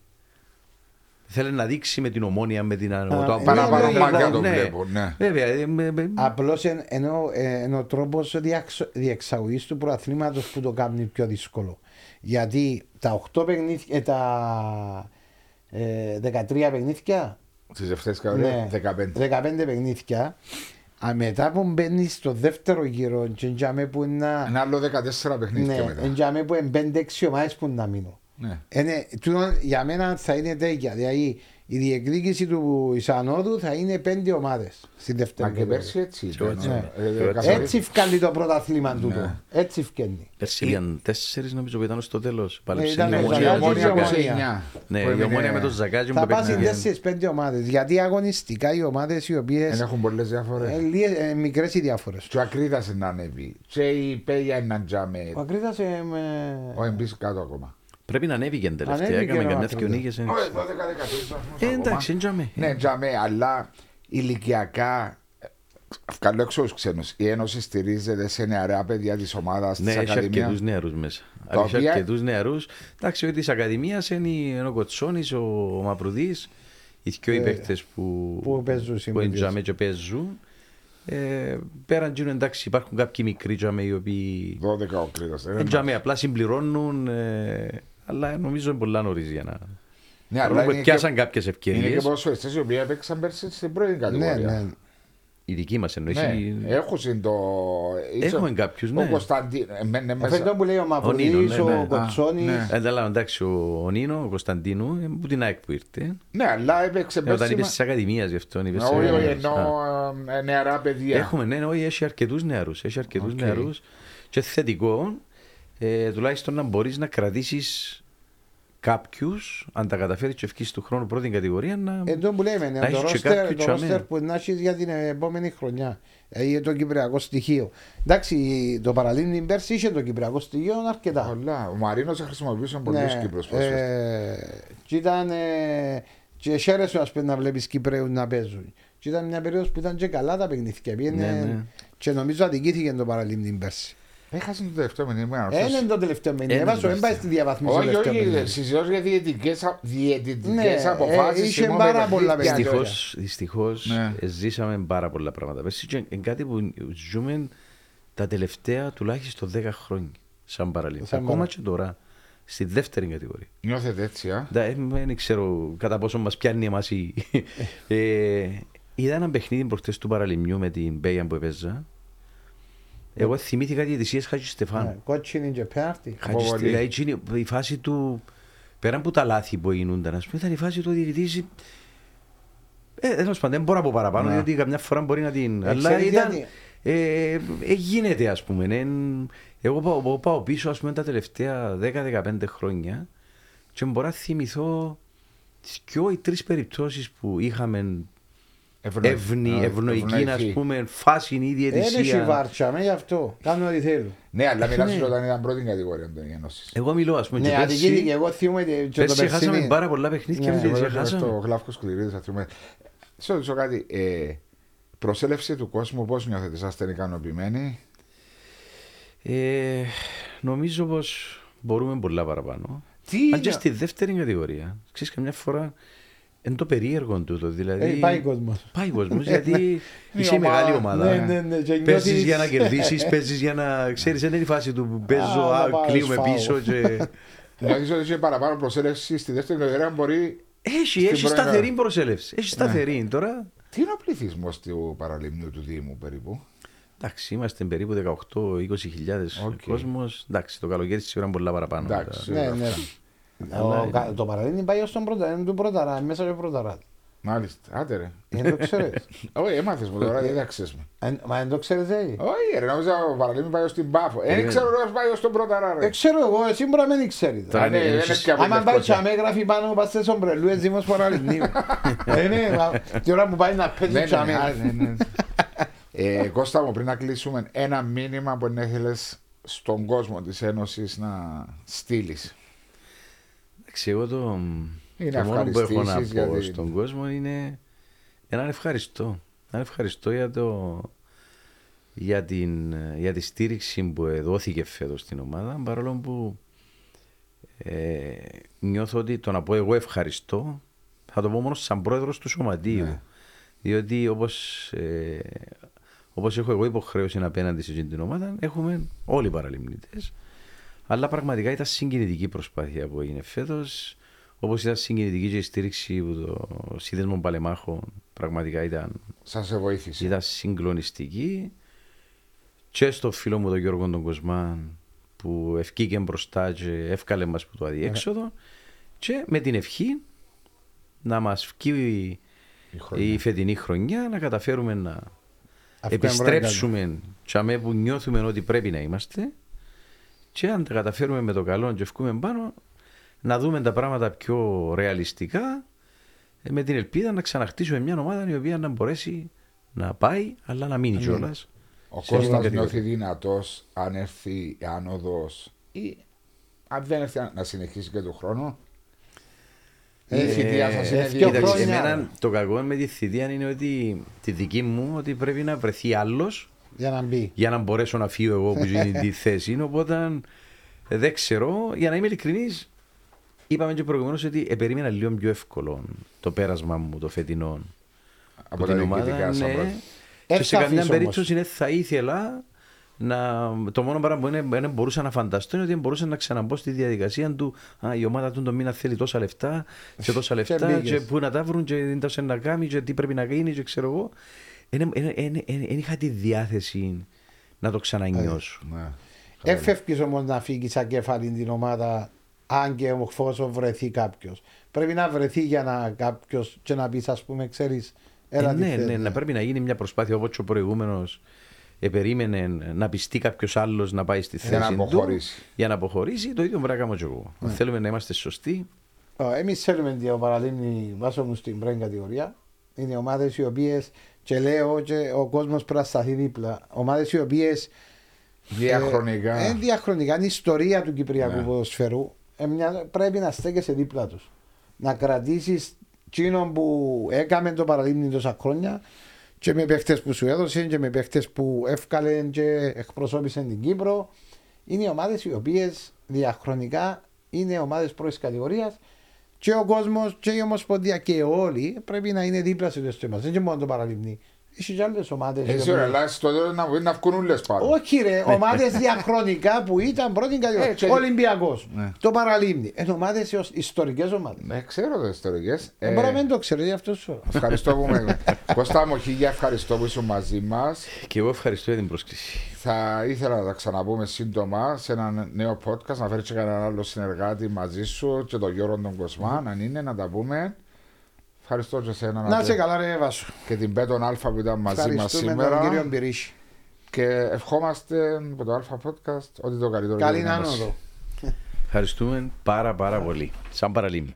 Θέλει να δείξει με την ομόνια, με την το είναι Παραπάνω λογικό, μάτια το ναι. βλέπω, ναι. Βέβαια. ε, με- με- Απλώς εν- ενώ, ε, ενώ ο τρόπος διαξ- διεξαγωγής του προαθλήματος που το κάνει πιο δύσκολο. Γιατί τα 8 παιχνίδια, ε, τα ε, 13 παιχνίδια, Στις ευθές ναι, κατηγορίες 15. 15 παιχνίδια, α, μετά που μπαίνει στο δεύτερο γύρο, και εντιαμε που είναι να- Ένα άλλο 14 παιχνίδια ναι, μετά. εντιαμε που είναι 5-6 ομάδες που να μείνουν. Ναι. Είναι, τούτο για μένα θα είναι τέτοια. Δηλαδή η διεκδίκηση του Ισανόδου θα είναι πέντε ομάδες στη Μα δεύτερη και περίοδο. πέρσι έτσι Και ήταν. έτσι, ε, ναι. ε, Και καθαρι- Έτσι βγάλει το πρωταθλήμα τούτο. Ναι. Έτσι βγαίνει. Πέρσι ήταν τέσσερις νομίζω που ήταν στο τέλος. Πάλεψε ήταν η ο Και η ομόνια. Ζακάτζης, ομόνια η ομόνια. 29. Ναι, που η έμεινε- ομόνια με τον Ζακάτζη Θα που πάσει παίχνει. τέσσερις πέντε ομάδες. Γιατί αγωνιστικά οι ομάδες οι οποίες. Δεν έχουν πολλές διαφορές. Ε, μικρές οι διάφορες. Και ο Ακρίδας είναι να ανέβει. Και η Πέγια είναι να τζάμε. Ο Ακρίδας. Ο Εμπής κάτω ακόμα. Πρέπει να ανέβηκε τελευταία. Ανέβηκε Έκαμε ο καμιά Μακρύδας. δυο νίκες. ε. Όχι, 12-13 βαθμούς Ε, ακόμα. εντάξει, τζαμέ. Ναι, τζάμε, αλλά ηλικιακά Βγάλω έξω τους ξένους. Η Ένωση στηρίζεται σε νεαρά παιδιά της ομάδας Ναι, της έχει Ακαδημίας. αρκετούς νεαρούς μέσα. Τα Έχει οποία- αρκετούς νεαρούς. Εντάξει, ο της Ακαδημίας είναι είναι ο Κοτσόνης, ο Μαπρουδής, οι δυο οι Ε, παίκτες που, που παίζουν που είναι συμπαιδείες. τζαμέ και παίζουν. Ε, πέραν τζίνου, εντάξει, υπάρχουν κάποιοι μικροί τζαμέ οι οποίοι 12 ο Κρήτος. ε, τζαμέ απλά συμπληρώνουν, ε, αλλά νομίζω είναι πολλά νωρίς για να... Ναι, Παρόλο αλλά που είναι πιάσαν και- κάποιες Είναι και ευκαιρίες. ποδοσφαιριστές οι οποίοι έπαιξαν πέρσι στην πρώτη Ναι, κατηγορία. ναι. η δική μας εννοείς. Ναι, έχουν συντο... Έχουμε κάποιους, ναι. Ο Κωνσταντίνο. Εμένε Αυτό μέσα. που λέει ο Νίνο, Μαυρουδής, ναι, ναι. ο Κοτσόνης. ναι. Εντάλλα, εντάξει, ο, ο Νίνο, ο Κωνσταντίνου, ε, που την ΑΕΚ που ήρθε. Ναι, αλλά έπαιξε Ε, όταν πέρσι. είπες μα- της Ακαδημίας γι' αυτό. είπες, Όχι, ε, όχι, α. εννοώ ε, νεαρά παιδιά. Έχουμε, ναι, όχι, έχει αρκετούς νεαρούς. Έχει αρκετούς Οκ. νεαρούς. Και θετικό, ε, τουλάχιστον να μπορείς να κρατήσεις κάποιους, αν τα καταφέρει και έβκει του χρόνου πρώτη κατηγορία, να. Εδώ που λέμε, Να το έχεις και ρόστερ, κάποιους το τσαμέ. ρόστερ που να έχεις για την επόμενη χρονιά. Ε, για το κυπριακό στοιχείο. Εντάξει, το παραλίμνη πέρσι είχε το κυπριακό στοιχείο αρκετά. Πολλά. Ο Μαρίνος χρησιμοποιούσε πολλούς Ναι, Κύπρους πρόσφατα. ε, και ήταν. Ε, και χαίρεσαι ας πούμε, να βλέπεις Κυπρέους να παίζουν. Και ήταν μια περίοδος που ήταν και καλά τα παιχνίδια. Πήγαινε, Ναι, ναι. Και νομίζω αδικήθηκε το παραλίμνη πέρσι. Έχασε το τελευταίο μήνυμα. Ε, είναι το τελευταίο μήνυμα. Είναι το Έβασο, δεν πάει στη διαβαθμίση. Όχι, το τελευταίο όχι, μήνυμα. συζητώ για διαιτητικές, Ναι, διαιτητικές ε, αποφάσεις. είχε θυμώ πάρα με πολλά παιχνίδια. παιχνίδια. Δυστυχώ δυστυχώς, Ναι. ε, ζήσαμε πάρα πολλά πράγματα. Πέρσι και είναι κάτι που ζούμε τα τελευταία τουλάχιστον 10 χρόνια σαν παραλίμνη. Σαν Ακόμα παρα- και τώρα, στη δεύτερη κατηγορία. Νιώθετε έτσι, α; Da, ε, Δεν ξέρω κατά πόσο μας πιάνει εμάς η. ε, είδα ένα παιχνίδι προχτές του παραλιμιού με την Μπέια που έπαιζα. Εγώ θυμήθηκα διαιτησίες Χατζη Ναι, Στεφάνου. Κότσινη και πέναρτη. Χατζη Αποβολή. Στε- δηλαδή, εκείνη η φάση του. Πέρα από τα λάθη που γίνονταν, ας πούμε, ήταν η φάση του διαιτητής. Ε, τέλο πάντων, δεν μπορώ να πω παραπάνω, Ναι. γιατί καμιά φορά μπορεί να την. Ε, αλλά ξέρεις ήταν. γιατί; Ε, ε, γίνεται, ας πούμε. ε, εγώ πάω, πάω πίσω, ας πούμε, τα τελευταία 10-15 χρόνια και μπορώ να θυμηθώ τις δυο ή τρεις περιπτώσεις που είχαμε Ευνοη- ευνη, α, ευνοϊκή, α ευνοϊκή. πούμε, φάση η Δεν έχει διαιτησία. βάρτσα, με γι' αυτό. Κάνουν ό,τι θέλουν. Ναι, αλλά μιλάς Ναι. όταν ήταν πρώτη κατηγορία των Ένωσης. Εγώ μιλώ, ας πούμε, Ναι, και αδικήθηκε. πέρσι, Εγώ θυμούμαι και το πέρσι χάσαμε περσίνι. πάρα πολλά παιχνίδια Ναι, με Εγώ διαιτησία. έκανα Χάσαμε. στο Γλάφκο Σκληρίδης, θα θυμάμαι. Σε ρωτήσω κάτι. ε, Προσέλευση του κόσμου, πώς νιώθετε, είσαστε ικανοποιημένοι; Ε, νομίζω πως μπορούμε πολλά παραπάνω. Τι Αν και είναι- στη δεύτερη κατηγορία, ξέρεις καμιά φορά είναι το περίεργο τούτο. Δηλαδή, Ε, πάει κόσμος. Πάει κόσμος, γιατί είσαι ομάδα, μεγάλη ομάδα. Ναι, ναι, ναι, και Παίζεις νιώθεις- για να κερδίσεις, παίζεις για να... Ξέρεις, δεν είναι η φάση του που παίζω, Α, α, να πάω, κλείουμε σφάω. πίσω και... Νιώθεις ότι είχε παραπάνω προσέλευση στη δεύτερη κατηγορία μπορεί. Έχει, Στην έχει πρώτη σταθερή ώρα. προσέλευση. Έχει σταθερή τώρα. Τι είναι ο πληθυσμός του παραλίμνιου του Δήμου περίπου; Εντάξει, είμαστε περίπου 18-20 χιλιάδες Οκ. κόσμος. Εντάξει, το καλοκαίρι σίγουρα είναι πολλά παραπάνω. Εντάξει. Ναι, ναι. Ο- κα- Το παραλίμνη πάει ως τον Πρωταρά, είναι του Πρωταρά, μέσα στο Πρωταρά. Μάλιστα, άντε ρε. Δεν το ξέρεις. Όχι, έμαθες μου τώρα, δεν τα ξέρεις. Ε, Μα δεν το ξέρεις έτσι. Όχι, ρε, νόμιζα ο παραλίμνη πάει ως την Πάφο. Δεν ξέρω πώς πάει ως τον Πρωταρά, Δεν ρε. ξέρω εγώ, εσύ μπορεί να μην ξέρεις. Τώρα Α, ναι, είναι- δεν έχεις- έχει και Άμα πάει απολύτως και αμέ γράφει πάνω πας στις ομπρελούες Δήμος Παραλιμνίου. Ε, ναι, μα τη ώρα που πάει να παίζει Ναι, και ναι, ναι, αμέ. ναι, ναι. Ε, Κώστα μου, πριν να κλείσουμε, ένα μήνυμα που ήθελε στον κόσμο της Ένωσης να στείλεις. Εντάξει, εγώ το, Είναι το μόνο που έχω να ευχαριστήσεις πω για την- στον κόσμο είναι έναν ευχαριστώ. Έναν ευχαριστώ για, το, για, την, για τη στήριξη που δόθηκε φέτος στην ομάδα, παρόλο που ε, νιώθω ότι το να πω εγώ ευχαριστώ θα το πω μόνο σαν πρόεδρος του σωματείου. Ναι. Διότι όπως, ε, όπως έχω εγώ υποχρέωση απέναντι σε αυτή την ομάδα, έχουμε όλοι οι παραλυμνητές. Αλλά πραγματικά ήταν συγκινητική προσπάθεια που έγινε φέτος. Όπως ήταν συγκινητική και η στήριξη που το σύνδεσμο Παλεμάχων πραγματικά ήταν, Σα βοήθησε. ήταν συγκλονιστική. Και στο φίλο μου τον Γιώργο τον Κοσμάν που ευκήκε μπροστά και εύκαλε μας από το αδιέξοδο και με την ευχή να μας βγει Η η, χρονιά. η φετινή χρονιά να καταφέρουμε να Αυτό επιστρέψουμε τσαμέ που νιώθουμε ότι πρέπει να είμαστε και αν τα καταφέρουμε με το καλό και ευκούμε πάνω να δούμε τα πράγματα πιο ρεαλιστικά ε, με την ελπίδα να ξαναχτίσουμε μια ομάδα η οποία να μπορέσει να πάει αλλά να μείνει κιόλας. Ο σε αυτήν την Κώστας κατηγορία. νιώθει δυνατός αν έρθει η άνοδο ή αν δεν έρθει να συνεχίσει και του χρόνου. Η Ε, θητεία σας είναι ε, δύο δύο Κοίταξε, χρόνια. εμένα το κακό με τη θητεία είναι ότι τη δική μου ότι πρέπει να βρεθεί άλλος Για να μπει. για να μπορέσω να φύγω εγώ που γίνει τη θέση. Οπότε ε, δεν ξέρω, για να είμαι ειλικρινής, είπαμε και προηγουμένως ότι ε, περίμενα λίγο πιο εύκολο το πέρασμα μου το φετινό από τα διοικητικά σαν ναι. πρώτο. Και Ε, σε θα καμιά αφήσω περίπτωση ναι, θα ήθελα να, το μόνο πράγμα που είναι, δεν μπορούσα να φανταστώ είναι ότι μπορούσα να ξαναμπω στη διαδικασία του α, η ομάδα του τον μήνα θέλει τόσα λεφτά και τόσα λεφτά μπήκες. και πού να τα βρουν και τι να κάνει και τι πρέπει να γίνει και ξέρω εγώ δεν είχα τη διάθεση να το ξανανιώσω. Ναι. Έφευκε όμως να φύγεις σαν κεφαλή την ομάδα, αν και εφόσον βρεθεί κάποιος. Πρέπει να βρεθεί για να κάποιος και να πεις, ας πούμε, ξέρεις. Ε, ναι, ναι, να πρέπει να γίνει μια προσπάθεια όπως ο προηγούμενος περίμενε να πιστεί κάποιος άλλος να πάει στη θέση Για να του αποχωρήσει. για να αποχωρήσει. Το ίδιο πρέπει να κάνω και εγώ. Ναι. Αν θέλουμε να είμαστε σωστοί, Εμείς θέλουμε την παραλίμνη βάσο μου στην πρώην κατηγορία. Είναι ομάδες οι οποίες και λέω και ο κόσμος πρέπει να σταθεί δίπλα. Ομάδες οι οποίες Διαχρονικά. Ε, διαχρονικά είναι η ιστορία του Κυπριακού Ναι. ποδοσφαίρου. Ε, μια- πρέπει να στέκεσαι δίπλα τους. Να κρατήσεις εκείνον που έκαμε το παραλίμνη τόσα χρόνια και με παίχτες που σου έδωσε και με παίχτες που εύκαλε και εκπροσώπησε την Κύπρο. Είναι ομάδες οι οποίες διαχρονικά είναι ομάδες πρώτης κατηγορίας και ο κόσμος και η Ομοσπονδία και όλοι πρέπει να είναι δίπλα σε αυτό. Δεν είναι μόνο το παραλίμνη. Έχει και άλλες ομάδες. Εσύ ρε, λάς τότε να βγουν να βγουν ούλες πάνω. Όχι ρε, ομάδες διαχρονικά που ήταν πρώτη κατηγορία. Ε, και- Ολυμπιακός. Ναι. Το παραλίμνη. Είναι ομάδες ιστορικές ομάδες. Ναι, ξέρω τις ιστορικές. Δεν Ε, μπορεί να μην το ξέρει γι' αυτό σου. Ευχαριστώ που με... Κώστα μου, χίλια ευχαριστώ που ήσουν μαζί μας. και εγώ ευχαριστώ για την πρόσκληση. Θα ήθελα να τα ξαναπούμε σύντομα σε ένα νέο podcast, να φέρεις και κανέναν άλλο συνεργάτη μαζί σου και τον Γιώργο τον Κοσμάν, αν είναι, να τα πούμε. Ευχαριστώ και εσένα Να σε καλά ρε Βάσο. και την Πέτον Αλφα που ήταν μαζί μας Ευχαριστούμε τον κύριο σήμερα Μπυρίση. και ευχόμαστε από το Αλφα Podcast ότι το καλύτερο Καλή για την άνοδο. Ένωση. Ευχαριστούμε πάρα πάρα πολύ. Σαν παραλίμνη.